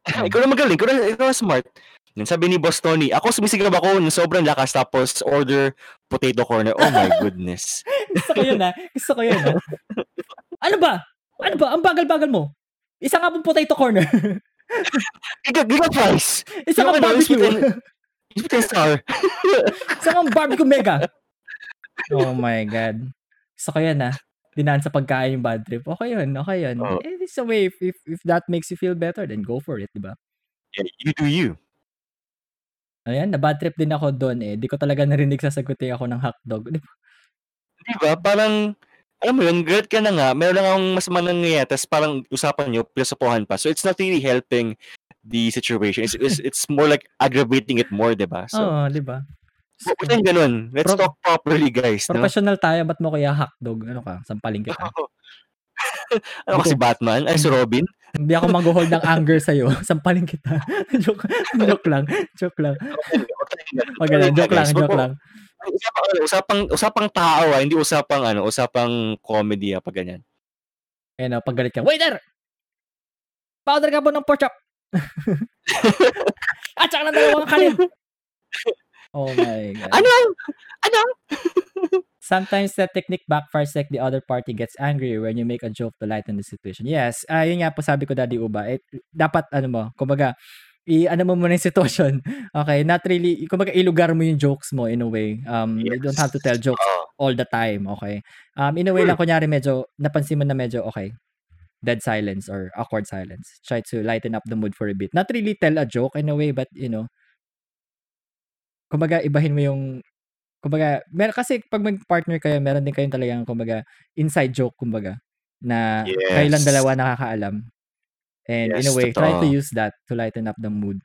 ikaw na magaling, ikaw na, ikaw na smart. Then sabi ni Boss Tony, ako sumisigaw ako ng sobrang lakas tapos order potato corner. Oh my goodness. Gusto ko yun, ha? Gusto ko yun, ha? Ano ba? Ano ba? Ang bagal-bagal mo. Isa nga pong potato corner. Giga, giga price. Isa nga ano, barbecue. and sour. Isa nga barbecue mega. Oh my God. Gusto ko yan, ha? Dinaan sa pagkain yung bad trip. Okay yun, okay yun. Oo. Eh, it's a way. If, if, if that makes you feel better, then go for it, di ba? Yeah, you do you. Ayan, na bad trip din ako doon eh. Di ko talaga narinig sasagutin ako ng hotdog. Di ba? Di ba? Parang, alam mo yun, great ka na nga, meron lang akong mas manangyayari, tapos parang usapan nyo, pilosopohan pa. So it's not really helping the situation. It's, it's, it's more like aggravating it more, di ba? So, Oo, di ba? Huwag tayong ganun. Let's Pro- talk properly, guys. No? Professional tayo, ba't mo kaya hotdog? Ano ka? Sampaling kita. ano kasi Batman? Ay, si Robin? Hindi ako mag-hold ng anger sa'yo. Sampaling kita. joke, joke lang. Joke lang. Wag ganun. Joke lang, joke lang. Usapang, ano, usapang, usapang tao, ah, hindi usapang, ano, usapang comedy, ah, pag ganyan. Ayun o, pag galit ka, waiter! Powder ka po ng pork chop! At saka ng dalawang kanin! Oh my God. Ano? Ano? Sometimes that technique backfires like the other party gets angry when you make a joke to lighten the situation. Yes, ah yun nga po sabi ko Daddy Uba. Eh, dapat ano mo, kumbaga i ano mo muna yung sitwasyon. Okay, not really, kumbaga ilugar mo yung jokes mo in a way. Um, you don't have to tell jokes all the time, okay? Um, in a way lang kunyari medyo napansin mo na medyo okay. Dead silence or awkward silence. Try to lighten up the mood for a bit. Not really tell a joke in a way, but you know, kumbaga ibahin mo yung kumbaga, mer kasi pag mag-partner kayo, meron din kayong talagang kumbaga inside joke kumbaga na Yes. dalawa nakakaalam. And in a Yes, way, try to totoo. use that to lighten up the mood.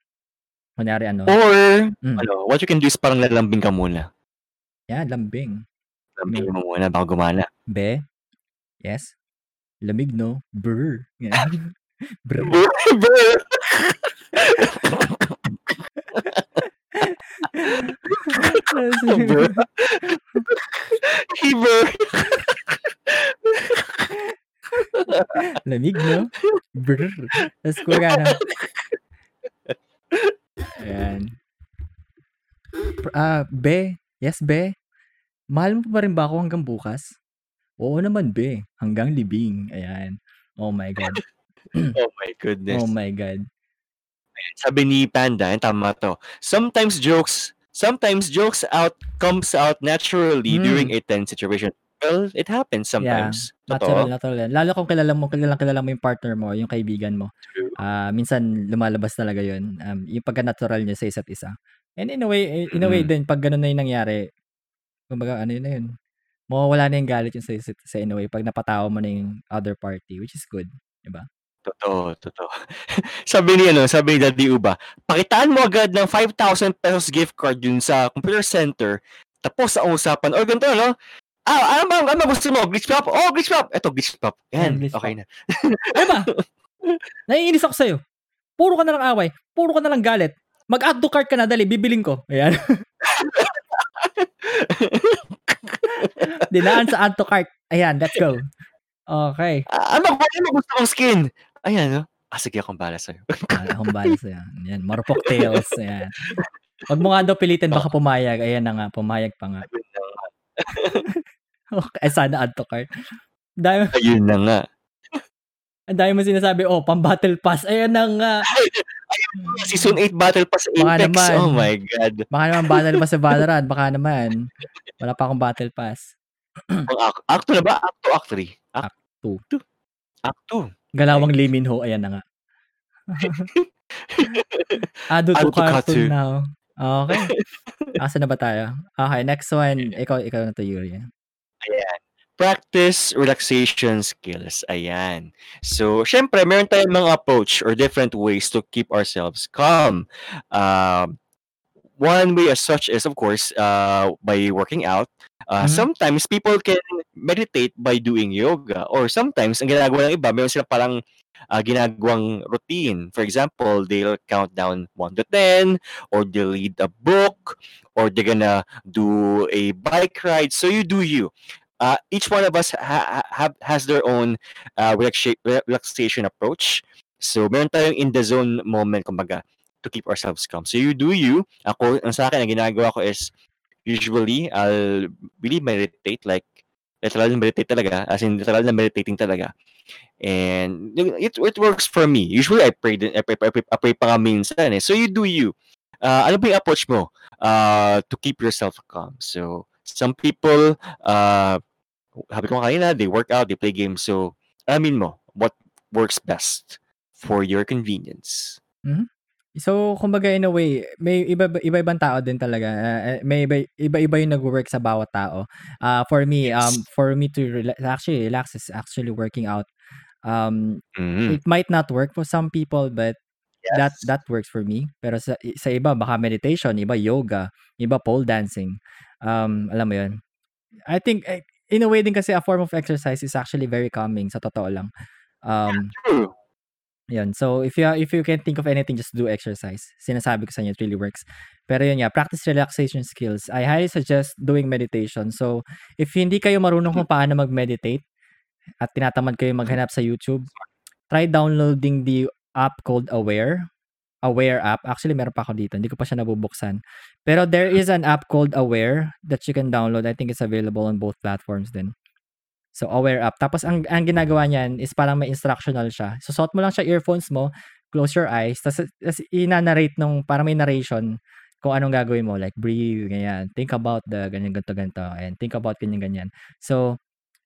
Kunyari ano, Or, Mm. ano, what you can do is parang lalambing ka muna. yan, lambing. Lambing mo muna bago gumana. Be? Yes? Lamig, no? Brr. Yan. Brr. Brr. Heaver. Lamig, no? Brr. Tapos kung ano. Ayan. Ah, be. Yes, be. Mahal mo pa rin ba ako hanggang bukas? Oo naman, be. Hanggang libing. Ayan. Oh my God. Oh my goodness. Oh my God. Sabi ni Panda, and tama to. Sometimes jokes, sometimes jokes out comes out naturally Hmm. during a tense situation. Well, it happens Yeah, sometimes. natural, Totoo. natural yan. Lalo kung kilala mo, kilalang kilala mo yung partner mo, yung kaibigan mo. Ah, minsan lumalabas talaga yun. Um, yung pagka-natural niyo sa isa't isa. And in a way, in a way Mm. din, pag ganun na yung nangyari, kumbaga ano yun na yun, mawawala na yung galit yung sa isa't isa in a way pag napatawa mo na yung other party, which is good, di ba? Totoo, totoo. sabi ni ano, sabi ni Daddy Uba, pakitaan mo agad ng 5,000 pesos gift card dun sa computer center. Tapos ang usapan, oh ganito no? Ah, ano ba, ano ba gusto mo? Glitch pop? Oh, glitch pop. Eto, glitch pop. Yan, Yan, glitch okay na. Ano ba? Naiinis ako sa'yo. Puro ka na lang away. Puro ka na lang galit. Mag-add to cart ka na, dali, bibiling ko. Ayan. Dinaan sa add to cart. Ayan, let's go. Okay. Ah, ano ba, ano gusto mong skin? Ayan, no? Ah, sige, akong bala sa'yo. Ah, akong balas yan. Yan, marupok tails. Ayan. Wag mo nga daw pilitin, baka pumayag. Ayan na nga, pumayag pa nga. Ayun na. Okay, sana add to cart. Dahil, Ayun na nga. ang dami mo sinasabi, oh, pang battle pass. Ayan na nga. Season 8 Battle Pass Baka Apex. naman. Oh my God. Baka naman battle pass sa Valorant. Baka naman. Wala pa akong battle pass. Ang act, act 2 na ba? Act 2, Act 3? Act, Act 2. 2. Act 2. Galawang Limin Ho. Ayan na nga. Ado to cartoon cartoon. now. Okay. Asa na ba tayo? Okay, next one. Ikaw, ikaw na to, Yuri. Ayan. Practice relaxation skills. Ayan. So, syempre, meron tayong mga approach or different ways to keep ourselves calm. Um, one way as such is, of course, uh, by working out. Uh, Mhm. Sometimes, people can meditate by doing yoga. Or sometimes, ang ginagawa ng iba, meron sila parang uh, ginagawang routine. For example, they'll count down 1 to 10, or they'll read a book, or they're gonna do a bike ride. So, you do you uh, each one of us ha- has their own uh, relaxa- relaxation approach. So, meron tayong in the zone moment, kumbaga, to keep ourselves calm. So, you do you. Ako, ang sa akin, ang ginagawa ko is, usually, I'll really meditate, like, literal na meditate talaga, as in, literal na meditating talaga. And, it, it works for me. Usually, I pray, I pray, I pray, I pray pa nga minsan eh. So, you do you. Uh, ano ba yung approach mo uh, to keep yourself calm? So, some people, uh, sabi ko nga kanina, they work out, they play games. So, amin mo, what works best for your convenience? So, kumbaga in a way, may iba iba-ibang tao din talaga. Uh, may iba, iba-iba yung nag-work sa bawat tao. Uh, for me, um, Yes. for me to relax, actually relax is actually working out. Um, Mm. it might not work for some people, but that Yes. that works for me. Pero sa sa iba baka meditation, iba yoga, iba pole dancing. Um, alam mo 'yun. I think eh, in a way din kasi a form of exercise is actually very calming sa totoo lang. Um, True. Yun. So if you if you can think of anything, just do exercise. Sinasabi ko sa inyo, it really works. Pero yun nga, practice relaxation skills. I highly suggest doing meditation. So if hindi kayo marunong kung paano mag-meditate at tinatamad kayo maghanap sa YouTube, try downloading the app called Aware. Aware app. Actually, meron pa ako dito. Hindi ko pa siya nabubuksan. Pero there is an app called Aware that you can download. I think it's available on both platforms din. So, Aware app. Tapos, ang, ang ginagawa niyan is parang may instructional siya. So, suot mo lang siya earphones mo, close your eyes, tapos, tapos ina-narrate nung, parang may narration kung anong gagawin mo. Like, breathe, ganyan. Think about the ganyan, ganito, ganito. And think about ganyan, ganyan. So,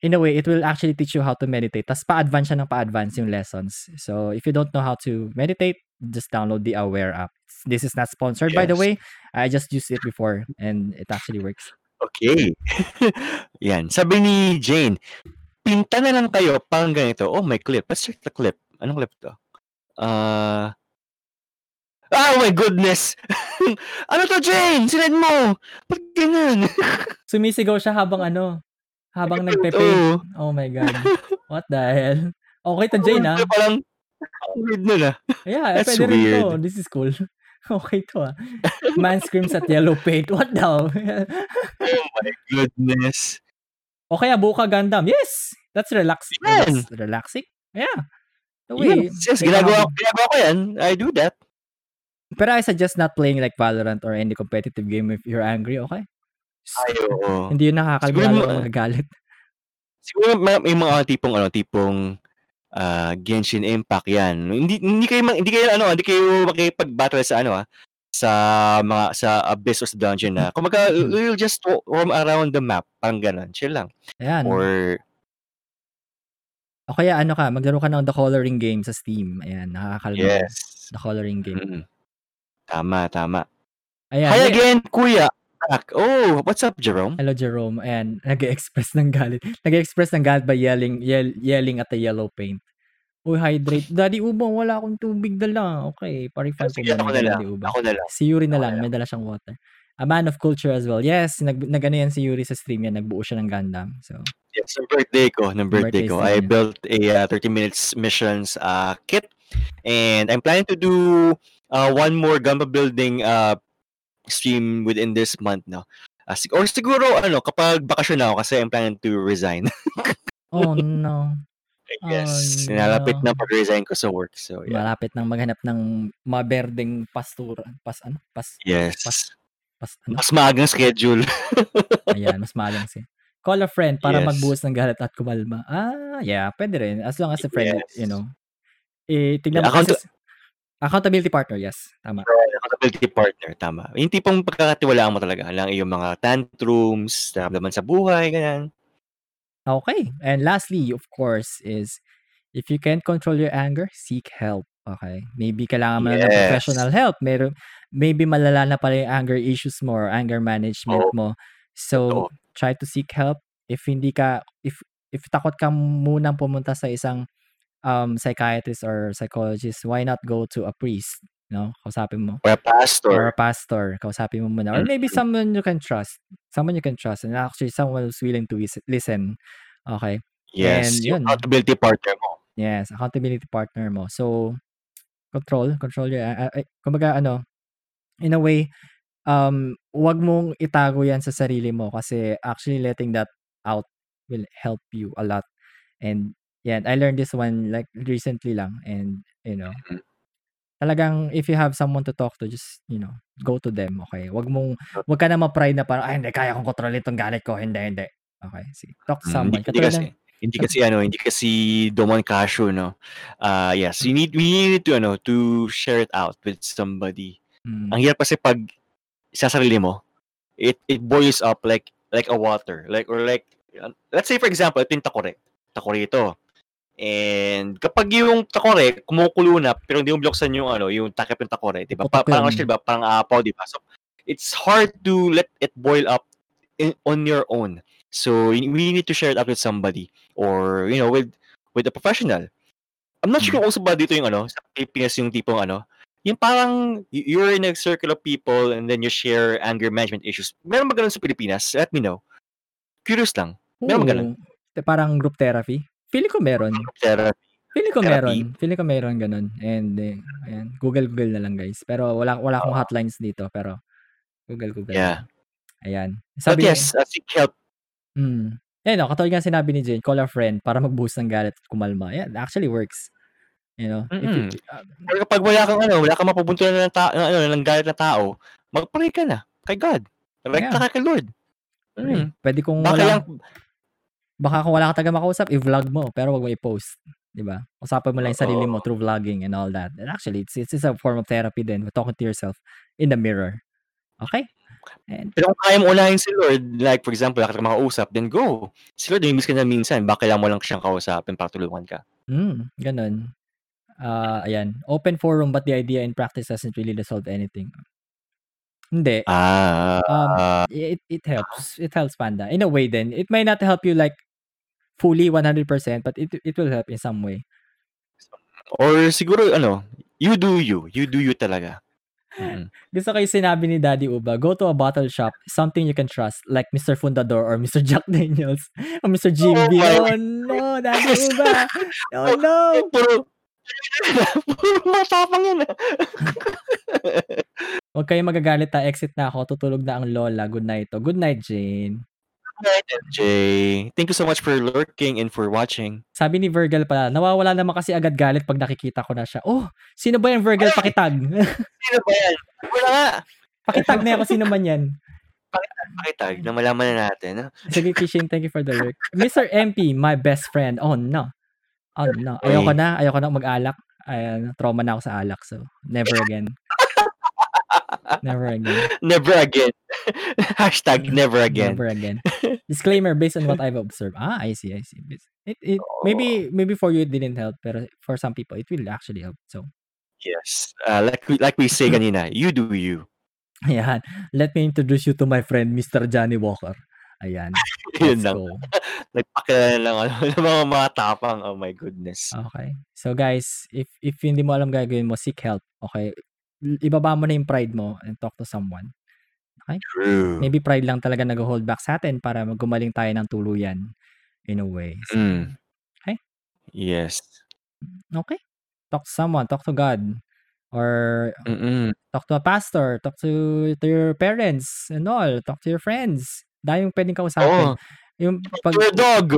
in a way, it will actually teach you how to meditate. Tapos, pa-advance siya ng pa-advance yung lessons. So, if you don't know how to meditate, just download the Aware app. This is not sponsored, by the Yes. way. I just used it before and it actually works. Okay. Yan. Sabi ni Jane, pinta na lang kayo pang ganito. Oh, may clip. Let's check the clip. Anong clip to? Uh, oh my goodness! ano to, Jane? Sinend mo! Ba't ganyan? Sumisigaw siya habang ano, habang nagpe-paint. Oo. Oh my God. What the hell? Okay to Jane, ah. Ano, Parang, ang weird nun ah. Yeah, That's pwede rin to. weird. This is cool. Okay to, ah. Man screams at yellow paint. What the? Oh my goodness. o kaya Buka Gundam. Yes! That's relax. Yan. Relax, relaxing. Yeah. The way. Yes, yes. Ginagawa, ginagawa ko yan. I do that. Pero I suggest not playing like Valorant or any competitive game if you're angry, okay? Ay, oo. Hindi yun nakakalma Siguro lalo magagalit. Siguro may, may mga tipong ano, tipong ah, Genshin Impact 'yan. Hindi hindi kayo ma hindi kayo ano, hindi kayo makikipag-battle sa ano, ah, sa mga sa Abyss or sa dungeon na kumbaga Mm. you'll just ro roam around the map, parang gano'n, chill lang. Ayan. Or O kaya ano ka, maglaro ka ng The Coloring Game sa Steam. Ayan, nakakakalma yan. yes. The Coloring Game. Mm. Tama, tama. Ayan. Hi may- again, Kuya. Back. Oh, what's up, Jerome? Hello, Jerome. Ayan, nag-express ng galit. Nag-express ng galit by yelling, yell, yelling at the yellow paint. Uy, hydrate. Daddy Ubong, wala akong tubig dala. Okay, pa-refund po Sige, ako muna na lang. Daddy Ubong. Ako na lang. Si Yuri na lang, na may dala siyang water. A man of culture as well. Yes, nag, nag ano yan si Yuri sa stream yan. Nagbuo siya ng Gundam. So, Yes, ng birthday ko, ng birthday Birthday ko. I built a uh, 30 minutes missions uh, kit and I'm planning to do uh, one more Gamba building uh, stream within this month no. Uh, sig- or siguro ano kapag bakasyon na ako kasi I'm planning to resign. oh no. yes. Oh, Nalapit no. na pag-resign ko sa work. So yeah. Malapit nang maghanap ng maberdeng pastura. Pas ano? Pas, Yes. pas, pas ano? Mas maagang schedule. Ayan, mas malang si. Call a friend para Yes. magbuhos ng galit at kumalma. Ah, yeah, pwede rin. As long as the friend, Yes. you know. Eh, tignan mo. Account- kasi- accountability partner, yes. Tama. Accountability partner, tama. Yung tipong pagkakatiwalaan mo talaga lang yung mga tantrums, naramdaman sa buhay, ganyan. Okay. And lastly, of course, is if you can't control your anger, seek help. Okay. Maybe kailangan mo na ng Yes. professional help. Meron, maybe malala na pala yung anger issues mo or anger management Oo. mo. So, try to seek help. If hindi ka, if, if takot ka munang pumunta sa isang um, psychiatrist or psychologist, why not go to a priest? No? Kausapin mo. Or a pastor. Or a pastor. Kausapin mo muna. Or maybe Mhm. someone you can trust. Someone you can trust. And actually, someone who's willing to is- listen. Okay. yes, and yun. accountability partner mo. Yes. Accountability partner mo. So, control. Control your... Uh, uh, kumbaga, ano, in a way, um, wag mong itago yan sa sarili mo kasi actually letting that out will help you a lot. And, yeah, I learned this one like recently lang. And, you know, Mhm. talagang if you have someone to talk to, just, you know, go to them, okay? Wag mong, wag ka na ma-pride na parang, ay, hindi, kaya kong kontrolin itong galit ko. Hindi, hindi. Okay, sige. Talk to Mm, someone. Hindi, hindi Katulad kasi ng, hindi kasi ano, hindi kasi Domon Casio, no. Uh, yes, we need we need to ano to share it out with somebody. mm, Ang hirap kasi pag sa sarili mo, it it boils up like like a water, like or like uh, let's say for example, ito yung takore. Takore ito. And kapag yung takore kumukulo na pero hindi mo binuksan yung ano, yung takip ng takore, 'di ba? Pa, parang siya, 'di ba? Parang apaw, 'di ba? So it's hard to let it boil up in, on your own. So we need to share it out with somebody or you know with with a professional. I'm not sure kung uso ba dito yung ano, sa Pilipinas yung tipong ano, yung parang you're in a circle of people and then you share anger management issues. Meron ba ganun sa Pilipinas? Let me know. Curious lang. Meron ba ganun? Parang group therapy. Feeling ko meron. Therapy. Feeling ko Therapy. meron. Feeling ko meron ganun. And, eh, ayan. Google, Google na lang, guys. Pero wala, wala akong hotlines dito. Pero, Google, Google. Yeah. Ayan. But Sabi yes, uh, seek help. Mm. Eh, no, katulad nga sinabi ni Jane, call a friend para mag-boost ng galit at kumalma. Yeah, it actually works. You know? If you, uh, Or kapag wala kang ano, wala kang mapupuntuhan ng, ta- ng, ano, ng galit na tao, mag-pray ka na kay God. Direct Yeah. ka kay Lord. Mm. Pwede kung Baka wala, lang, baka kung wala ka taga makausap, i-vlog mo, pero wag mo i-post. Di ba? Usapan mo lang yung sarili mo through vlogging and all that. And actually, it's, it's, it's a form of therapy din. Talking to yourself in the mirror. Okay? And, pero kung kaya mo unahin si Lord, like for example, wala ka makausap, then go. Si Lord, namimiss ka na minsan, baka kailangan mo lang siyang kausapin para tulungan ka. mm, ganun. Ah, ayan. Open forum but the idea in practice doesn't really resolve anything. Hindi. Ah, Um, it it helps. It helps Panda. In a way then. It may not help you like fully 100%, but it it will help in some way. or siguro, ano, you do you. You do you talaga. Mm. Gusto ko yung sinabi ni Daddy Uba, go to a bottle shop, something you can trust, like Mr. Fundador or Mr. Jack Daniels or Mr. Jimby. my- Oh no, Daddy Uba. Oh no. Puro, puro matapang yan. ah. Huwag kayong magagalit ha. Exit na ako. Tutulog na ang lola. Good night. to. Good night, Jane. Alright, MJ. Thank you so much for lurking and for watching. Sabi ni Virgil pala, nawawala naman kasi agad galit pag nakikita ko na siya. Oh, sino ba yung Virgil? Pakitag. Sino ba yan? Wala nga. Pakitag na yan kung sino man yan. Pakitag na malaman na natin. Sige, Kishin, thank you for the lurk. Mr. MP, my best friend. Oh, no. Oh, no. Ayoko na, ayoko na mag-alak. Ayan, trauma na ako sa alak. So, never again. Never again. Never again. Hashtag never again. Never again. Disclaimer based on what I've observed. Ah, I see, I see. It it maybe maybe for you it didn't help, pero for some people it will actually help. So, Yes. Ah, like we like we say kanina, you do you. ayan. Let me introduce you to my friend, Mr. Johnny Walker. Ayan, let's lang. go. Nagpakilala lang ano ng mga matapang. Oh my goodness. Okay. So, guys, if if hindi mo alam gagawin mo, seek help, okey? I ibaba mo na yung pride mo and talk to someone. Okey? True. Maybe pride lang talaga nagho-hold back sa'tin para mag gumaling tayo ng tuluyan in a way. So, Mm. okey? Yes. Okey. Talk to someone, talk to God or Mm. talk to a pastor, talk to to your parents and all, talk to your friends. Daming puwedeng kausapin. Oo. Yung Talk pag to your dog.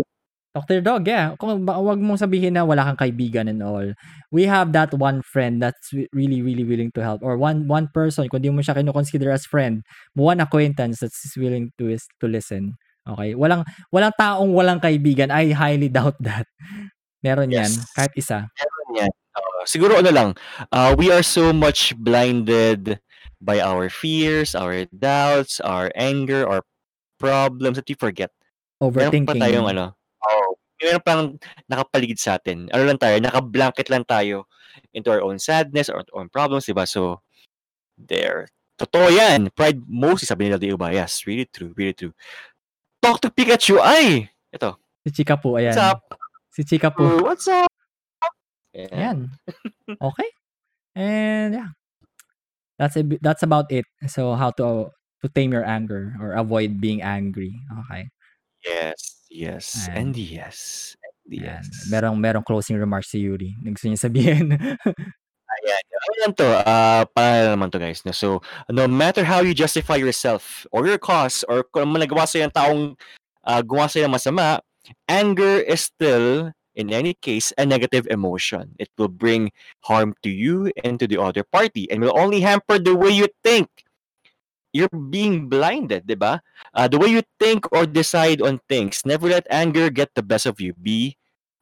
Your dog, yeah. Kung wag mong sabihin na wala kang kaibigan and all. We have that one friend that's re really, really willing to help or one one person kung di mo siya kino-consider as friend, one acquaintance that's willing to is to listen, okey? Walang walang taong walang kaibigan. I highly doubt that. Meron yan, Yes. kahit isa. Meron yan. Oo. Siguro ano lang, ah, we are so much blinded by our fears, our doubts, our anger, our problems that we forget. Meron pa tayong Overthinking. ano. Meron pang nakapaligid sa'tin. Ano lang tayo, naka-blanket lang tayo into our own sadness or own problems, 'di ba? So, there. Totoo yan. Pride mostly sabi nila di ba? Yes, really true, really true. Talk to Pikachu. Ay! Ito. Si Chika po, What's ayan. up? Si Chika po. What's up? Ayan. Ayan. Okey. And yeah. That's a that's about it. So, how to to tame your anger or avoid being angry. Okey. Yes, yes, Ayan. and yes, and Ayan. yes. Merong merong closing remarks si Yuri na gusto niyang sabihin. Ayan. Lang 'to, ah, paalala naman 'to guys 'no. So, no matter how you justify yourself or your cause or kung ano nagawa sa'yo ng taong, ah, gumawa sa'yo ng masama, anger is still, in any case, a negative emotion. It will bring harm to you and to the other party and will only hamper the way you think. You're being blinded, 'di ba? Ah, the way you think or decide on things. Never let anger get the best of you. Be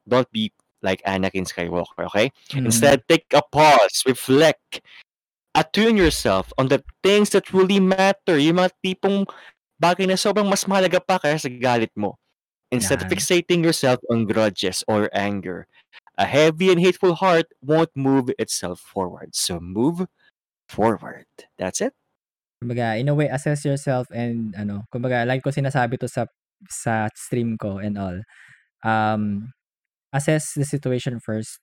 don't be like Anakin Skywalker, okay? Mm. Instead, take a pause, reflect, attune yourself on the things that really matter. Yung mga tipong bagay na sobrang mas mahalaga pa kaysa sa galit mo. Instead of fixating yourself on grudges or anger. A heavy and hateful heart won't move itself forward. So move forward. That's it. Kumbaga, in a way, assess yourself and ano, kumbaga, lagi ko sinasabi 'to sa sa stream ko and all. Um, assess the situation first.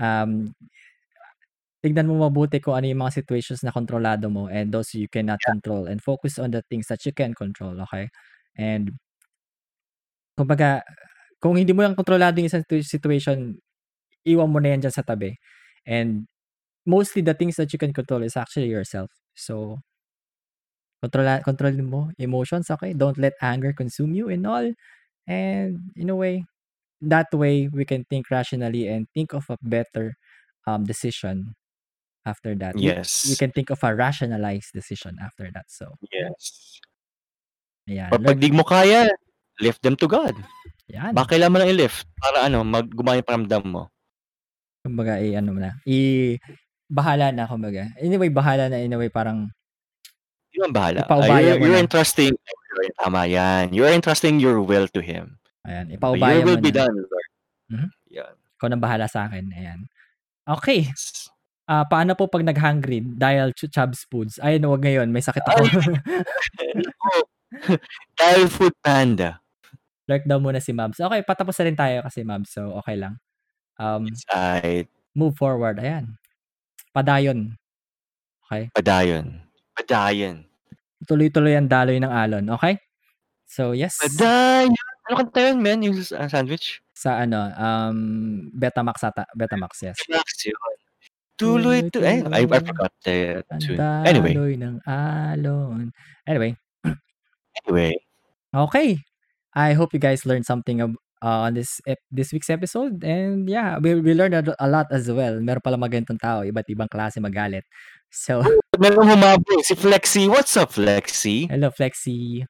Um, tignan mo mabuti kung ano yung mga situations na kontrolado mo and those you cannot Yeah. control and focus on the things that you can control, okey? And kumbaga, kung hindi mo lang kontrolado yung isang situ situation, iwan mo na yan diyan sa tabi. And mostly the things that you can control is actually yourself. So kontrola kontrolin mo emotions, okey? Don't let anger consume you and all. And in a way, that way we can think rationally and think of a better, um, decision after that. We we Yes. can think of a rationalized decision after that. So Yes. ayan, Or 'pag learn di mo kaya, lift them to God. Yan. Baka kailangan mo lang i-lift para ano, mag gumana yung pakiramdam mo. Kumbaga, i-ano mo na, i bahala na kumbaga. Anyway, bahala na in a way parang Ikaw ang bahala. Ah, ipaubaya you're mo you're entrusting tama yan. You're entrusting your will to Him. Ayan, Your ipaubaya mo will be na. done, Lord. Mhm. Yan. Ikaw na bahala sa'kin, ayan. Okey. Yes. Ah, paano po 'pag nag-hungry dahil chu Chubs Foods? Ay, no, wag ngayon, may sakit ako. Dahil Food Panda. Lurk daw muna si Mabs. Okey, patapos na rin tayo kasi Mabs, so okey lang. Um, It's aight. move forward, ayan. Padayon. Okey? Padayon. Padayon. Tuloy-tuloy ang daloy ng alon, okey? So, yes. Padayon. Ano kanta yun, man? Yung sa sandwich? Sa ano, um, Betamax ata, Betamax, yes. Betamax yun. Tuloy tu eh, I I forgot the tune. Anyway. daloy ng alon. Anyway. Anyway. Okay. I hope you guys learned something ab uh, on this ep this week's episode and yeah, we we learned a a lot as well. Meron mga ganitong tao, iba't ibang klase magalit. So Merong humabol, si Flexie. What's up, Flexi? Hello, Flexi.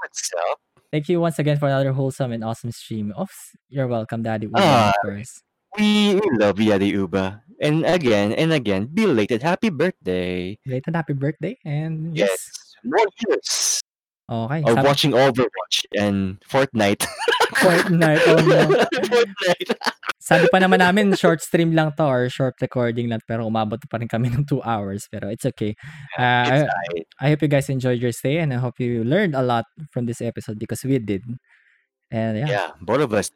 What's up? Thank you once again for another wholesome and awesome stream. Of you're welcome, Daddy. Uba, Ah, of course. we we love you, Daddy Uba. And again and again, belated happy birthday. Belated happy birthday. And yes. Yes, more years Okay. of Sabi, watching Overwatch and Fortnite. Fortnite. Oh no. Fortnite. Sabi pa naman namin, short stream lang to or short recording lang. Pero umabot pa rin kami ng 2 hours. Pero it's okay. Uh, I, It's alright. I hope you guys enjoyed your stay and I hope you learned a lot from this episode because we did. And yeah, Yeah, both of us.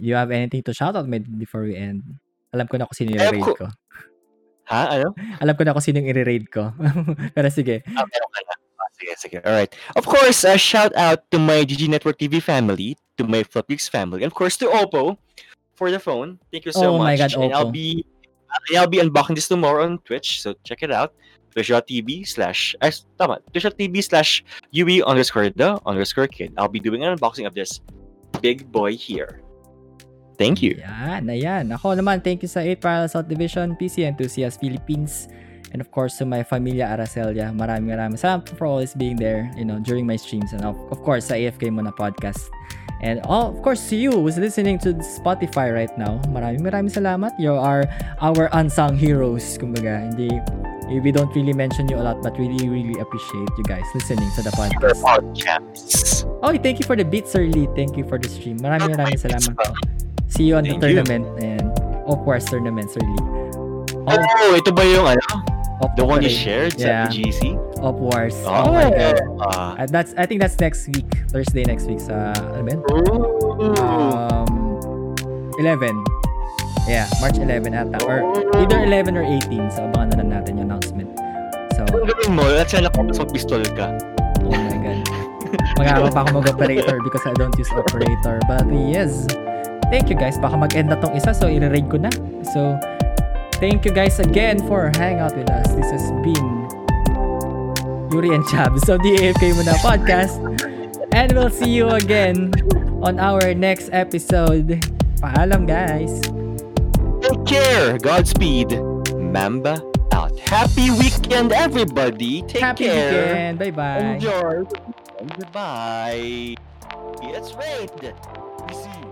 you have anything to shout out maybe before we end? Alam ko na kung sino yung raid ko- ko. Ha? Ano? Alam ko na kung sino yung i-raid ko. Pero sige. Ah, meron ka na. Sige, sige. Alright. Of course, a shout out to my GG Network TV family, to my Flopix family, and of course to Oppo for the phone. Thank you so Oh my much. God, and I'll be uh, I'll be unboxing this tomorrow on Twitch, so check it out. Twitch.tv slash ay, tama, Twitch.tv slash UE underscore the underscore kid. I'll be doing an unboxing of this big boy here. Thank you. Yan, ayan. Ako naman, thank you sa 8 Parallel South Division, PC Enthusiast Philippines, and of course to my Familia Aracelia. Maraming maraming salamat for always being there, you know, during my streams. And of, of course, sa AFK Muna podcast. And all, of course, to you who's listening to Spotify right now, maraming maraming salamat. You are our unsung heroes, kumbaga. Hindi, we don't really mention you a lot, but really, really appreciate you guys listening to the podcast. Oh, thank you for the beats, Sir Lee. Thank you for the stream. Maraming maraming salamat po. See you on the Thank you. tournament and Upwards tournament, Sir Lee. Oh, Oh, ito ba yung ano? Up, The one you shared Yeah. sa GC? Upwards. Oh, Oh, my God. Uh, that's, I think that's next week. Thursday next week sa, ano ba. Um, 11. Yeah, March 11 ata. Or either 11 or 18. So, abangan na lang natin yung announcement. So, Ang gawin mo, at sana kung mag-pistol ka. oh my God. Mag-aaral pa ako mag-operator because I don't use operator. But yes, thank you guys. Baka mag-end na tong isa, so i-raid ko na. So, thank you guys again for hanging out with us. This has been Yuri and Chabs of the AFK Muna podcast. And we'll see you again on our next episode. Paalam guys. Take care. Godspeed. Mamba out. Happy weekend, everybody. Take Happy care. weekend. Bye-bye. Enjoy. Goodbye. It's Raid. We see you.